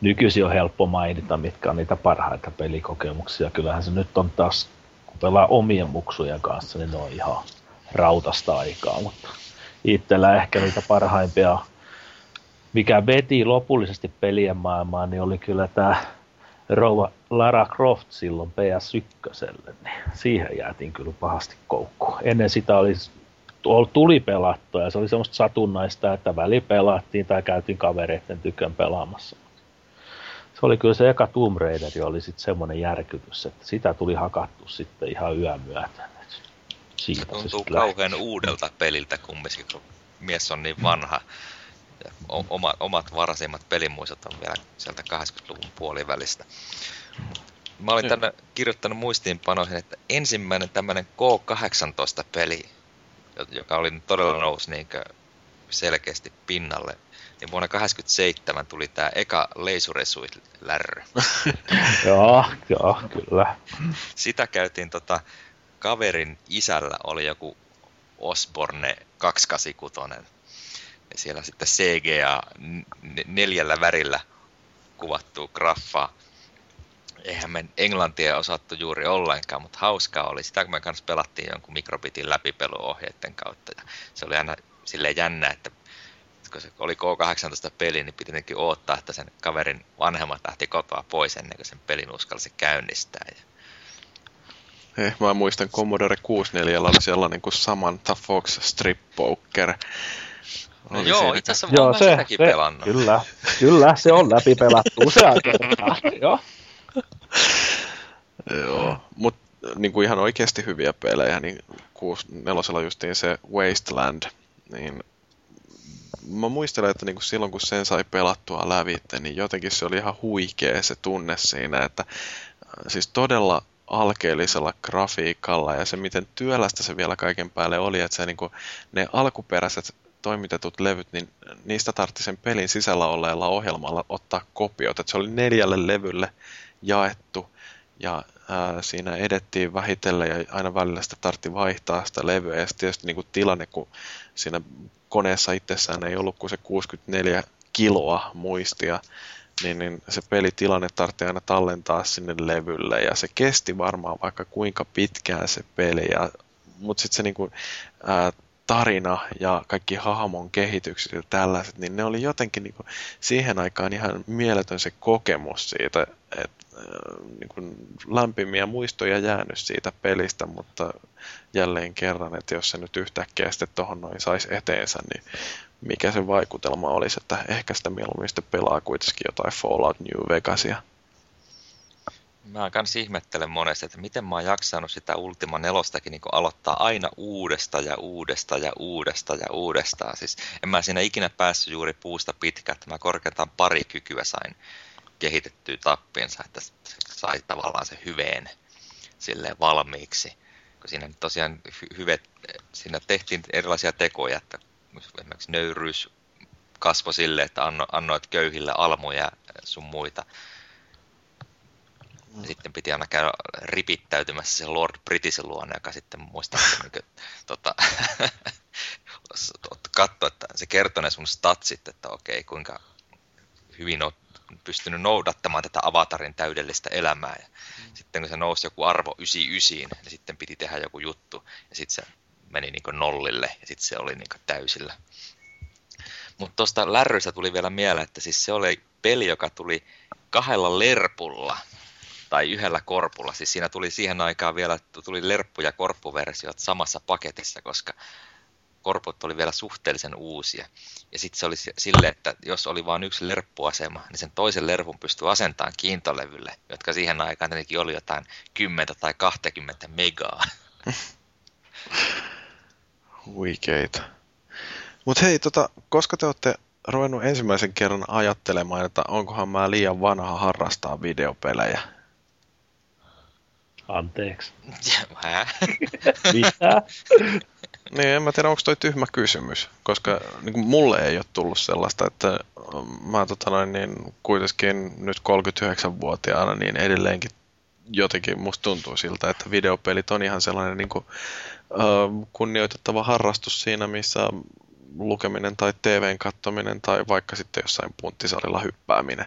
nykyisin on helppo mainita, mitkä on niitä parhaita pelikokemuksia. Kyllähän se nyt on taas, kun pelaa omien muksujen kanssa, niin ne on ihan rautasta aikaa, mutta itsellä ehkä niitä parhaimpia, mikä veti lopullisesti pelien maailmaan, niin oli kyllä tämä Rouva Lara Croft silloin PS1, niin siihen jäätiin kyllä pahasti koukkuun. Ennen sitä oli tuli pelattua ja se oli semmoista satunnaista, että väli pelattiin tai käytiin kavereiden tykön pelaamassa se oli kyllä se eka Tomb Raider, oli sitten semmoinen järkytys, että sitä tuli hakattu sitten ihan yön myötä. Siitä se tuntuu se kauhean lähti. uudelta peliltä kumminkin, kun mies on niin vanha. Ja oma, omat varaisimmat pelimuistot on vielä sieltä 80-luvun puolivälistä. Mä olin tänne kirjoittanut muistiinpanoihin, että ensimmäinen tämmöinen K18-peli, joka oli todella nousi niin selkeästi pinnalle, niin vuonna 1987 tuli tämä eka Leisuresuit lärry. joo, joo, kyllä. Sitä käytiin tota, kaverin isällä oli joku Osborne 286. Ja siellä sitten CGA neljällä värillä kuvattua graffaa. Eihän me englantia osattu juuri ollenkaan, mutta hauskaa oli sitä, kun me kanssa pelattiin jonkun mikrobitin läpipeluohjeiden kautta. Ja se oli aina silleen jännä, että kun se oli K18 peli, niin piti jotenkin odottaa, että sen kaverin vanhemmat lähti kotoa pois ennen kuin sen pelin uskalsi käynnistää. Ja... Eh, mä muistan Commodore 64 oli sellainen kuin Samantha Fox Strip Poker. No joo, itse asiassa joo, se, sitäkin se, pelannut. Kyllä, kyllä, se on läpi pelattu useaa kertaa. joo. joo, mutta niin kuin ihan oikeasti hyviä pelejä, niin 64 justiin se Wasteland, niin mä muistelen, että niinku silloin kun sen sai pelattua lävitte, niin jotenkin se oli ihan huikea se tunne siinä, että äh, siis todella alkeellisella grafiikalla ja se miten työlästä se vielä kaiken päälle oli, että se niinku, ne alkuperäiset toimitetut levyt, niin niistä tartti sen pelin sisällä olleella ohjelmalla ottaa kopiot. Että se oli neljälle levylle jaettu ja ää, siinä edettiin vähitellen ja aina välillä sitä tartti vaihtaa sitä levyä. Ja tietysti niin kuin tilanne, kun siinä koneessa itsessään ei ollut kuin se 64 kiloa muistia, niin, niin se pelitilanne tarvitsee aina tallentaa sinne levylle. Ja se kesti varmaan vaikka kuinka pitkään se peli, ja, mutta sitten se niinku, ää, tarina ja kaikki hahmon kehitykset ja tällaiset, niin ne oli jotenkin niin kuin, siihen aikaan ihan mieletön se kokemus siitä, että äh, niin kuin, lämpimiä muistoja jäänyt siitä pelistä, mutta jälleen kerran, että jos se nyt yhtäkkiä sitten tuohon noin saisi eteensä, niin mikä se vaikutelma olisi, että ehkä sitä mieluummin sitten pelaa kuitenkin jotain Fallout New Vegasia. Mä kans ihmettelen monesti, että miten mä oon jaksanut sitä Ultima nelostakin niin aloittaa aina uudesta ja uudesta ja uudesta ja uudestaan. Siis en mä siinä ikinä päässyt juuri puusta pitkään, mä korkeintaan pari kykyä sain kehitettyä tappinsa, että sai tavallaan se hyveen silleen valmiiksi. Kun siinä tosiaan hyvet, siinä tehtiin erilaisia tekoja, että esimerkiksi nöyryys kasvoi sille, että annoit köyhille almuja sun muita ja sitten piti aina käydä ripittäytymässä se Lord Britisin luona, joka sitten muistaa, niin tota, katsoa, että se kertoo ne sun statsit, että okei, kuinka hyvin olet pystynyt noudattamaan tätä avatarin täydellistä elämää. Ja mm. sitten kun se nousi joku arvo 99, niin sitten piti tehdä joku juttu. Ja sitten se meni niin nollille ja sitten se oli niin täysillä. Mutta tuosta lärrystä tuli vielä mieleen, että siis se oli peli, joka tuli kahdella lerpulla tai yhdellä korpulla. Siis siinä tuli siihen aikaan vielä, tuli lerppu- ja korppuversiot samassa paketissa, koska korput oli vielä suhteellisen uusia. Ja sitten se oli sille, että jos oli vain yksi lerppuasema, niin sen toisen lerpun pystyi asentamaan kiintolevylle, jotka siihen aikaan tietenkin oli jotain 10 tai 20 megaa. Huikeita. Mutta hei, tota, koska te olette ruvennut ensimmäisen kerran ajattelemaan, että onkohan mä liian vanha harrastaa videopelejä, Anteeksi. Mitä? niin, en mä tiedä, onko toi tyhmä kysymys, koska niin kuin mulle ei ole tullut sellaista, että mä tota noin, niin, kuitenkin nyt 39-vuotiaana niin edelleenkin jotenkin musta tuntuu siltä, että videopelit on ihan sellainen niin kuin, uh, kunnioitettava harrastus siinä, missä lukeminen tai TVn kattominen tai vaikka sitten jossain punttisalilla hyppääminen.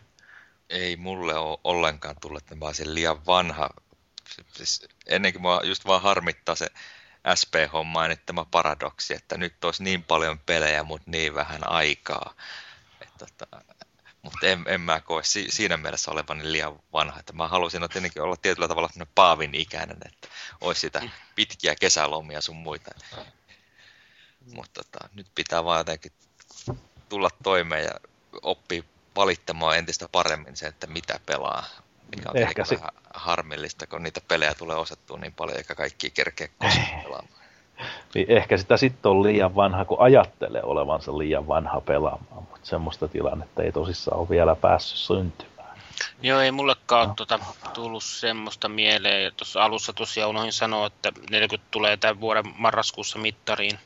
Ei mulle ole ollenkaan tullut, että mä olisin liian vanha siis ennenkin mua just vaan harmittaa se SP-homma tämä paradoksi, että nyt olisi niin paljon pelejä, mutta niin vähän aikaa. tota, mutta en, en mä koe si, siinä mielessä olevan liian vanha. Että mä haluaisin tietenkin olla tietyllä tavalla paavin ikäinen, että olisi sitä pitkiä kesälomia sun muita. Mutta tota, nyt pitää vaan jotenkin tulla toimeen ja oppia valittamaan entistä paremmin se, että mitä pelaa mikä on Ehkä si- vähän harmillista, kun niitä pelejä tulee osattua niin paljon, eikä kaikki kerkeä koskaan pelaamaan. Niin ehkä sitä sitten on liian vanha, kun ajattelee olevansa liian vanha pelaamaan, mutta semmoista tilannetta ei tosissaan ole vielä päässyt syntymään. Joo, ei mullekaan no. tuota, tullut semmoista mieleen. Tuossa alussa tosiaan unohdin sanoa, että 40 tulee tämän vuoden marraskuussa mittariin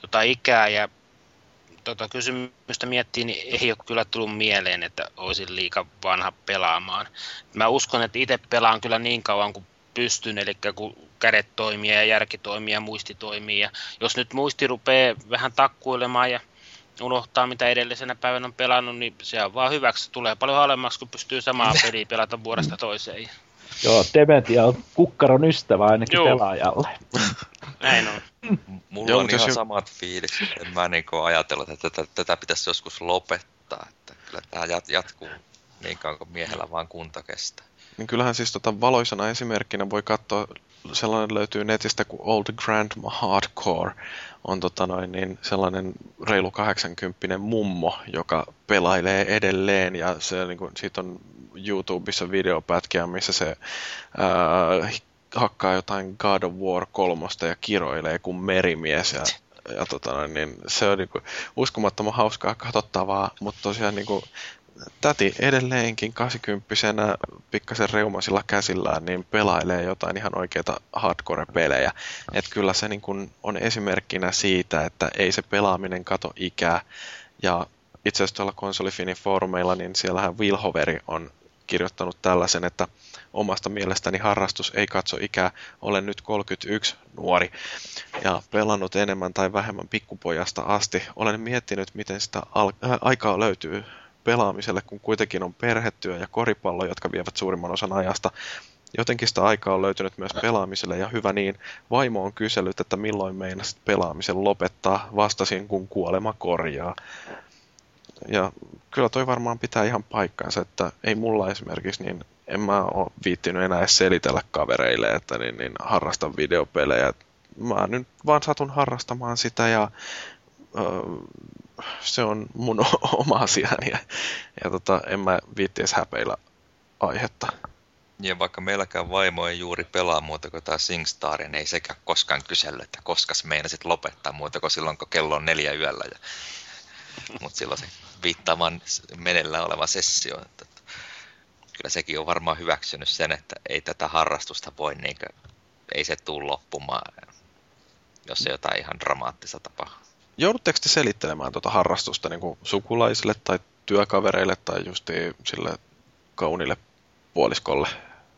tota ikää, ja tota kysymystä miettii, niin ei ole kyllä tullut mieleen, että olisin liika vanha pelaamaan. Mä uskon, että itse pelaan kyllä niin kauan kuin pystyn, eli kun kädet toimii ja järki toimii ja muisti toimii. Ja jos nyt muisti rupeaa vähän takkuilemaan ja unohtaa, mitä edellisenä päivänä on pelannut, niin se on vaan hyväksi. Tulee paljon halvemmaksi, kun pystyy samaa peliä pelata vuodesta toiseen. Joo, Dementia on kukkaron ystävä ainakin Joo. pelaajalle. Näin on. Mulla Joo, on ihan samat fiilikset. En mä niin ajatellut, että tätä, tätä pitäisi joskus lopettaa. Että kyllä tämä jatkuu niin kauan kuin miehellä vaan kunta kestää. Niin kyllähän siis tota valoisena esimerkkinä voi katsoa, sellainen löytyy netistä kuin Old Grandma Hardcore. On tota noin, niin sellainen reilu 80 mummo, joka pelailee edelleen ja se, niin kuin, siitä on YouTubessa videopätkiä, missä se ää, hakkaa jotain God of War kolmosta ja kiroilee kuin merimies ja ja tota niin se on niinku uskomattoman hauskaa katsottavaa, mutta tosiaan niinku, täti edelleenkin 80 pikkasen reumaisilla käsillään niin pelailee jotain ihan oikeita hardcore-pelejä. Et kyllä se niin on esimerkkinä siitä, että ei se pelaaminen kato ikää. Ja itse asiassa tuolla konsolifinin foorumeilla, niin siellähän Will Hoveri on kirjoittanut tällaisen, että omasta mielestäni harrastus ei katso ikää. Olen nyt 31 nuori ja pelannut enemmän tai vähemmän pikkupojasta asti. Olen miettinyt, miten sitä al- äh, aikaa löytyy pelaamiselle, kun kuitenkin on perhetyö ja koripallo, jotka vievät suurimman osan ajasta. Jotenkin sitä aikaa on löytynyt myös pelaamiselle ja hyvä niin. Vaimo on kysellyt, että milloin meinasit pelaamisen lopettaa. Vastasin, kun kuolema korjaa. Ja kyllä toi varmaan pitää ihan paikkansa, että ei mulla esimerkiksi, niin en mä ole viittinyt enää edes selitellä kavereille, että niin, niin harrastan videopelejä. Mä nyt vaan satun harrastamaan sitä ja öö, se on mun oma asiani ja, ja tota, en mä viitti edes häpeillä aihetta. Ja vaikka meilläkään vaimo ei juuri pelaa muuta kuin tämä SingStar, niin ei sekään koskaan kysellyt, että koska meinasit lopettaa muuta kuin silloin, kun kello on neljä yöllä. Ja... Mutta silloin se viittaa vaan menellä oleva sessio. Että, kyllä sekin on varmaan hyväksynyt sen, että ei tätä harrastusta voi, niin kuin, ei se tule loppumaan, jos se jotain ihan dramaattista tapahtuu. Joudutteko te selittelemään tuota harrastusta niin kuin sukulaisille tai työkavereille tai just sille kaunille puoliskolle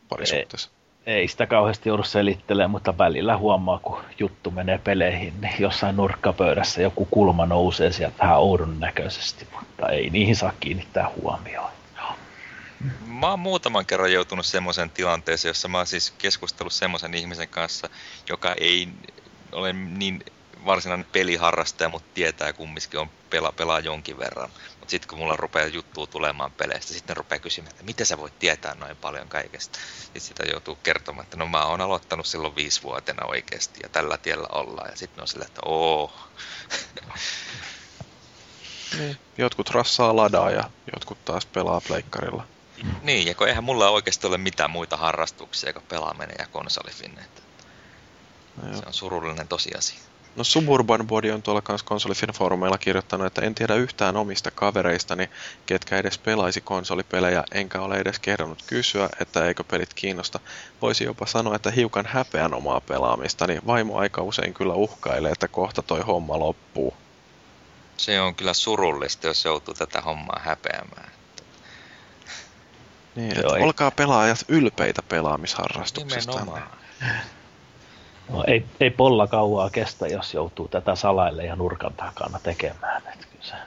parisuhteessa? Ei, ei sitä kauheasti joudu selittelemään, mutta välillä huomaa, kun juttu menee peleihin, niin jossain nurkkapöydässä joku kulma nousee sieltä vähän oudon näköisesti, mutta ei niihin saa kiinnittää huomioon. Mä oon muutaman kerran joutunut semmoisen tilanteeseen, jossa mä oon siis keskustellut semmoisen ihmisen kanssa, joka ei ole niin varsinainen peliharrastaja, mutta tietää kumminkin on pela, pelaa jonkin verran. Mutta sitten kun mulla rupeaa juttua tulemaan peleistä, sitten rupeaa kysymään, että miten sä voit tietää noin paljon kaikesta. Sitten sitä joutuu kertomaan, että no mä oon aloittanut silloin viisivuotena oikeasti ja tällä tiellä ollaan. Ja sitten on sillä, että oo. Niin. Jotkut rassaa ladaa ja jotkut taas pelaa pleikkarilla. Niin, ja kun eihän mulla oikeasti ole mitään muita harrastuksia kuin pelaaminen ja konsolifinne. No se on surullinen tosiasia. No Suburban Body on tuolla kanssa konsolifin foorumeilla kirjoittanut, että en tiedä yhtään omista kavereistani, ketkä edes pelaisi konsolipelejä, enkä ole edes kehdannut kysyä, että eikö pelit kiinnosta. Voisi jopa sanoa, että hiukan häpeän omaa pelaamista, niin vaimo aika usein kyllä uhkailee, että kohta toi homma loppuu. Se on kyllä surullista, jos joutuu tätä hommaa häpeämään. Niin, että olkaa pelaajat ylpeitä pelaamisharrastuksesta. Nimenomaan. No, ei, ei polla kauaa kestä, jos joutuu tätä salaille ja nurkan takana tekemään. Kyllä.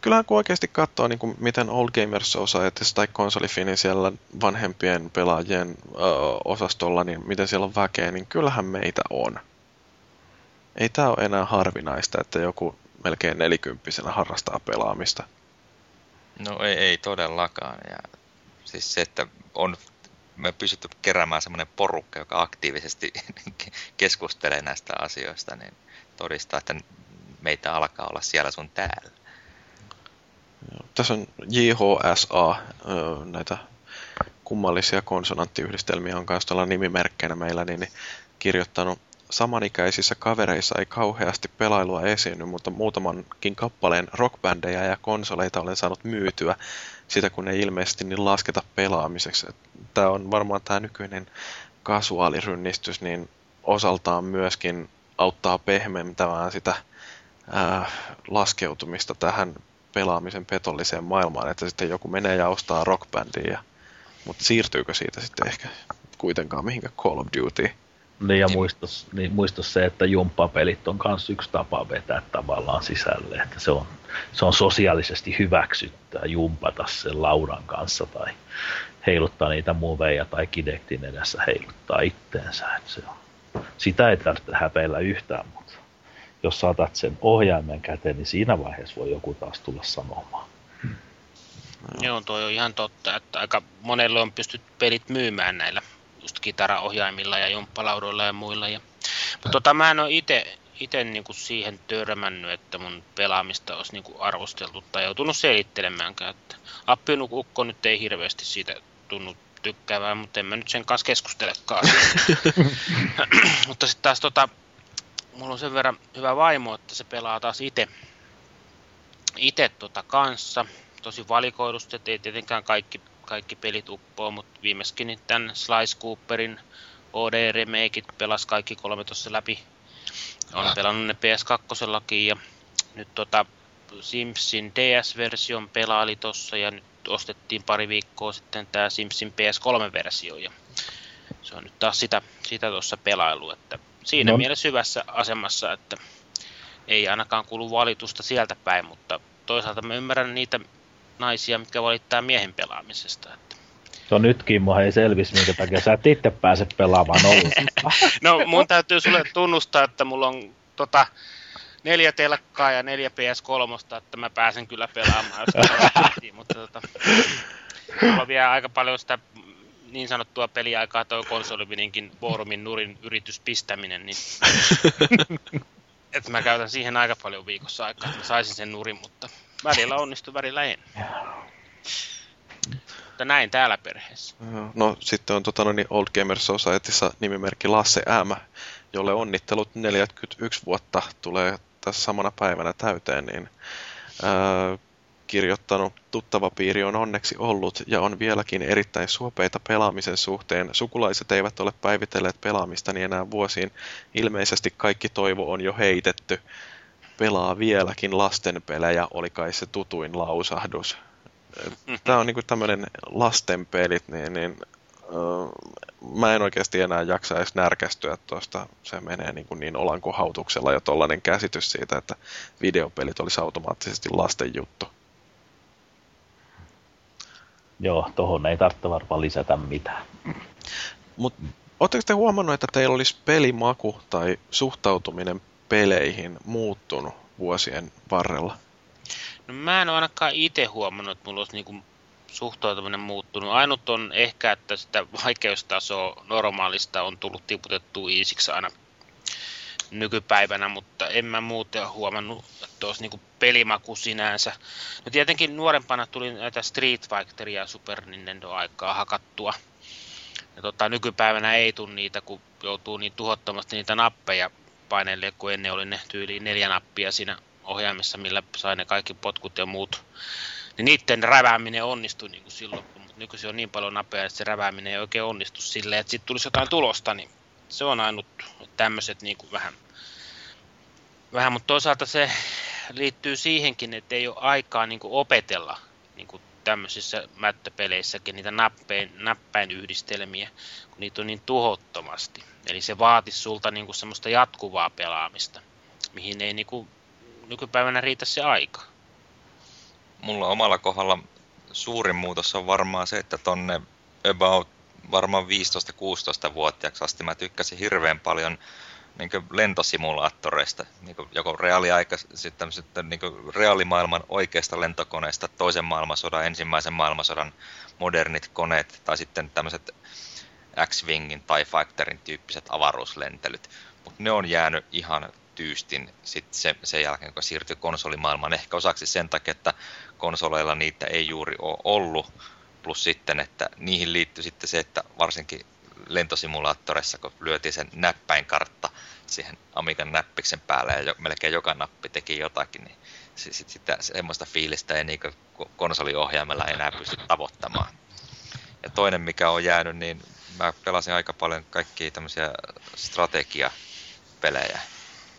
Kyllähän kun oikeasti katsoo, niin kuin miten Old Gamers Society tai konsolifinin siellä vanhempien pelaajien ö, osastolla, niin miten siellä on väkeä, niin kyllähän meitä on. Ei tämä ole enää harvinaista, että joku melkein nelikymppisenä harrastaa pelaamista. No ei, ei todellakaan. Ja siis se, että on me pystytty keräämään semmoinen porukka, joka aktiivisesti keskustelee näistä asioista, niin todistaa, että meitä alkaa olla siellä sun täällä. Tässä on JHSA, näitä kummallisia konsonanttiyhdistelmiä on myös tuolla nimimerkkeinä meillä, niin kirjoittanut samanikäisissä kavereissa ei kauheasti pelailua esiinny, mutta muutamankin kappaleen rockbändejä ja konsoleita olen saanut myytyä sitä, kun ei ilmeisesti niin lasketa pelaamiseksi. Tämä on varmaan tämä nykyinen kasuaalirynnistys, niin osaltaan myöskin auttaa pehmentämään sitä ää, laskeutumista tähän pelaamisen petolliseen maailmaan, että sitten joku menee ja ostaa rockbändiä, mutta siirtyykö siitä sitten ehkä kuitenkaan mihinkään Call of Duty? Niin ja muistus, niin muistus se, että jumppapelit on myös yksi tapa vetää tavallaan sisälle, että se on, se on sosiaalisesti hyväksyttyä jumpata sen laudan kanssa tai heiluttaa niitä muveja tai kidektin edessä heiluttaa itteensä. Että se on, sitä ei tarvitse häpeillä yhtään, mutta jos saatat sen ohjaimen käteen, niin siinä vaiheessa voi joku taas tulla sanomaan. Hmm. Joo, toi on ihan totta, että aika monelle on pystytty pelit myymään näillä just kitaraohjaimilla ja jumppalaudoilla ja muilla. Ja, mutta tota, mä en ole itse ite niinku siihen törmännyt, että mun pelaamista olisi niinku arvosteltu tai joutunut selittelemäänkään. Että Ukko nyt ei hirveästi siitä tunnu tykkäävää, mutta en mä nyt sen kanssa keskustelekaan. mutta sitten taas tota, mulla on sen verran hyvä vaimo, että se pelaa taas itse ite tota kanssa. Tosi valikoidusti, että ei tietenkään kaikki kaikki pelit uppoo, mutta viimeiskin niin tämän Slice Cooperin OD Remakeit pelas kaikki kolme tuossa läpi. On ah. pelannut ne PS2 ja nyt tota Simsin DS-version pelaali tossa ja nyt ostettiin pari viikkoa sitten tämä Simsin PS3-versio ja se on nyt taas sitä, sitä tuossa pelailu, että siinä no. mielessä hyvässä asemassa, että ei ainakaan kuulu valitusta sieltä päin, mutta toisaalta mä ymmärrän niitä naisia, mitkä valittaa miehen pelaamisesta. Että. No nyt Kimmo ei selvis, minkä takia sä et itse pääse pelaamaan ollenkaan. no mun täytyy sulle tunnustaa, että mulla on tota, neljä telkkaa ja neljä PS3, että mä pääsen kyllä pelaamaan, jos tehtiin, mutta tota, mulla on vielä aika paljon sitä niin sanottua peliaikaa tuo konsolivininkin foorumin nurin yrityspistäminen, niin että mä käytän siihen aika paljon viikossa aikaa, että mä saisin sen nurin, mutta Välillä onnistuu, välillä en. Mutta näin täällä perheessä. No sitten on tota, no, niin Old Gamers Societyssa nimimerkki Lasse M, jolle onnittelut 41 vuotta tulee tässä samana päivänä täyteen, niin ää, kirjoittanut tuttava piiri on onneksi ollut ja on vieläkin erittäin suopeita pelaamisen suhteen. Sukulaiset eivät ole päivitelleet pelaamistani enää vuosiin. Ilmeisesti kaikki toivo on jo heitetty pelaa vieläkin lastenpelejä, oli kai se tutuin lausahdus. Tämä on niinku tämmöinen lastenpelit, niin, niin mä en oikeasti enää jaksa edes närkästyä tuosta. Se menee niin, niin olankohautuksella jo tollainen käsitys siitä, että videopelit olisi automaattisesti lasten juttu. Joo, tuohon ei tarvitse varmaan lisätä mitään. Mutta Oletteko te huomannut, että teillä olisi pelimaku tai suhtautuminen peleihin muuttunut vuosien varrella? No mä en ole ainakaan itse huomannut, että mulla olisi niinku suhtautuminen muuttunut. Ainut on ehkä, että sitä vaikeustasoa normaalista on tullut tiputettu iisiksi aina nykypäivänä, mutta en mä muuten huomannut, että olisi niinku pelimaku sinänsä. No tietenkin nuorempana tuli näitä Street Fighteria Super Nintendo-aikaa hakattua. Ja tota, nykypäivänä ei tule niitä, kun joutuu niin tuhottomasti niitä nappeja painelle, kun ennen oli ne tyyliin neljä nappia siinä ohjaimessa, millä sai ne kaikki potkut ja muut. Niin niiden rävääminen onnistui niin kuin silloin, mutta nykyisin on niin paljon napea, että se rävääminen ei oikein onnistu silleen, että sitten tulisi jotain tulosta, niin se on ainut tämmöiset niin kuin vähän, vähän, mutta toisaalta se liittyy siihenkin, että ei ole aikaa niin kuin opetella niin kuin tämmöisissä mättöpeleissäkin niitä näppäin yhdistelmiä, kun niitä on niin tuhottomasti. Eli se vaatisi sulta niinku semmoista jatkuvaa pelaamista, mihin ei niinku nykypäivänä riitä se aika. Mulla omalla kohdalla suurin muutos on varmaan se, että tonne about varmaan 15-16-vuotiaaksi asti mä tykkäsin hirveän paljon niin lentosimulaattoreista, niin joko reaaliaika, sitten, sitten niin reaalimaailman oikeasta lentokoneesta, toisen maailmansodan, ensimmäisen maailmansodan modernit koneet, tai sitten tämmöiset X-Wingin tai Factorin tyyppiset avaruuslentelyt. Mutta ne on jäänyt ihan tyystin sit se, sen jälkeen, kun siirtyi konsolimaailmaan. Ehkä osaksi sen takia, että konsoleilla niitä ei juuri ole ollut. Plus sitten, että niihin liittyy sitten se, että varsinkin lentosimulaattoreissa, kun lyötiin sen näppäinkartta siihen Amigan näppiksen päälle ja jo, melkein joka nappi teki jotakin, niin sit, sit, sitä semmoista fiilistä ei niin konsoliohjaimella enää pysty tavoittamaan. Ja toinen, mikä on jäänyt, niin mä pelasin aika paljon kaikkia tämmöisiä strategiapelejä,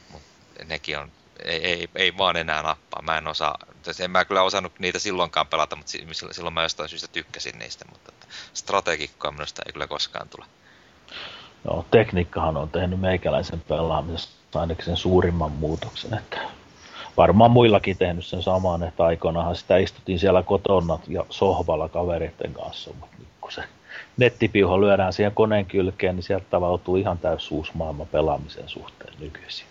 mutta nekin on, ei, ei, ei vaan enää nappaa. Mä en osaa, en mä kyllä osannut niitä silloinkaan pelata, mutta silloin mä jostain syystä tykkäsin niistä, mutta strategikkoa minusta ei kyllä koskaan tule. Joo, tekniikkahan on tehnyt meikäläisen pelaamisesta ainakin sen suurimman muutoksen, että varmaan muillakin tehnyt sen saman, että aikoinaanhan sitä istuttiin siellä kotona ja sohvalla kavereiden kanssa, mutta kun se nettipiuho lyödään siihen koneen kylkeen, niin sieltä tavautuu ihan täys uusi maailma pelaamisen suhteen nykyisin.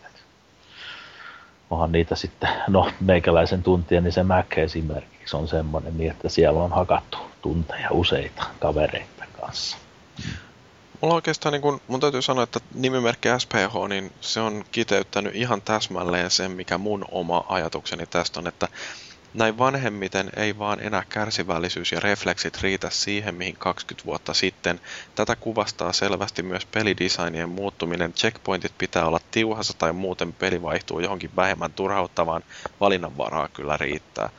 Onhan niitä sitten, no meikäläisen tuntien, niin se Mac esimerkiksi on semmoinen, niin että siellä on hakattu tunteja useita kavereiden kanssa. Mulla oikeastaan, niin kun, mun täytyy sanoa, että nimimerkki SPH, niin se on kiteyttänyt ihan täsmälleen sen, mikä mun oma ajatukseni tästä on, että näin vanhemmiten ei vaan enää kärsivällisyys ja refleksit riitä siihen, mihin 20 vuotta sitten. Tätä kuvastaa selvästi myös pelidesignien muuttuminen. Checkpointit pitää olla tiuhassa tai muuten peli vaihtuu johonkin vähemmän turhauttavaan. Valinnanvaraa kyllä riittää.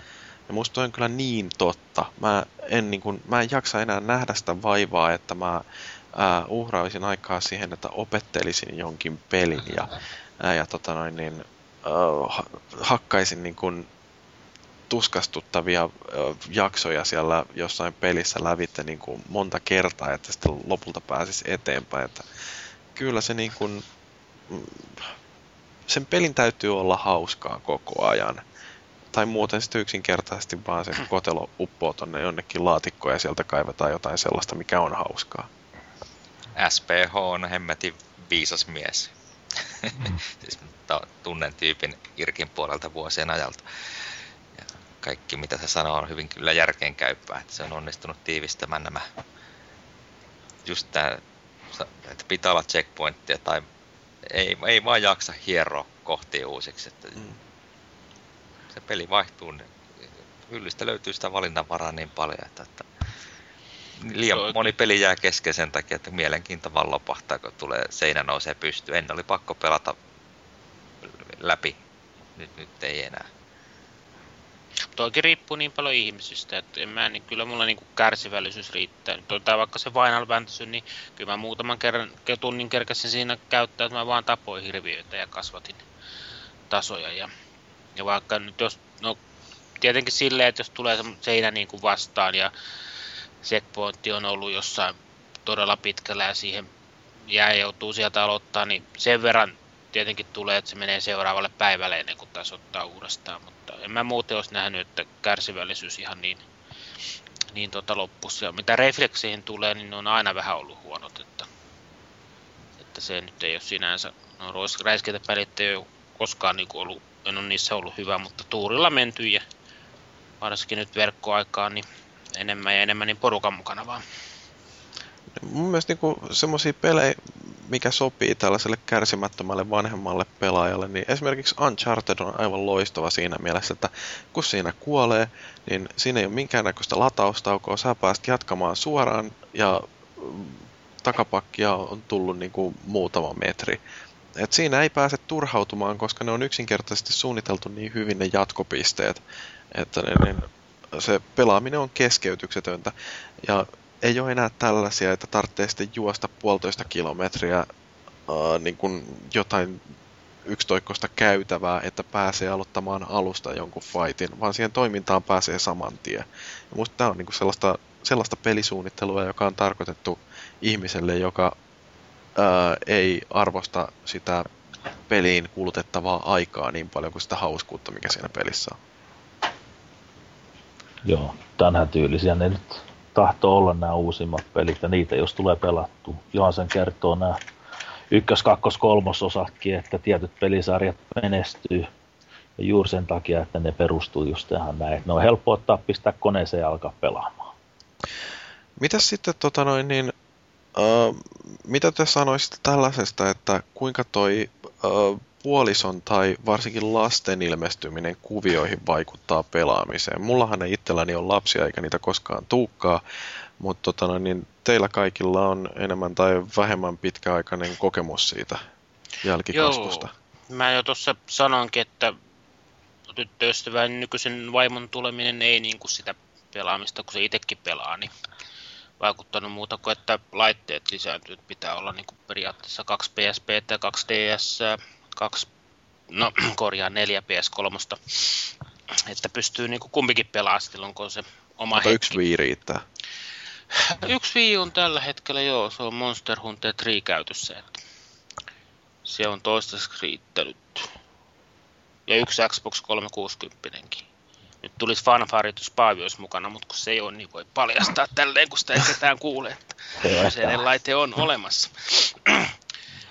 Ja musta on kyllä niin totta. Mä en, niin kun, mä en jaksa enää nähdä sitä vaivaa, että mä ää, uhraisin aikaa siihen, että opettelisin jonkin pelin ja, ää, ja tota noin, niin, ää, hakkaisin niin kun, tuskastuttavia jaksoja siellä jossain pelissä lävitte niin kuin monta kertaa, että sitten lopulta pääsisi eteenpäin. Että kyllä se niin kuin, mm, sen pelin täytyy olla hauskaa koko ajan. Tai muuten sitten yksinkertaisesti vaan se kotelo uppoo tonne jonnekin laatikkoon ja sieltä kaivetaan jotain sellaista, mikä on hauskaa. SPH on hemmetin viisas mies. Mm. siis tunnen tyypin Irkin puolelta vuosien ajalta. Kaikki mitä se sanoo on hyvin kyllä järkeenkäypää, että se on onnistunut tiivistämään nämä just tämä, että pitää olla checkpointtia tai ei, ei vaan jaksa hieroa kohti uusiksi. Että mm. Se peli vaihtuu, niin hyllystä löytyy sitä valinnanvaraa niin paljon, että, että liian Oikein. moni peli jää kesken sen takia, että mielenkiinto vaan lopahtaa, kun tulee seinä nousee pystyyn. Ennen oli pakko pelata läpi. Nyt, nyt ei enää. Toikin riippuu niin paljon ihmisistä, että en mä, niin kyllä mulla niin kärsivällisyys riittää. On vaikka se Final Fantasy, niin kyllä mä muutaman kerran tunnin kerkäsin siinä käyttää, että mä vaan tapoin hirviöitä ja kasvatin tasoja. Ja, ja vaikka nyt jos, no tietenkin silleen, että jos tulee seinä niin kuin vastaan ja checkpointti on ollut jossain todella pitkällä ja siihen jää joutuu sieltä aloittaa, niin sen verran tietenkin tulee, että se menee seuraavalle päivälle ennen kuin taas ottaa uudestaan, mutta en mä muuten olisi nähnyt, että kärsivällisyys ihan niin, niin tota loppus. Ja mitä refleksiin tulee, niin ne on aina vähän ollut huonot, että, että se nyt ei ole sinänsä, no räiskintäpelit ei ole koskaan niin ollut, en ole niissä ollut hyvä, mutta tuurilla menty ja varsinkin nyt verkkoaikaan, niin enemmän ja enemmän niin porukan mukana vaan. Mun mielestä niinku semmoisia pelejä, mikä sopii tällaiselle kärsimättömälle vanhemmalle pelaajalle, niin esimerkiksi Uncharted on aivan loistava siinä mielessä, että kun siinä kuolee, niin siinä ei ole minkäännäköistä lataustaukoa, sä pääst jatkamaan suoraan ja takapakkia on tullut niinku muutama metri. Et siinä ei pääse turhautumaan, koska ne on yksinkertaisesti suunniteltu niin hyvin ne jatkopisteet, että ne, ne se pelaaminen on keskeytyksetöntä. Ja ei ole enää tällaisia, että tarvitsee sitten juosta puolitoista kilometriä ää, niin kuin jotain yksitoikkoista käytävää, että pääsee aloittamaan alusta jonkun fightin, vaan siihen toimintaan pääsee saman tien. Ja musta tämä on niin kuin sellaista, sellaista pelisuunnittelua, joka on tarkoitettu ihmiselle, joka ää, ei arvosta sitä peliin kulutettavaa aikaa niin paljon kuin sitä hauskuutta, mikä siinä pelissä on. Joo, tänhän tyylisiä ne nyt tahtoo olla nämä uusimmat pelit, ja niitä jos tulee pelattu. Johansen kertoo nämä ykkös-, kakkos-, kolmososatkin, että tietyt pelisarjat menestyy. Ja juuri sen takia, että ne perustuu just tähän näin. Että ne on helppo ottaa, pistää koneeseen ja alkaa pelaamaan. Mitäs sitten, tota noin, niin, uh, mitä te sanoisitte tällaisesta, että kuinka toi uh, puolison tai varsinkin lasten ilmestyminen kuvioihin vaikuttaa pelaamiseen. Mullahan ei itselläni ole lapsia eikä niitä koskaan tuukkaa, mutta tota niin teillä kaikilla on enemmän tai vähemmän pitkäaikainen kokemus siitä jälkikasvusta. Joo, mä jo tuossa sanoinkin, että tyttöystävän nykyisen vaimon tuleminen ei niin kuin sitä pelaamista, kun se itsekin pelaa, niin vaikuttanut muuta kuin, että laitteet lisääntyy. Pitää olla niin kuin periaatteessa kaksi PSP ja kaksi DS, kaksi, no korjaan neljä PS3, että pystyy niin kuin kumpikin pelaamaan silloin, kun se oma Mutta hetki. yksi Wii riittää. Yksi Wii on tällä hetkellä, joo, se on Monster Hunter 3 käytössä. Että se on toistaiseksi riittänyt. Ja yksi Xbox 360 Nyt tulisi fanfaritus Paavi olisi mukana, mutta kun se ei ole, niin voi paljastaa tälleen, kun sitä ei ketään kuule, että kyseinen laite on olemassa.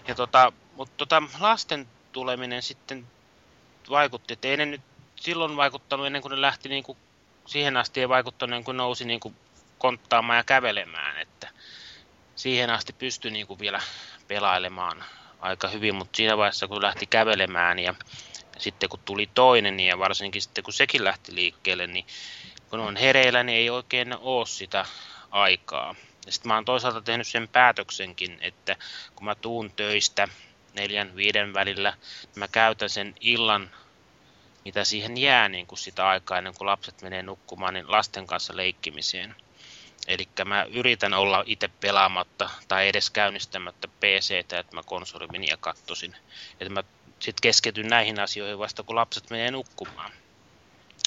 Ja tota, mutta tota, lasten tuleminen sitten vaikutti, että ei ne nyt silloin vaikuttanut ennen kuin ne lähti niin kuin, siihen asti ei vaikuttanut ennen kuin nousi niin kuin konttaamaan ja kävelemään, että siihen asti pystyi niin kuin vielä pelailemaan aika hyvin, mutta siinä vaiheessa kun lähti kävelemään ja sitten kun tuli toinen ja varsinkin sitten kun sekin lähti liikkeelle, niin kun on hereillä, niin ei oikein ole sitä aikaa. Ja sitten mä oon toisaalta tehnyt sen päätöksenkin, että kun mä tuun töistä neljän, viiden välillä, mä käytän sen illan, mitä siihen jää niin kuin sitä aikaa ennen kuin lapset menee nukkumaan, niin lasten kanssa leikkimiseen. Eli mä yritän olla itse pelaamatta tai edes käynnistämättä PCtä, että mä konsolin ja kattosin. Että mä sitten keskityn näihin asioihin vasta kun lapset menee nukkumaan.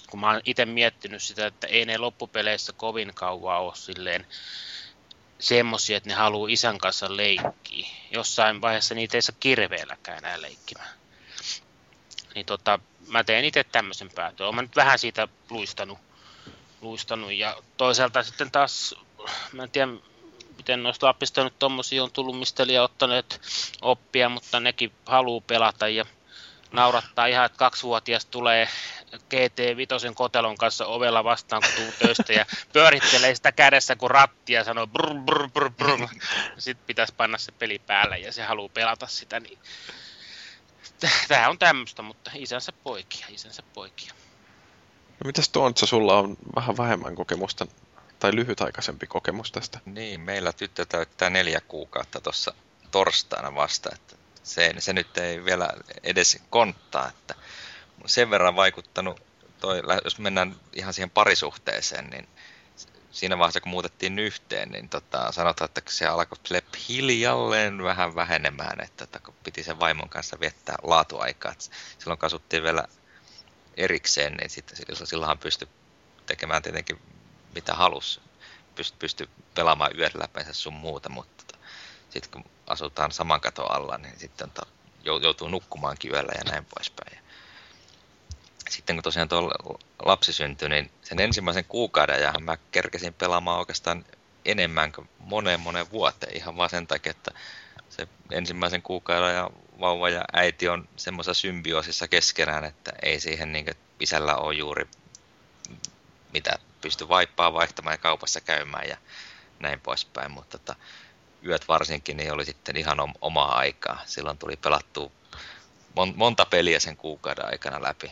Kun mä oon itse miettinyt sitä, että ei ne loppupeleissä kovin kauan ole silleen semmosia, että ne haluaa isän kanssa leikkiä. Jossain vaiheessa niitä ei saa kirveelläkään enää leikkimään. Niin tota, mä teen itse tämmöisen päätön. Olen nyt vähän siitä luistanut, luistanut ja toisaalta sitten taas, mä en tiedä miten noista lapista nyt tommosia on tullut, mistä liian ottaneet oppia, mutta nekin haluaa pelata ja naurattaa ihan, että kaksivuotias tulee GT5 kotelon kanssa ovella vastaan, kun tuu töistä ja pyörittelee sitä kädessä kuin rattia ja sanoo brr, brr, brr, brr. Sitten pitäisi panna se peli päälle ja se haluaa pelata sitä, niin tämä on tämmöistä, mutta isänsä poikia, isänsä poikia. No mitäs Tontsa, sulla on vähän vähemmän kokemusta tai lyhytaikaisempi kokemus tästä? Niin, meillä tyttö täyttää neljä kuukautta tuossa torstaina vasta, että se, se nyt ei vielä edes konttaa, että sen verran vaikuttanut, toi, jos mennään ihan siihen parisuhteeseen, niin siinä vaiheessa kun muutettiin yhteen, niin tota, sanotaan, että se alkoi hiljalleen vähän vähenemään, että, että kun piti sen vaimon kanssa viettää laatuaikaa. Että silloin kasuttiin vielä erikseen, niin sitten silloinhan pystyi tekemään tietenkin mitä halusi. Pysty, pysty pelaamaan yöt läpeensä sun muuta, mutta tota, sitten kun asutaan saman katon alla, niin sitten to, joutuu nukkumaankin yöllä ja näin poispäin. Sitten kun tosiaan tuo lapsi syntyi, niin sen ensimmäisen kuukauden ja mä kerkesin pelaamaan oikeastaan enemmän kuin moneen moneen vuoteen ihan vaan sen takia, että se ensimmäisen kuukauden ja vauva ja äiti on semmoisessa symbioosissa keskenään, että ei siihen niin isällä ole juuri mitä pysty vaippaa vaihtamaan ja kaupassa käymään ja näin poispäin, mutta tota, yöt varsinkin niin oli sitten ihan omaa aikaa. Silloin tuli pelattua monta peliä sen kuukauden aikana läpi.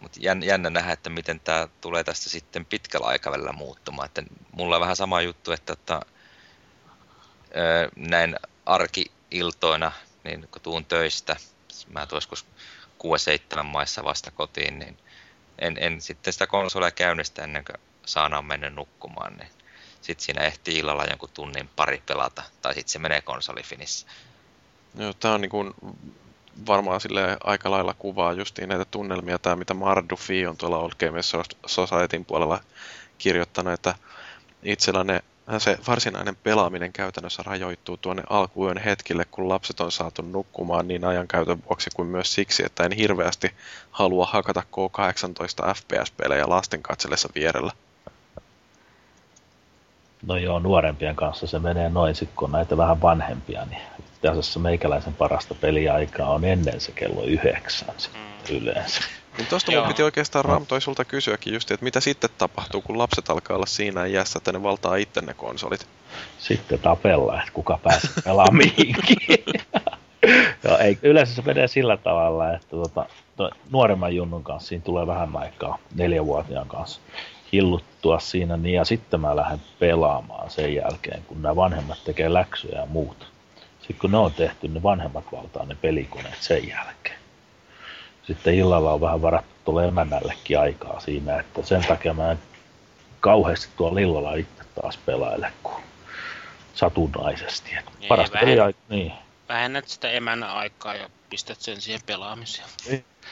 Mutta jännä nähdä, että miten tämä tulee tästä sitten pitkällä aikavälillä muuttumaan. Että mulla on vähän sama juttu, että, että näin arki-iltoina, niin kun tuun töistä, mä tuossa 6-7 maissa vasta kotiin, niin en, en sitten sitä konsolia käynnistä ennen kuin saadaan mennä nukkumaan, niin sitten siinä ehtii illalla jonkun tunnin pari pelata, tai sitten se menee konsolifinissä. Joo, tämä on niin kuin varmaan sille aika lailla kuvaa justiin näitä tunnelmia, tämä mitä Mardufi on tuolla Old Games Societyn puolella kirjoittanut, että itsellä ne se varsinainen pelaaminen käytännössä rajoittuu tuonne alkuyön hetkille, kun lapset on saatu nukkumaan niin ajankäytön vuoksi kuin myös siksi, että en hirveästi halua hakata K18 FPS-pelejä lasten katsellessa vierellä. No joo, nuorempien kanssa se menee noin, kun näitä vähän vanhempia, niin itse asiassa meikäläisen parasta peliaikaa on ennen se kello yhdeksän sitten yleensä. Niin tosta mun piti oikeastaan Ram toi sulta kysyäkin just, että mitä sitten tapahtuu, kun lapset alkaa olla siinä iässä, että ne valtaa itse ne konsolit? Sitten tapella, että kuka pääsee pelaamaan mihinkin. Joo, ei, yleensä se menee sillä tavalla, että tuota, nuoremman junnun kanssa siinä tulee vähän aikaa, neljävuotiaan kanssa hilluttua siinä, niin ja sitten mä lähden pelaamaan sen jälkeen, kun nämä vanhemmat tekee läksyjä ja muuta. Sitten kun ne on tehty, ne vanhemmat valtaa ne pelikoneet sen jälkeen sitten illalla on vähän varattu tuolle emännällekin aikaa siinä, että sen takia mä en kauheasti tuolla illalla itse taas pelaile kuin satunnaisesti. Että niin, parasta vähennät, aika, niin. Vähennät sitä emännän aikaa ja pistät sen siihen pelaamiseen.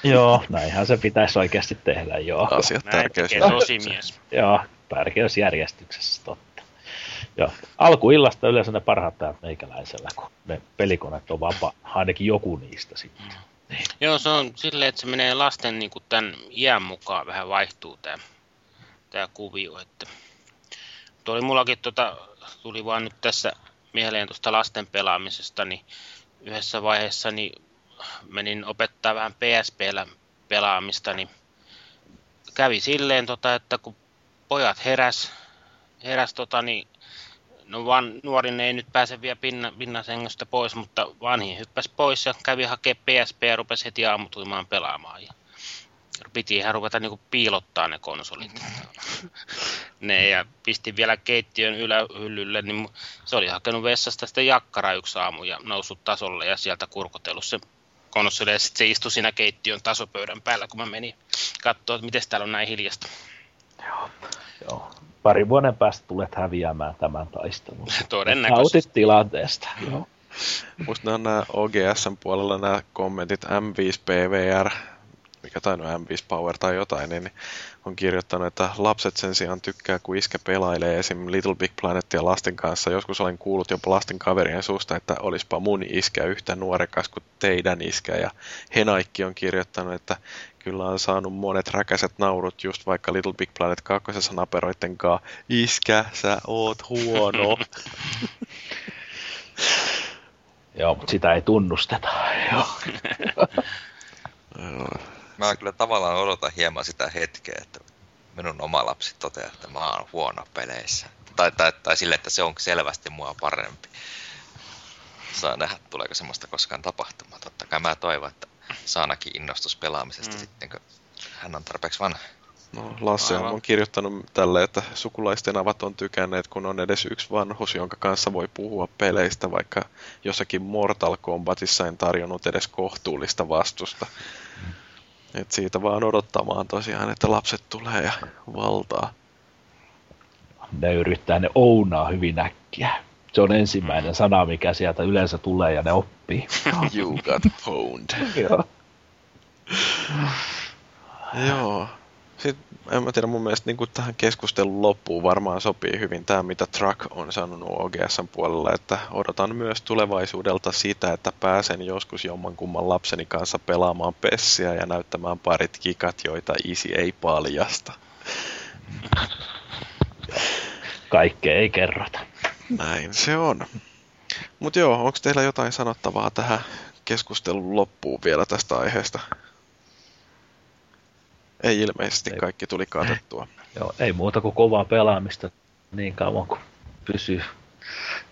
joo, näinhän se pitäisi oikeasti tehdä, joo. Asiat tärkeys. tosi mies. joo, tärkeysjärjestyksessä totta. Ja alkuillasta yleensä ne parhaat päivät meikäläisellä, kun ne pelikoneet on vapaa, ainakin joku niistä sitten. Niin. Joo, se on silleen, että se menee lasten niin kuin tämän iän mukaan vähän vaihtuu tämä, tämä kuvio. Että... Tuo oli mullakin, tota, tuli vaan nyt tässä mieleen tuosta lasten pelaamisesta, niin yhdessä vaiheessa niin menin opettaa vähän PSPllä pelaamista, niin kävi silleen, tota, että kun pojat heräs, heräs tota, niin no van, nuorin ei nyt pääse vielä pinna, pinnasengöstä pois, mutta vanhin hyppäsi pois ja kävi hakemaan PSP ja rupesi heti aamutuimaan pelaamaan. Ja piti ihan ruveta niinku piilottaa ne konsolit. ne ja pisti vielä keittiön ylähyllylle, niin se oli hakenut vessasta sitten jakkara yksi aamu ja noussut tasolle ja sieltä kurkotellut se konsoli ja sitten se istui siinä keittiön tasopöydän päällä, kun mä menin katsoa, että miten täällä on näin hiljasta. Joo, joo. Pari vuoden päästä tulet häviämään tämän taistelun. Todennäköisesti. Nautit tilanteesta. Joo. Musta nämä OGSn puolella nämä kommentit M5 PVR, mikä tai no M5 Power tai jotain, niin on kirjoittanut, että lapset sen sijaan tykkää, kun iskä pelailee esim. Little Big Planetia lasten kanssa. Joskus olen kuullut jopa lasten kaverien suusta, että olispa mun iskä yhtä nuorekas kuin teidän iskä. Ja Henaikki on kirjoittanut, että kyllä on saanut monet räkäiset naurut just vaikka Little Big Planet 2. naperoitten kanssa. Iskä, sä oot huono. Joo, mutta sitä ei tunnusteta. Joo. Mä kyllä tavallaan odotan hieman sitä hetkeä, että minun oma lapsi toteaa, että mä oon huono peleissä. Tai, tai, tai sille, että se on selvästi mua parempi. Saa nähdä, tuleeko semmoista koskaan tapahtumaan. Totta kai mä toivon, että Saanakin innostus pelaamisesta mm. sitten, kun hän on tarpeeksi vanha. No, Lasse on kirjoittanut tälle, että sukulaisten avat on tykänneet, kun on edes yksi vanhus, jonka kanssa voi puhua peleistä, vaikka jossakin Mortal Kombatissa en tarjonnut edes kohtuullista vastusta. Et siitä vaan odottamaan tosiaan, että lapset tulee ja valtaa. Ne yrittää, ne ounaa hyvin äkkiä. Se on ensimmäinen sana, mikä sieltä yleensä tulee ja ne oppii. you got pwned. Joo. Joo. Sitten, en mä tiedä, mun mielestä niin tähän keskustelun loppuun varmaan sopii hyvin tämä, mitä Truck on sanonut OGSn puolella, että odotan myös tulevaisuudelta sitä, että pääsen joskus jommankumman lapseni kanssa pelaamaan pessiä ja näyttämään parit kikat, joita isi ei paljasta. Kaikkea ei kerrota. Näin se on. Mutta joo, onko teillä jotain sanottavaa tähän keskustelun loppuun vielä tästä aiheesta? Ei ilmeisesti, ei. kaikki tuli katettua. Joo, ei muuta kuin kovaa pelaamista niin kauan kuin pysyy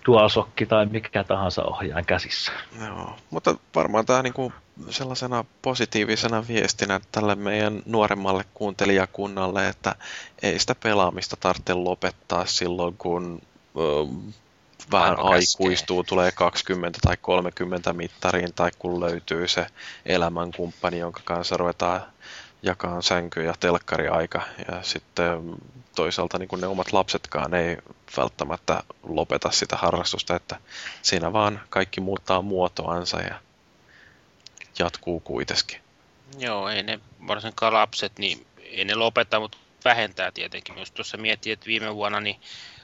dualsokki tai mikä tahansa ohjaan käsissä. Joo, mutta varmaan tämä niinku sellaisena positiivisena viestinä tälle meidän nuoremmalle kuuntelijakunnalle, että ei sitä pelaamista tarvitse lopettaa silloin, kun vähän aikuistuu, tulee 20 tai 30 mittariin, tai kun löytyy se elämänkumppani, jonka kanssa ruvetaan jakaa sänky- ja telkkariaika. Ja sitten toisaalta niin ne omat lapsetkaan ei välttämättä lopeta sitä harrastusta, että siinä vaan kaikki muuttaa muotoansa ja jatkuu kuitenkin. Joo, ei ne varsinkaan lapset, niin ei ne lopeta, mutta vähentää tietenkin. Jos tuossa miettii, että viime vuonna niin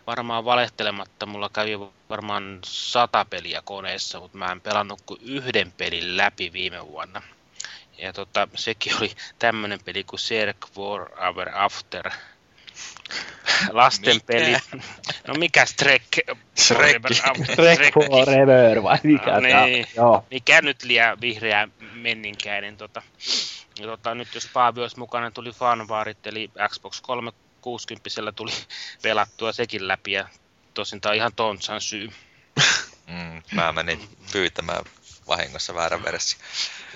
varmaan valehtelematta mulla kävi varmaan sata peliä koneessa, mutta mä en pelannut kuin yhden pelin läpi viime vuonna. Ja tota, sekin oli tämmöinen peli kuin Cirque War Hour After. Lasten peli. No mikä Trek Forever? Trek Forever vai mikä no, niin. Joo. Mikä nyt liian vihreä menninkäinen. Tota. Ja tota, nyt jos Paavi olisi mukana, tuli fanvarit, eli Xbox 360 tuli pelattua sekin läpi, ja tosin tämä on ihan Tontsan syy. Mm, mä menin pyytämään vahingossa väärän versio.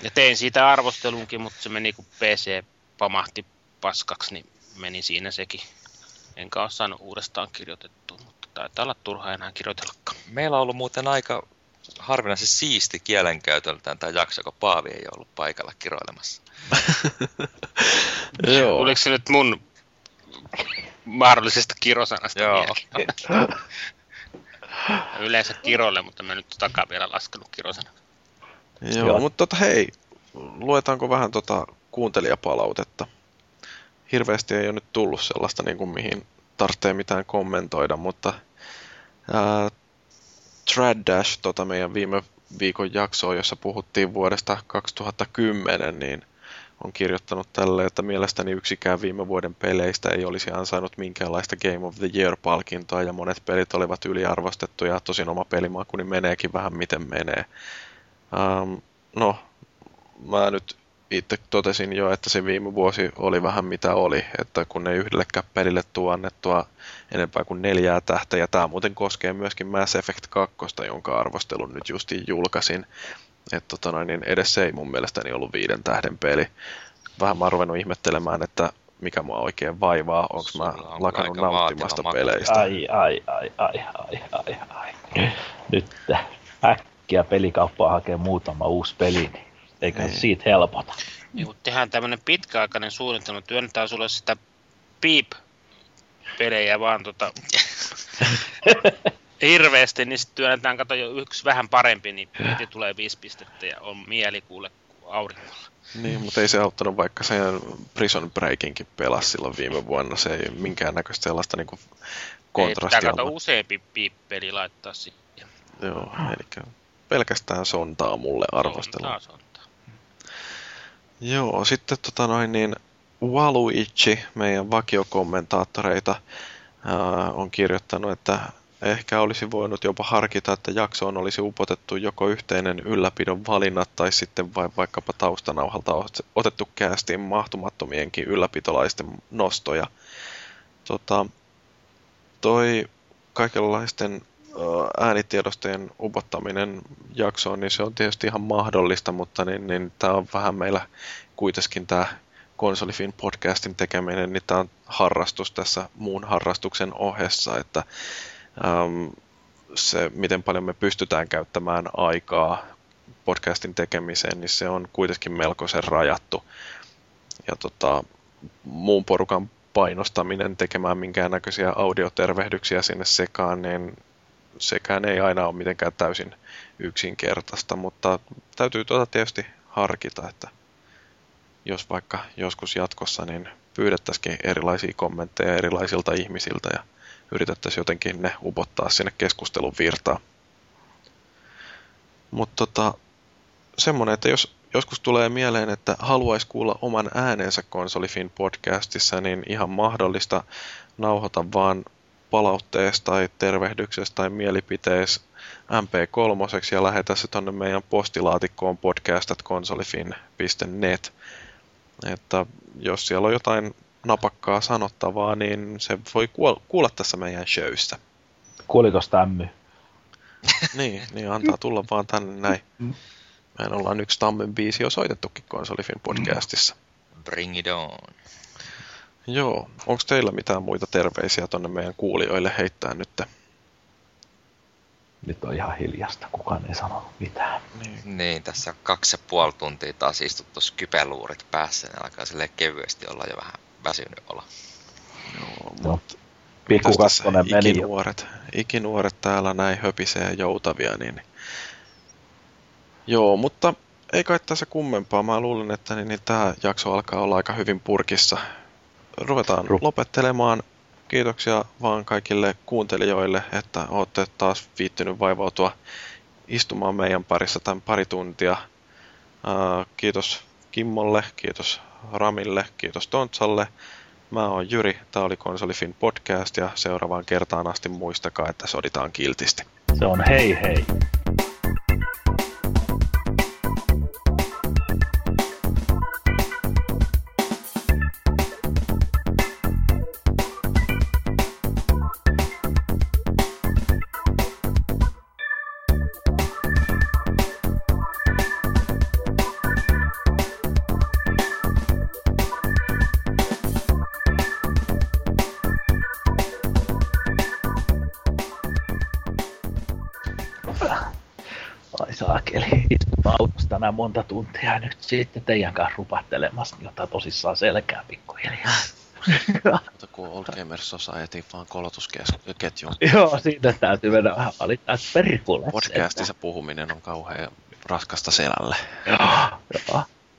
Ja tein siitä arvostelunkin, mutta se meni kun PC pamahti paskaksi, niin meni siinä sekin. Enkä ole saanut uudestaan kirjoitettua, mutta taitaa olla turhaa enää kirjoitellakaan. Meillä on ollut muuten aika harvinaisen siisti kielenkäytöltään tämä jakso, kun Paavi ei ollut paikalla kiroilemassa. Joo. Oliko se nyt mun mahdollisesta kirosanasta Joo. Yleensä kirolle, mutta mä nyt takaa vielä laskenut kirosanasta. Joo, Joo. mutta tota, hei, luetaanko vähän tota kuuntelijapalautetta? Hirveästi ei ole nyt tullut sellaista, niin kuin, mihin tarvitsee mitään kommentoida, mutta Ää, Trad Dash, tota meidän viime viikon jaksoa, jossa puhuttiin vuodesta 2010, niin on kirjoittanut tälle, että mielestäni yksikään viime vuoden peleistä ei olisi ansainnut minkäänlaista Game of the Year-palkintoa ja monet pelit olivat yliarvostettuja. Tosin oma pelimakuni meneekin vähän miten menee. Um, no, mä nyt itse totesin jo, että se viime vuosi oli vähän mitä oli, että kun ei yhdellekään pelille tuo annettua enempää kuin neljää tähteä, ja tämä muuten koskee myöskin Mass Effect 2, jonka arvostelun nyt justiin julkaisin, että tota noin, niin edes se ei mun mielestäni ollut viiden tähden peli. Vähän mä oon ruvennut ihmettelemään, että mikä mua oikein vaivaa, onko mä lakannut nauttimasta peleistä. Ai, ai, ai, ai, ai, ai, ai. Nyt äkkiä pelikauppaa hakee muutama uusi peli, niin eikä ei. siitä helpota. Niin, kun tehdään tämmöinen pitkäaikainen suunnitelma, työnnetään sulle sitä piip-pelejä vaan tota, hirveästi, niin sitten työnnetään, kato jo yksi vähän parempi, niin heti tulee viisi pistettä ja on mieli kuule aurinkolla. Niin, mutta ei se auttanut, vaikka sen Prison Breakinkin pelasi silloin viime vuonna. Se ei minkäännäköistä sellaista niin kontrastia. Ei, kato useampi piippeli laittaa sitten. Joo, eli pelkästään sontaa mulle arvostelu. Sontaa, sontaa. Joo, sitten tota noin niin, Waluichi, meidän vakiokommentaattoreita, ää, on kirjoittanut, että ehkä olisi voinut jopa harkita, että jaksoon olisi upotettu joko yhteinen ylläpidon valinnat tai sitten vain vaikkapa taustanauhalta otettu käästiin mahtumattomienkin ylläpitolaisten nostoja. Tota, toi kaikenlaisten äänitiedostojen upottaminen jaksoon, niin se on tietysti ihan mahdollista, mutta niin, niin tämä on vähän meillä kuitenkin tämä konsolifin podcastin tekeminen, niin tämä on harrastus tässä muun harrastuksen ohessa, että äm, se, miten paljon me pystytään käyttämään aikaa podcastin tekemiseen, niin se on kuitenkin melkoisen rajattu. Ja tota, muun porukan painostaminen tekemään minkäännäköisiä audiotervehdyksiä sinne sekaan, niin sekään ei aina ole mitenkään täysin yksinkertaista, mutta täytyy tuota tietysti harkita, että jos vaikka joskus jatkossa, niin pyydettäisikin erilaisia kommentteja erilaisilta ihmisiltä ja yritettäisiin jotenkin ne upottaa sinne keskustelun virtaan. Mutta tota, semmoinen, että jos joskus tulee mieleen, että haluaisi kuulla oman äänensä konsolifin podcastissa, niin ihan mahdollista nauhoita vaan palautteesta tai tervehdyksestä tai mielipiteessä MP3 ja lähetä se tonne meidän postilaatikkoon podcast.konsolifin.net. Että jos siellä on jotain napakkaa sanottavaa, niin se voi kuulla tässä meidän showissa. Kuuliko Tammy? niin, niin antaa tulla vaan tänne näin. Mehän ollaan yksi Tammen biisi jo soitettukin konsolifin podcastissa. Bring it on. Joo. Onko teillä mitään muita terveisiä tonne meidän kuulijoille heittää nyt? Nyt on ihan hiljasta, kukaan ei sano mitään. Niin, niin tässä on kaksi ja puoli tuntia taas istuttu skypeluurit päässä, niin alkaa silleen kevyesti olla jo vähän väsynyt olla. Joo, no, Pikku meni ikinuoret, ikinuoret täällä näin höpisee joutavia, niin Joo, mutta ei kai tässä kummempaa. Mä luulen, että niin, niin tämä jakso alkaa olla aika hyvin purkissa ruvetaan lopettelemaan. Kiitoksia vaan kaikille kuuntelijoille, että olette taas viittynyt vaivautua istumaan meidän parissa tämän pari tuntia. Kiitos Kimmolle, kiitos Ramille, kiitos Tontsalle. Mä oon Jyri, tää oli Konsolifin podcast ja seuraavaan kertaan asti muistakaa, että soditaan kiltisti. Se on hei hei. Monta tuntia nyt sitten teidän kanssa rupattelemassa, niin ottaa tosissaan selkää pikkuhiljaa. Mutta kun Old Gamers Society vaan kolotusketju. Joo, siitä täytyy mennä vähän valittaa perikulle. Podcastissa puhuminen on kauhean raskasta selälle. Joo, joo.